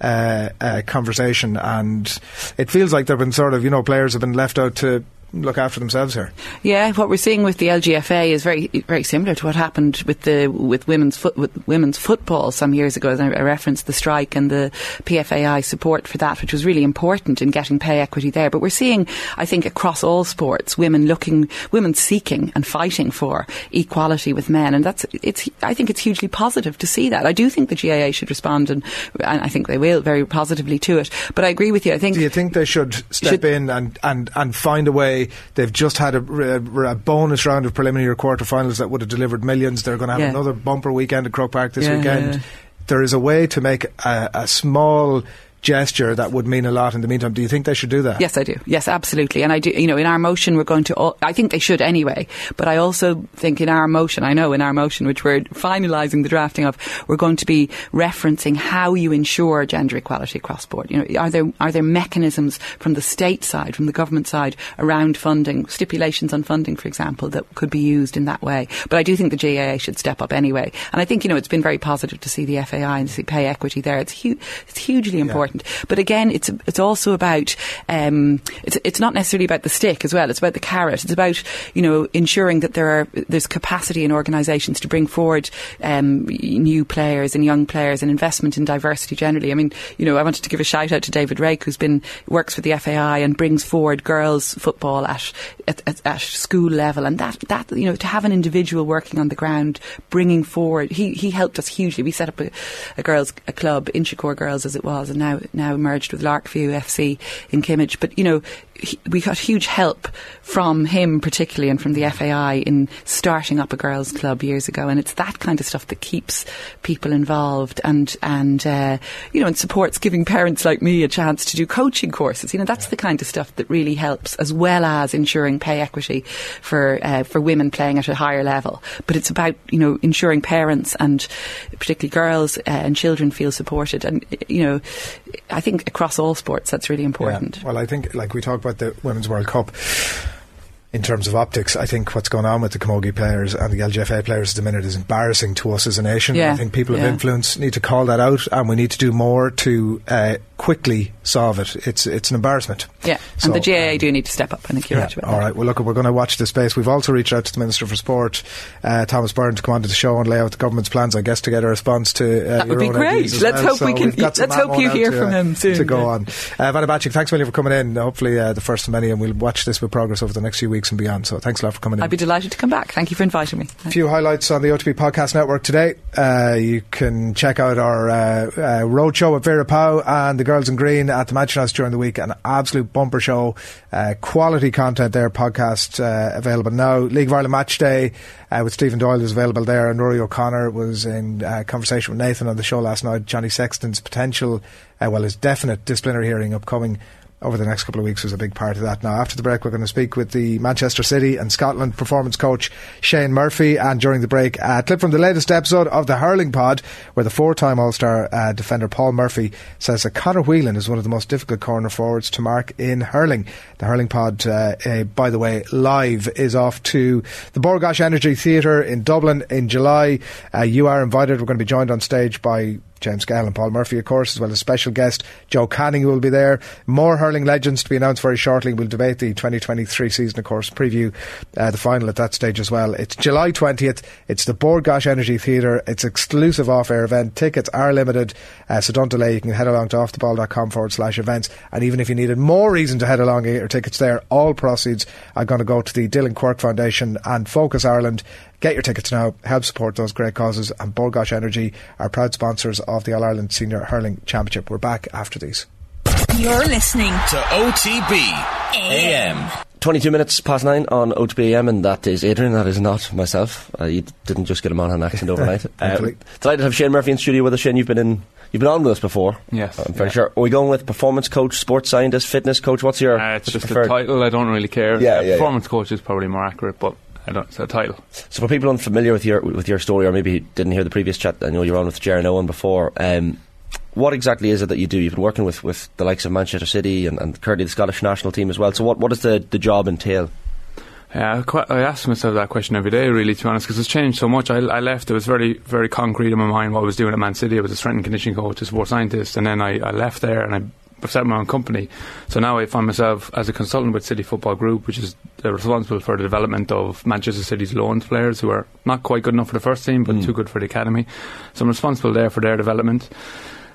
Uh, uh, conversation, and it feels like there've been sort of you know players have been left out to look after themselves here. Yeah, what we're seeing with the LGFA is very very similar to what happened with the with women's foot with women's football some years ago. I I referenced the strike and the PFAI support for that, which was really important in getting pay equity there. But we're seeing, I think, across all sports, women looking, women seeking and fighting for equality with men, and that's it's. I think it's hugely positive to see that. I do think the GAA should respond, and, and I think they will very positively to it. But I agree with you. I think Do you think they should step in and, and, and find a way? They've just had a, a, bonus round of preliminary quarterfinals that would have delivered millions. They're going to have Yeah. another bumper weekend at Croke Park this Yeah, weekend. yeah. There is a way to make a, a small gesture that would mean a lot in the meantime. Do you think they should do that? Yes, I do. Yes, absolutely. And I do, you know, in our motion, we're going to, all, I think they should anyway, but I also think in our motion, I know in our motion, which we're finalising the drafting of, we're going to be referencing how you ensure gender equality across board. You know, are there, are there mechanisms from the state side, from the government side around funding, stipulations on funding, for example, that could be used in that way? But I do think the GAA should step up anyway. And I think, you know, it's been very positive to see the FAI and to see pay equity there. It's, hu- it's hugely important. But again, it's it's also about um, it's it's not necessarily about the stick as well. It's about the carrot. It's about you know ensuring that there are there's capacity in organisations to bring forward um, new players and young players and investment in diversity generally. I mean, you know, I wanted to give a shout out to David Rake, who's been works for the FAI and brings forward girls football at at, at, at school level, and that that you know to have an individual working on the ground bringing forward. He he helped us hugely. We set up a, a girls a club, Inchicore Girls as it was, and now now merged with Larkview FC in Kimmage. But you know, we got huge help from him particularly and from the FAI in starting up a girls club years ago. And it's that kind of stuff that keeps people involved and and uh, you know and supports giving parents like me a chance to do coaching courses. You know, that's the kind of stuff that really helps, as well as ensuring pay equity for uh, for women playing at a higher level. But it's about you know ensuring parents and particularly girls uh, and children feel supported. And you know, I think across all sports that's really important. Yeah. Well, I think, like we talk about the Women's World Cup, in terms of optics, I think what's going on with the Camogie players and the LGFA players at the minute is embarrassing to us as a nation. Yeah. I think people of Yeah. influence need to call that out, and we need to do more to uh, quickly solve it. It's it's an embarrassment. Yeah, So, and the GAA do need to step up. I think you're Yeah, right about all that. right. Well, look, we're going to watch this space. We've also reached out to the Minister for Sport, uh, Thomas Byrne, to come onto the show and lay out the government's plans. I guess to get a response to uh, That would your be great. Let's well. hope we So can- we've got let's hope you hear to, from uh, him soon, To go on, uh, Ivana thanks a million for coming in. Hopefully, uh, the first of many, and we'll watch this with progress over the next few weeks and beyond. So, thanks a lot for coming in. I'd be delighted to come back. Thank you for inviting me. A few highlights on the OTB Podcast Network today. Uh, you can check out our uh, uh, roadshow with Vera Pauw and the Girls in Green at the Mansion House during the week. An absolute bumper show. Uh, quality content there, podcast uh, available now. League of Ireland Match Day uh, with Stephen Doyle is available there. And Rory O'Connor was in uh, conversation with Nathan on the show last night. Johnny Sexton's potential, uh, well, his definite disciplinary hearing upcoming over the next couple of weeks was a big part of that. Now, after the break, we're going to speak with the Manchester City and Scotland performance coach Shane Murphy. And during the break, a clip from the latest episode of the Hurling Pod, where the four-time All-Star uh, defender Paul Murphy says that Conor Whelan is one of the most difficult corner forwards to mark in hurling. The Hurling Pod, uh, uh, by the way, live is off to the Bord Gáis Energy Theatre in Dublin in July. Uh, you are invited. We're going to be joined on stage by James Gale and Paul Murphy, of course, as well as special guest Joe Canning, will be there. More hurling legends to be announced very shortly. We'll debate the 2023 season, of course, preview uh, the final at that stage as well. It's July 20th. It's the Bord Gáis Energy Theatre. It's exclusive off-air event. Tickets are limited, uh, so don't delay. You can head along to offtheball.com forward slash events. And even if you needed more reason to head along and get your tickets there, all proceeds are going to go to the Dylan Quirke Foundation and Focus Ireland. Get your tickets now. Help support those great causes. And Bord Gáis Energy are proud sponsors of the All Ireland Senior Hurling Championship. We're back after these. You're listening To OTB AM. 22 minutes past nine on OTB AM, and that is Adrian, that is not myself. Uh, you didn't just get a Monaghan accent overnight. uh, Thankfully. delighted to have Shane Murphy in studio with us. Shane, you've been in. You've been on with us before. Yes, I'm very yeah. sure. Are we going with performance coach, sports scientist, fitness coach? What's your? Uh, it's what's your just a preferred? title. I don't really care. Yeah, yeah, yeah. Performance coach is probably more accurate, but I don't. It's a title. So for people unfamiliar with your with your story, or maybe didn't hear the previous chat, I know you were on with Jaron Owen before. Um, what exactly is it that you do? You've been working with, with the likes of Manchester City and, and currently the Scottish national team as well. So what, what does the, the job entail? Yeah, I quite, I ask myself that question every day, really, to be honest, because it's changed so much. I, I left, it was very, very concrete in my mind what I was doing at Man City. I was a strength and conditioning coach, a sports scientist, and then I, I left there and I set my own company. So now I find myself as a consultant with City Football Group, which is responsible for the development of Manchester City's loaned players who are not quite good enough for the first team, but too good for the academy. So I'm responsible there for their development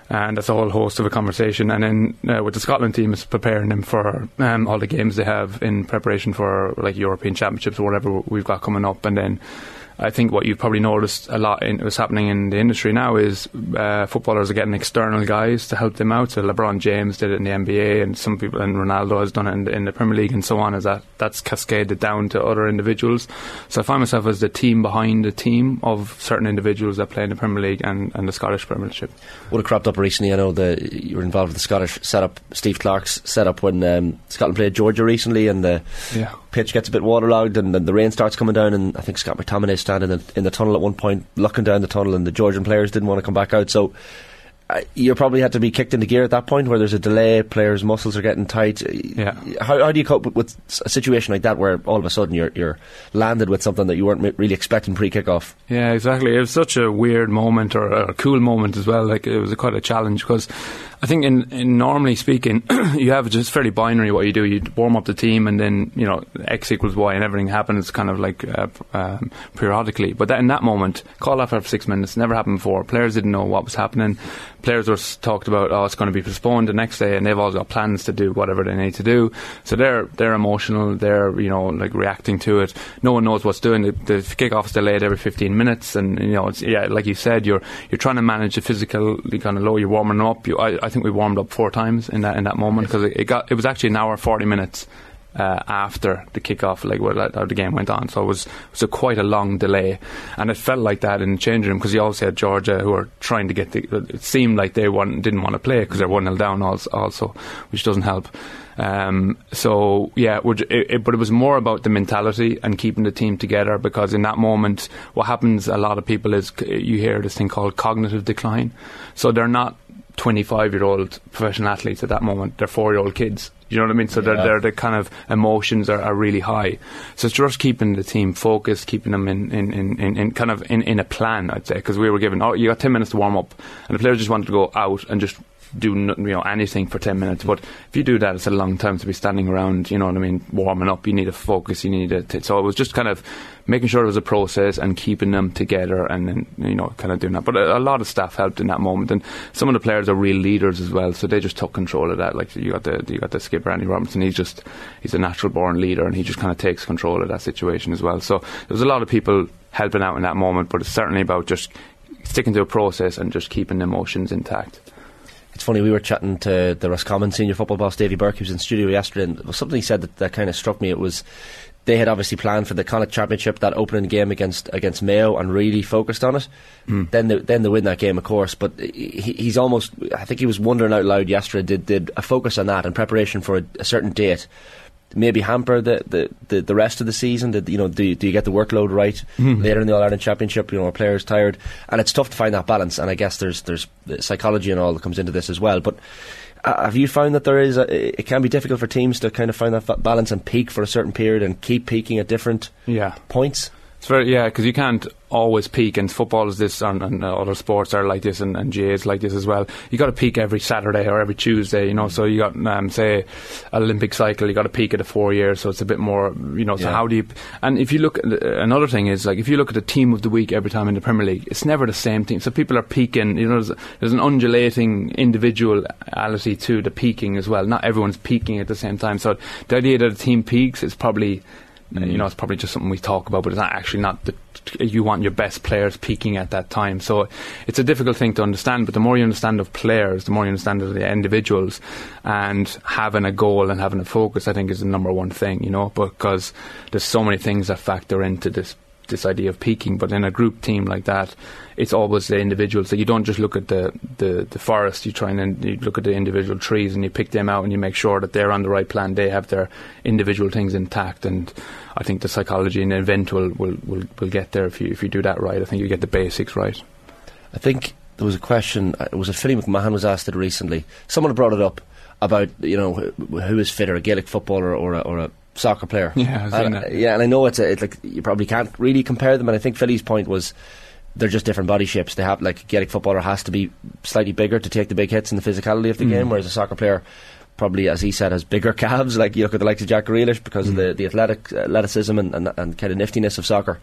and that's a whole host of a conversation. And then uh, with the Scotland team, is preparing them for um, all the games they have in preparation for like European Championships or whatever we've got coming up. And then I think what you've probably noticed a lot in what's happening in the industry now is uh, footballers are getting external guys to help them out. So LeBron James did it in the NBA, and some people, and Ronaldo has done it in the, in the Premier League, and so on. Is that that's cascaded down to other individuals? So I find myself as the team behind the team of certain individuals that play in the Premier League and, and the Scottish Premiership. Would have cropped up recently. I know the you were involved with the Scottish setup. Steve Clarke's setup when um, Scotland played Georgia recently, and the Yeah. Pitch gets a bit waterlogged, and then the rain starts coming down. And I think Scott McTominay standing in, in the tunnel at one point, looking down the tunnel, and the Georgian players didn't want to come back out. So. Uh, you probably had to be kicked into gear at that point where there's a delay, players' muscles are getting tight. Yeah. How, how do you cope with, with a situation like that where all of a sudden you're, you're landed with something that you weren't really expecting pre kickoff? Yeah, exactly. It was such a weird moment or a cool moment as well. Like it was a, quite a challenge because I think in, in normally speaking, you have just fairly binary what you do. You warm up the team and then you know X equals Y and everything happens kind of like uh, um, periodically. But that, in that moment, call off after six minutes never happened before. Players didn't know what was happening. Players were talked about oh it's going to be postponed the next day, and they've all got plans to do whatever they need to do. So they're they're emotional. They're you know like reacting to it. No one knows what's doing. The, the kickoff is delayed every 15 minutes, and you know it's yeah like you said you're you're trying to manage the physical kind of low. You're warming up. You, I, I think we warmed up four times in that in that moment because it, it got it was actually an hour 40 minutes. Uh, after the kickoff, like where that- the game went on, so it was it was a quite a long delay, and it felt like that in the changing room because you also had Georgia who were trying to get the. It seemed like they want, didn't want to play because they're one 0 down also, also, which doesn't help. Um, so yeah, it, it, but it was more about the mentality and keeping the team together because in that moment, what happens a lot of people is you hear this thing called cognitive decline. So they're not 25 year old professional athletes at that moment; they're four year old kids. You know what I mean? So Yeah. they're, they're the kind of emotions are, are really high. So it's just keeping the team focused, keeping them in, in, in, in, in kind of in, in a plan, I'd say, because we were given, oh, you got 10 minutes to warm up, and the players just wanted to go out and just do you know anything for 10 minutes but if you do that it's a long time to be standing around you know what I mean warming up. You need to focus you need to so it was just kind of making sure it was a process and keeping them together and then you know kind of doing that. But a, a lot of staff helped in that moment and some of the players are real leaders as well so they just took control of that. Like you got the you got the skipper Andy Robertson he's just he's a natural born leader and he just kind of takes control of that situation as well. So there was a lot of people helping out in that moment but it's certainly about just sticking to a process and just keeping the emotions intact It's funny, we were chatting to the Roscommon senior football boss, Davy Burke, who was in studio yesterday, and something he said that, that kind of struck me. It was they had obviously planned for the Connacht Championship, that opening game against against Mayo, and really focused on it. Hmm. Then they, then they win that game, of course, but he, he's almost, I think he was wondering out loud yesterday, did, did a focus on that in preparation for a, a certain date maybe hamper the, the, the, the rest of the season? Did, you know, do, you- do you get the workload right Mhm. later in the All Ireland Championship? You know, are players tired? And it's tough to find that balance. And I guess there's there's psychology and all that comes into this as well. But uh, have you found that there is a, it can be difficult for teams to kind of find that balance and peak for a certain period and keep peaking at different yeah points? It's very yeah, because you can't always peak, and football is this, and, and uh, other sports are like this, and, and GAA is like this as well. You got to peak every Saturday or every Tuesday, you know. So you got um, say Olympic cycle, you got to peak at a four years, so it's a bit more, you know. So Yeah. how do you? And if you look, at the- another thing is like if you look at the team of the week every time in the Premier League, it's never the same team. So people are peaking, you know. There's, there's an undulating individuality to the peaking as well. Not everyone's peaking at the same time. So the idea that a team peaks is probably uh, You know, it's probably just something we talk about, but it's not actually not the. You want your best players peaking at that time, so it's a difficult thing to understand. But the more you understand of players, the more you understand of the individuals, and having a goal and having a focus, I think is the number one thing. You know, because there's so many things that factor into this this idea of peaking. But in a group team like that, it's always the individuals. So you don't just look at the, the, the forest. You try and you look at the individual trees and you pick them out and you make sure that they're on the right plan. They have their individual things intact. And I think the psychology and the event will, will, will, will get there if you if you do that right. I think you get the basics right. I think there was a question. uh, It was a Philly McMahon was asked it recently. Someone brought it up about you know who, who is fitter, a Gaelic footballer or a, or a soccer player. Yeah, and, yeah, and I know it's, a, it's like you probably can't really compare them, and I think Philly's point was they're just different body shapes. They have like a Gaelic footballer has to be slightly bigger to take the big hits and the physicality of the Mm. game, whereas a soccer player probably, as he said, has bigger calves. Like you look at the likes of Jack Grealish because of the, the athletic athleticism and, and, and kind of niftiness of soccer.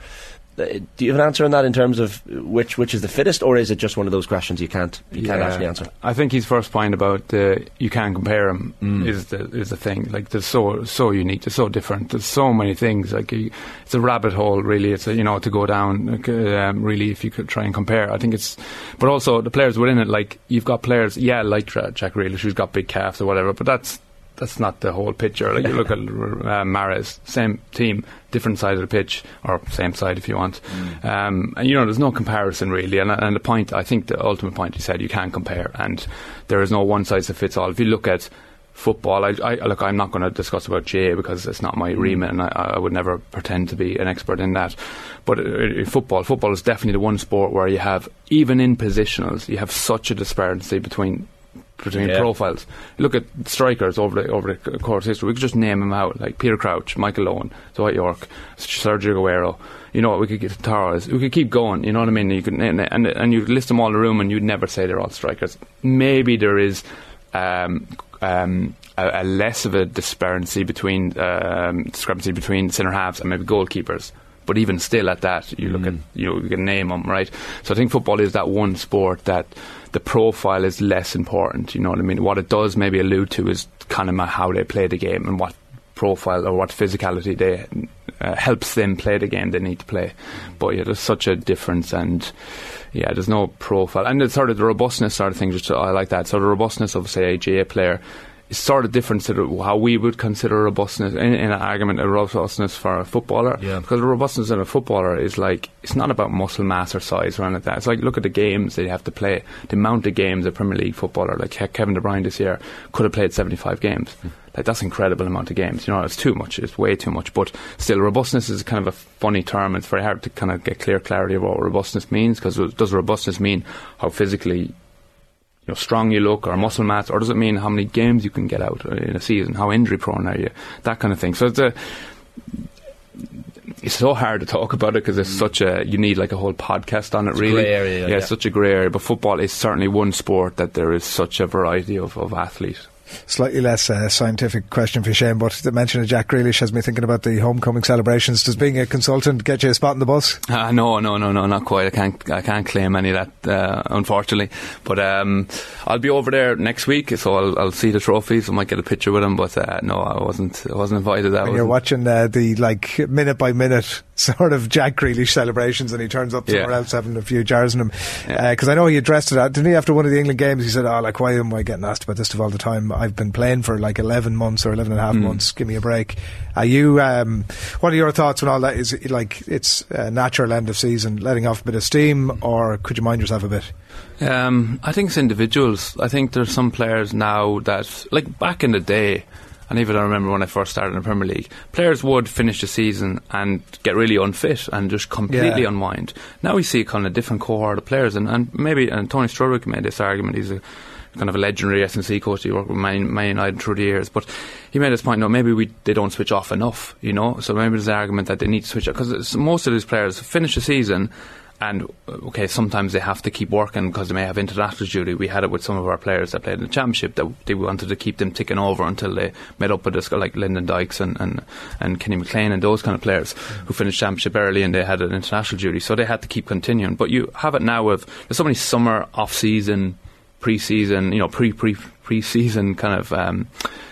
Uh, Do you have an answer on that in terms of which which is the fittest, or is it just one of those questions you can't you can't actually answer? I think his first point about uh, you can't compare him Mm. is the is the thing. Like they're so so unique, they're so different. There's so many things. Like you, it's a rabbit hole, really. It's a, you know to go down. Like, um, really, if you could try and compare, I think it's. But also the players within it. Like you've got players, yeah, like Jack Grealish, who's got big calves or whatever. But that's that's not the whole picture. Like you look at uh, Mahrez, same team, different side of the pitch, or same side if you want. Um, and you know, there's no comparison really. And, and the point, I think, the ultimate point you said, you can't compare, and there is no one size that fits all. If you look at football, I, I look, I'm not going to discuss about GAA because it's not my remit, and I, I would never pretend to be an expert in that. But uh, uh, football, football is definitely the one sport where you have, even in positionals, you have such a disparity between between Yeah. profiles. Look at strikers over the over the course of history. We could just name them out, like Peter Crouch, Michael Owen, Dwight Yorke, Sergio Aguero. You know, what we could get Torres. We could keep going. You know what I mean? You could and and, and you list them all in the room, and you'd never say they're all strikers. Maybe there is. Um, um, a, a less of a disparity between um, discrepancy between centre halves and maybe goalkeepers. But even still, at that, you look at you know you can name them right. So I think football is that one sport that the profile is less important. You know what I mean? What it does maybe allude to is kind of how they play the game and what profile or what physicality they uh, helps them play the game they need to play. But yeah, there's such a difference and. Yeah, there's no profile, and it's sort of the robustness sort of thing. Just I like that. So the robustness of say a GAA player sort of different to how we would consider robustness in, in an argument. of robustness for a footballer, Yeah. because robustness in a footballer is like it's not about muscle mass or size or anything like that. It's like look at the games they have to play, the amount of games a Premier League footballer like Kevin De Bruyne this year could have played 75 games. Hmm. Like that's incredible amount of games. You know, it's too much. It's way too much. But still, robustness is kind of a funny term. It's very hard to kind of get clear clarity of what robustness means. Because does robustness mean how physically know, strong you look or muscle mass, or does it mean how many games you can get out uh, in a season? How injury prone are you? That kind of thing. So it's a it's so hard to talk about it because it's mm. such a you need like a whole podcast on it. It's a really, area, yeah, yeah, such a grey area. But football is certainly one sport that there is such a variety of, of athletes. Slightly less uh, scientific question for Shane, but the mention of Jack Grealish has me thinking about the homecoming celebrations. Does being a consultant get you a spot in the bus? Uh, no, no, no, no, not quite. I can't, I can't claim any of that, uh, unfortunately. But um, I'll be over there next week, so I'll, I'll see the trophies. I might get a picture with them. But uh, no, I wasn't, I wasn't invited. That When you're watching uh, the like minute by minute sort of Jack Grealish celebrations, and he turns up somewhere Yeah. else having a few jars in him. Because I know he addressed it. uh, Didn't he after one of the England games? He said, "Oh, like why am I getting asked about this stuff all the time? I've been playing for like 11 months or 11 and a half Mm. months. Give me a break." Are you? Um, what are your thoughts on all that? Is it like it's a natural end of season, letting off a bit of steam, or could you mind yourself a bit? Um, I think it's individuals. I think there's some players now that, like back in the day, and even I remember when I first started in the Premier League, players would finish the season and get really unfit and just completely Yeah. unwind. Now we see kind of different cohort of players, and, and maybe and Tony Strudwick made this argument. He's a kind of a legendary S&C coach. He worked with Man, Man United through the years, but he made this point. No, maybe we they don't switch off enough. You know, so maybe there's an argument that they need to switch off because most of these players finish the season. And okay, sometimes they have to keep working because they may have international duty. We had it with some of our players that played in the championship that they wanted to keep them ticking over until they met up with this like Lyndon Dykes and, and, and Kenny McLean and those kind of players who finished championship early and they had an international duty, so they had to keep continuing. But you have it now with there's so many summer off season pre-season, you know, pre pre pre-season kind of um,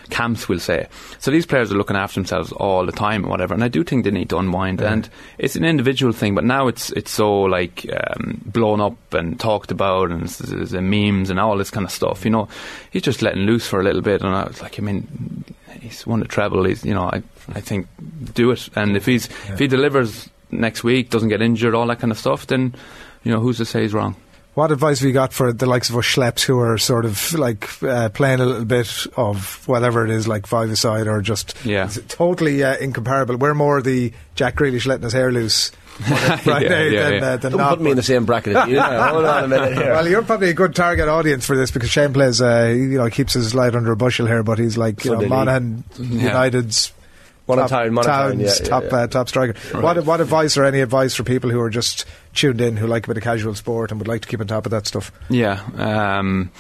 camps, we'll say. So these players are looking after themselves all the time and whatever. And I do think they need to unwind. And it's an individual thing, but now it's it's so like um, blown up and talked about, and it's, it's, it's memes and all this kind of stuff. You know, he's just letting loose for a little bit. And I was like, I mean, he's won the treble. He's, you know, I I think do it. And if he's if he delivers next week, doesn't get injured, all that kind of stuff, then you know, who's to say he's wrong? What advice have you got for the likes of us schleps who are sort of like uh, playing a little bit of whatever it is, like five aside, or just Yeah. totally uh, incomparable? We're more the Jack Grealish letting his hair loose on Friday Yeah, yeah, than, yeah. Uh, than Don't not. put me in the same bracket as you. now. Hold on a minute here. Well, you're probably a good target audience for this because Shane plays, uh, you know, keeps his light under a bushel here, but he's like, you Sunday know, league. Monaghan Yeah. United's One on top, Tyne, one on Tyne, Towns, yeah, yeah, top yeah. Uh, top striker. What what advice or any advice for people who are just tuned in who like a bit of casual sport and would like to keep on top of that stuff? Yeah. Um,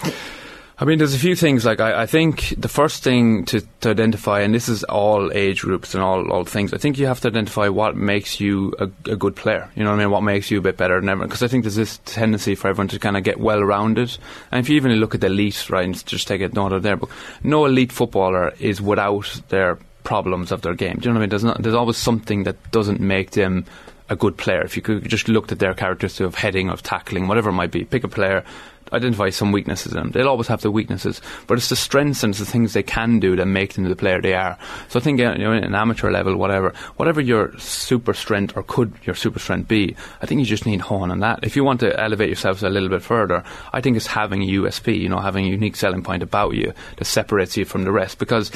I mean, there's a few things. Like, I, I think the first thing to, to identify, and this is all age groups and all, all things, I think you have to identify what makes you a, a good player. You know what I mean? What makes you a bit better than everyone. Because I think there's this tendency for everyone to kind of get well rounded. And if you even look at the elite, right, and just take a note of their book, no elite footballer is without their problems of their game. Do you know what I mean? There's, not, there's always something that doesn't make them a good player. If you could just looked at their characteristics of heading, of tackling, whatever it might be, pick a player, identify some weaknesses in them. They'll always have the weaknesses, but it's the strengths and it's the things they can do that make them the player they are. So I think you know, in an amateur level, whatever, whatever your super strength or could your super strength be, I think you just need hone on that. If you want to elevate yourself a little bit further, I think it's having a USP, you know, having a unique selling point about you that separates you from the rest because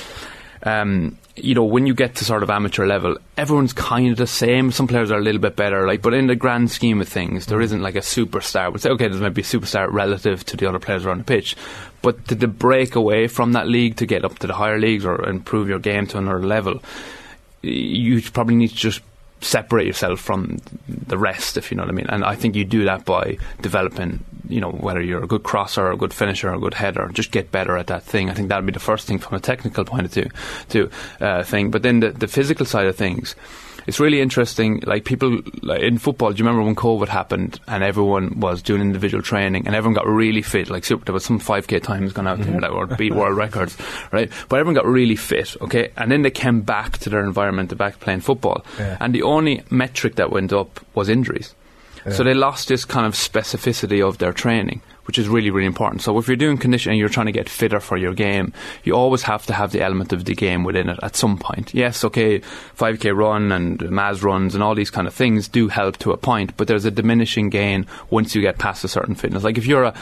um, you know, when you get to sort of amateur level, everyone's kind of the same. Some players are a little bit better, like, but in the grand scheme of things, there isn't like a superstar. We'd say, okay, there's maybe a superstar relative to the other players around the pitch, but to, to break away from that league to get up to the higher leagues or improve your game to another level, you probably need to just separate yourself from the rest, if you know what I mean. And I think you do that by developing, you know, whether you're a good crosser or a good finisher or a good header, just get better at that thing. I think that'd be the first thing from a technical point of view, to uh, thing. But then the, the physical side of things. It's really interesting. Like people like in football, do you remember when COVID happened and everyone was doing individual training and everyone got really fit? Like super, there was some 5k times gone out there mm-hmm. that were beat world records, right? But everyone got really fit, okay? And then they came back to their environment, to back playing football, Yeah. and the only metric that went up was injuries. So they lost this kind of specificity of their training, which is really, really important. So if you're doing conditioning, you're trying to get fitter for your game, you always have to have the element of the game within it at some point. Yes, okay, 5k run and Maz runs and all these kind of things do help to a point, but there's a diminishing gain once you get past a certain fitness. Like if you're a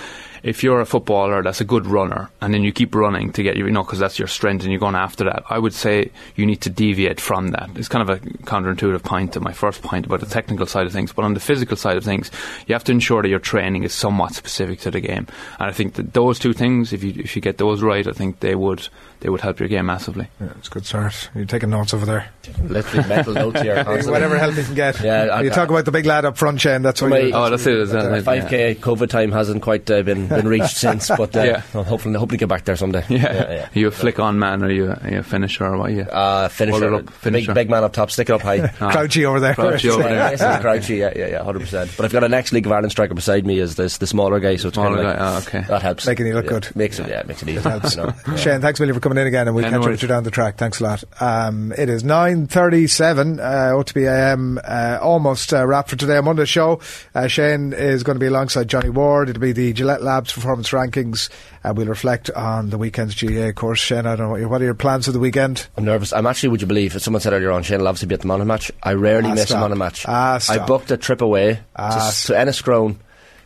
if you're a footballer that's a good runner and then you keep running to get you know because that's your strength and you're going after that i would say you need to deviate from that it's kind of a counterintuitive point to my first point about the technical side of things but on the physical side of things you have to ensure that your training is somewhat specific to the game and i think that those two things if you if you get those right i think they would they would help your game massively Yeah, it's a good start. You're taking notes over there. Literally mental notes here. constantly. Whatever help you can get. Yeah, I- you talk about the big lad up front, Shane. That's what My- you. oh that's it is that, Five k COVID time hasn't quite uh, been been reached since, but uh, Yeah. I'll hopefully hopefully get back there someday. yeah, Are you a flick on man or are you, are you a finisher or what are you Uh, finisher, up, finisher. Big, big man up top, stick it up high. Ah. Crouchy over there. Crouchy over there. Nice and crouchy, yeah, yeah, yeah, hundred percent. But I've got an ex League of Ireland striker beside me, is this the smaller guy, so it's Smaller kind of guy, like, oh, okay. that helps. Making you look Yeah, good. Makes it, yeah, makes it easy. helps. you know, yeah. Shane, thanks, Willie, for coming in again, and we'll Yeah, catch up with you down the track. Thanks a lot. Um, it is 9.37, uh, OTB AM, uh, almost uh, wrapped for today. On Monday's show, uh, Shane is going to be alongside Johnny Ward. It'll be the Gillette Performance rankings. Uh, we'll reflect on the weekend's GAA course. Shane, I don't know, what, your- what are your plans for the weekend? I'm nervous. I'm actually, would you believe, someone said earlier on, Shane will obviously be at the Monaghan match. I rarely Ah, miss stop. a Monaghan match. Ah, I booked a trip away Ah, to, to Enniscrone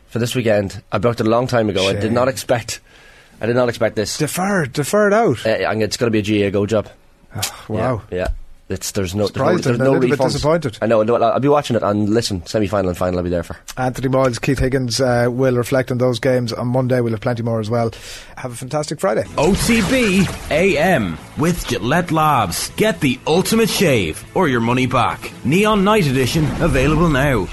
for this weekend. I booked it a long time ago. I did not expect. I did not expect this. Deferred, deferred out. Uh, and it's going to be a GAAGO job. wow. Yeah. yeah. It's, there's no, Surprised there's and no, a there's no little bit refunds. disappointed. I know. No, I'll be watching it and listen. Semi final and final, I'll be there for. Anthony Moyles, Keith Higgins uh, will reflect on those games on Monday. We'll have plenty more as well. Have a fantastic Friday. OTB AM with Gillette Labs. Get the ultimate shave or your money back. Neon Night Edition available now.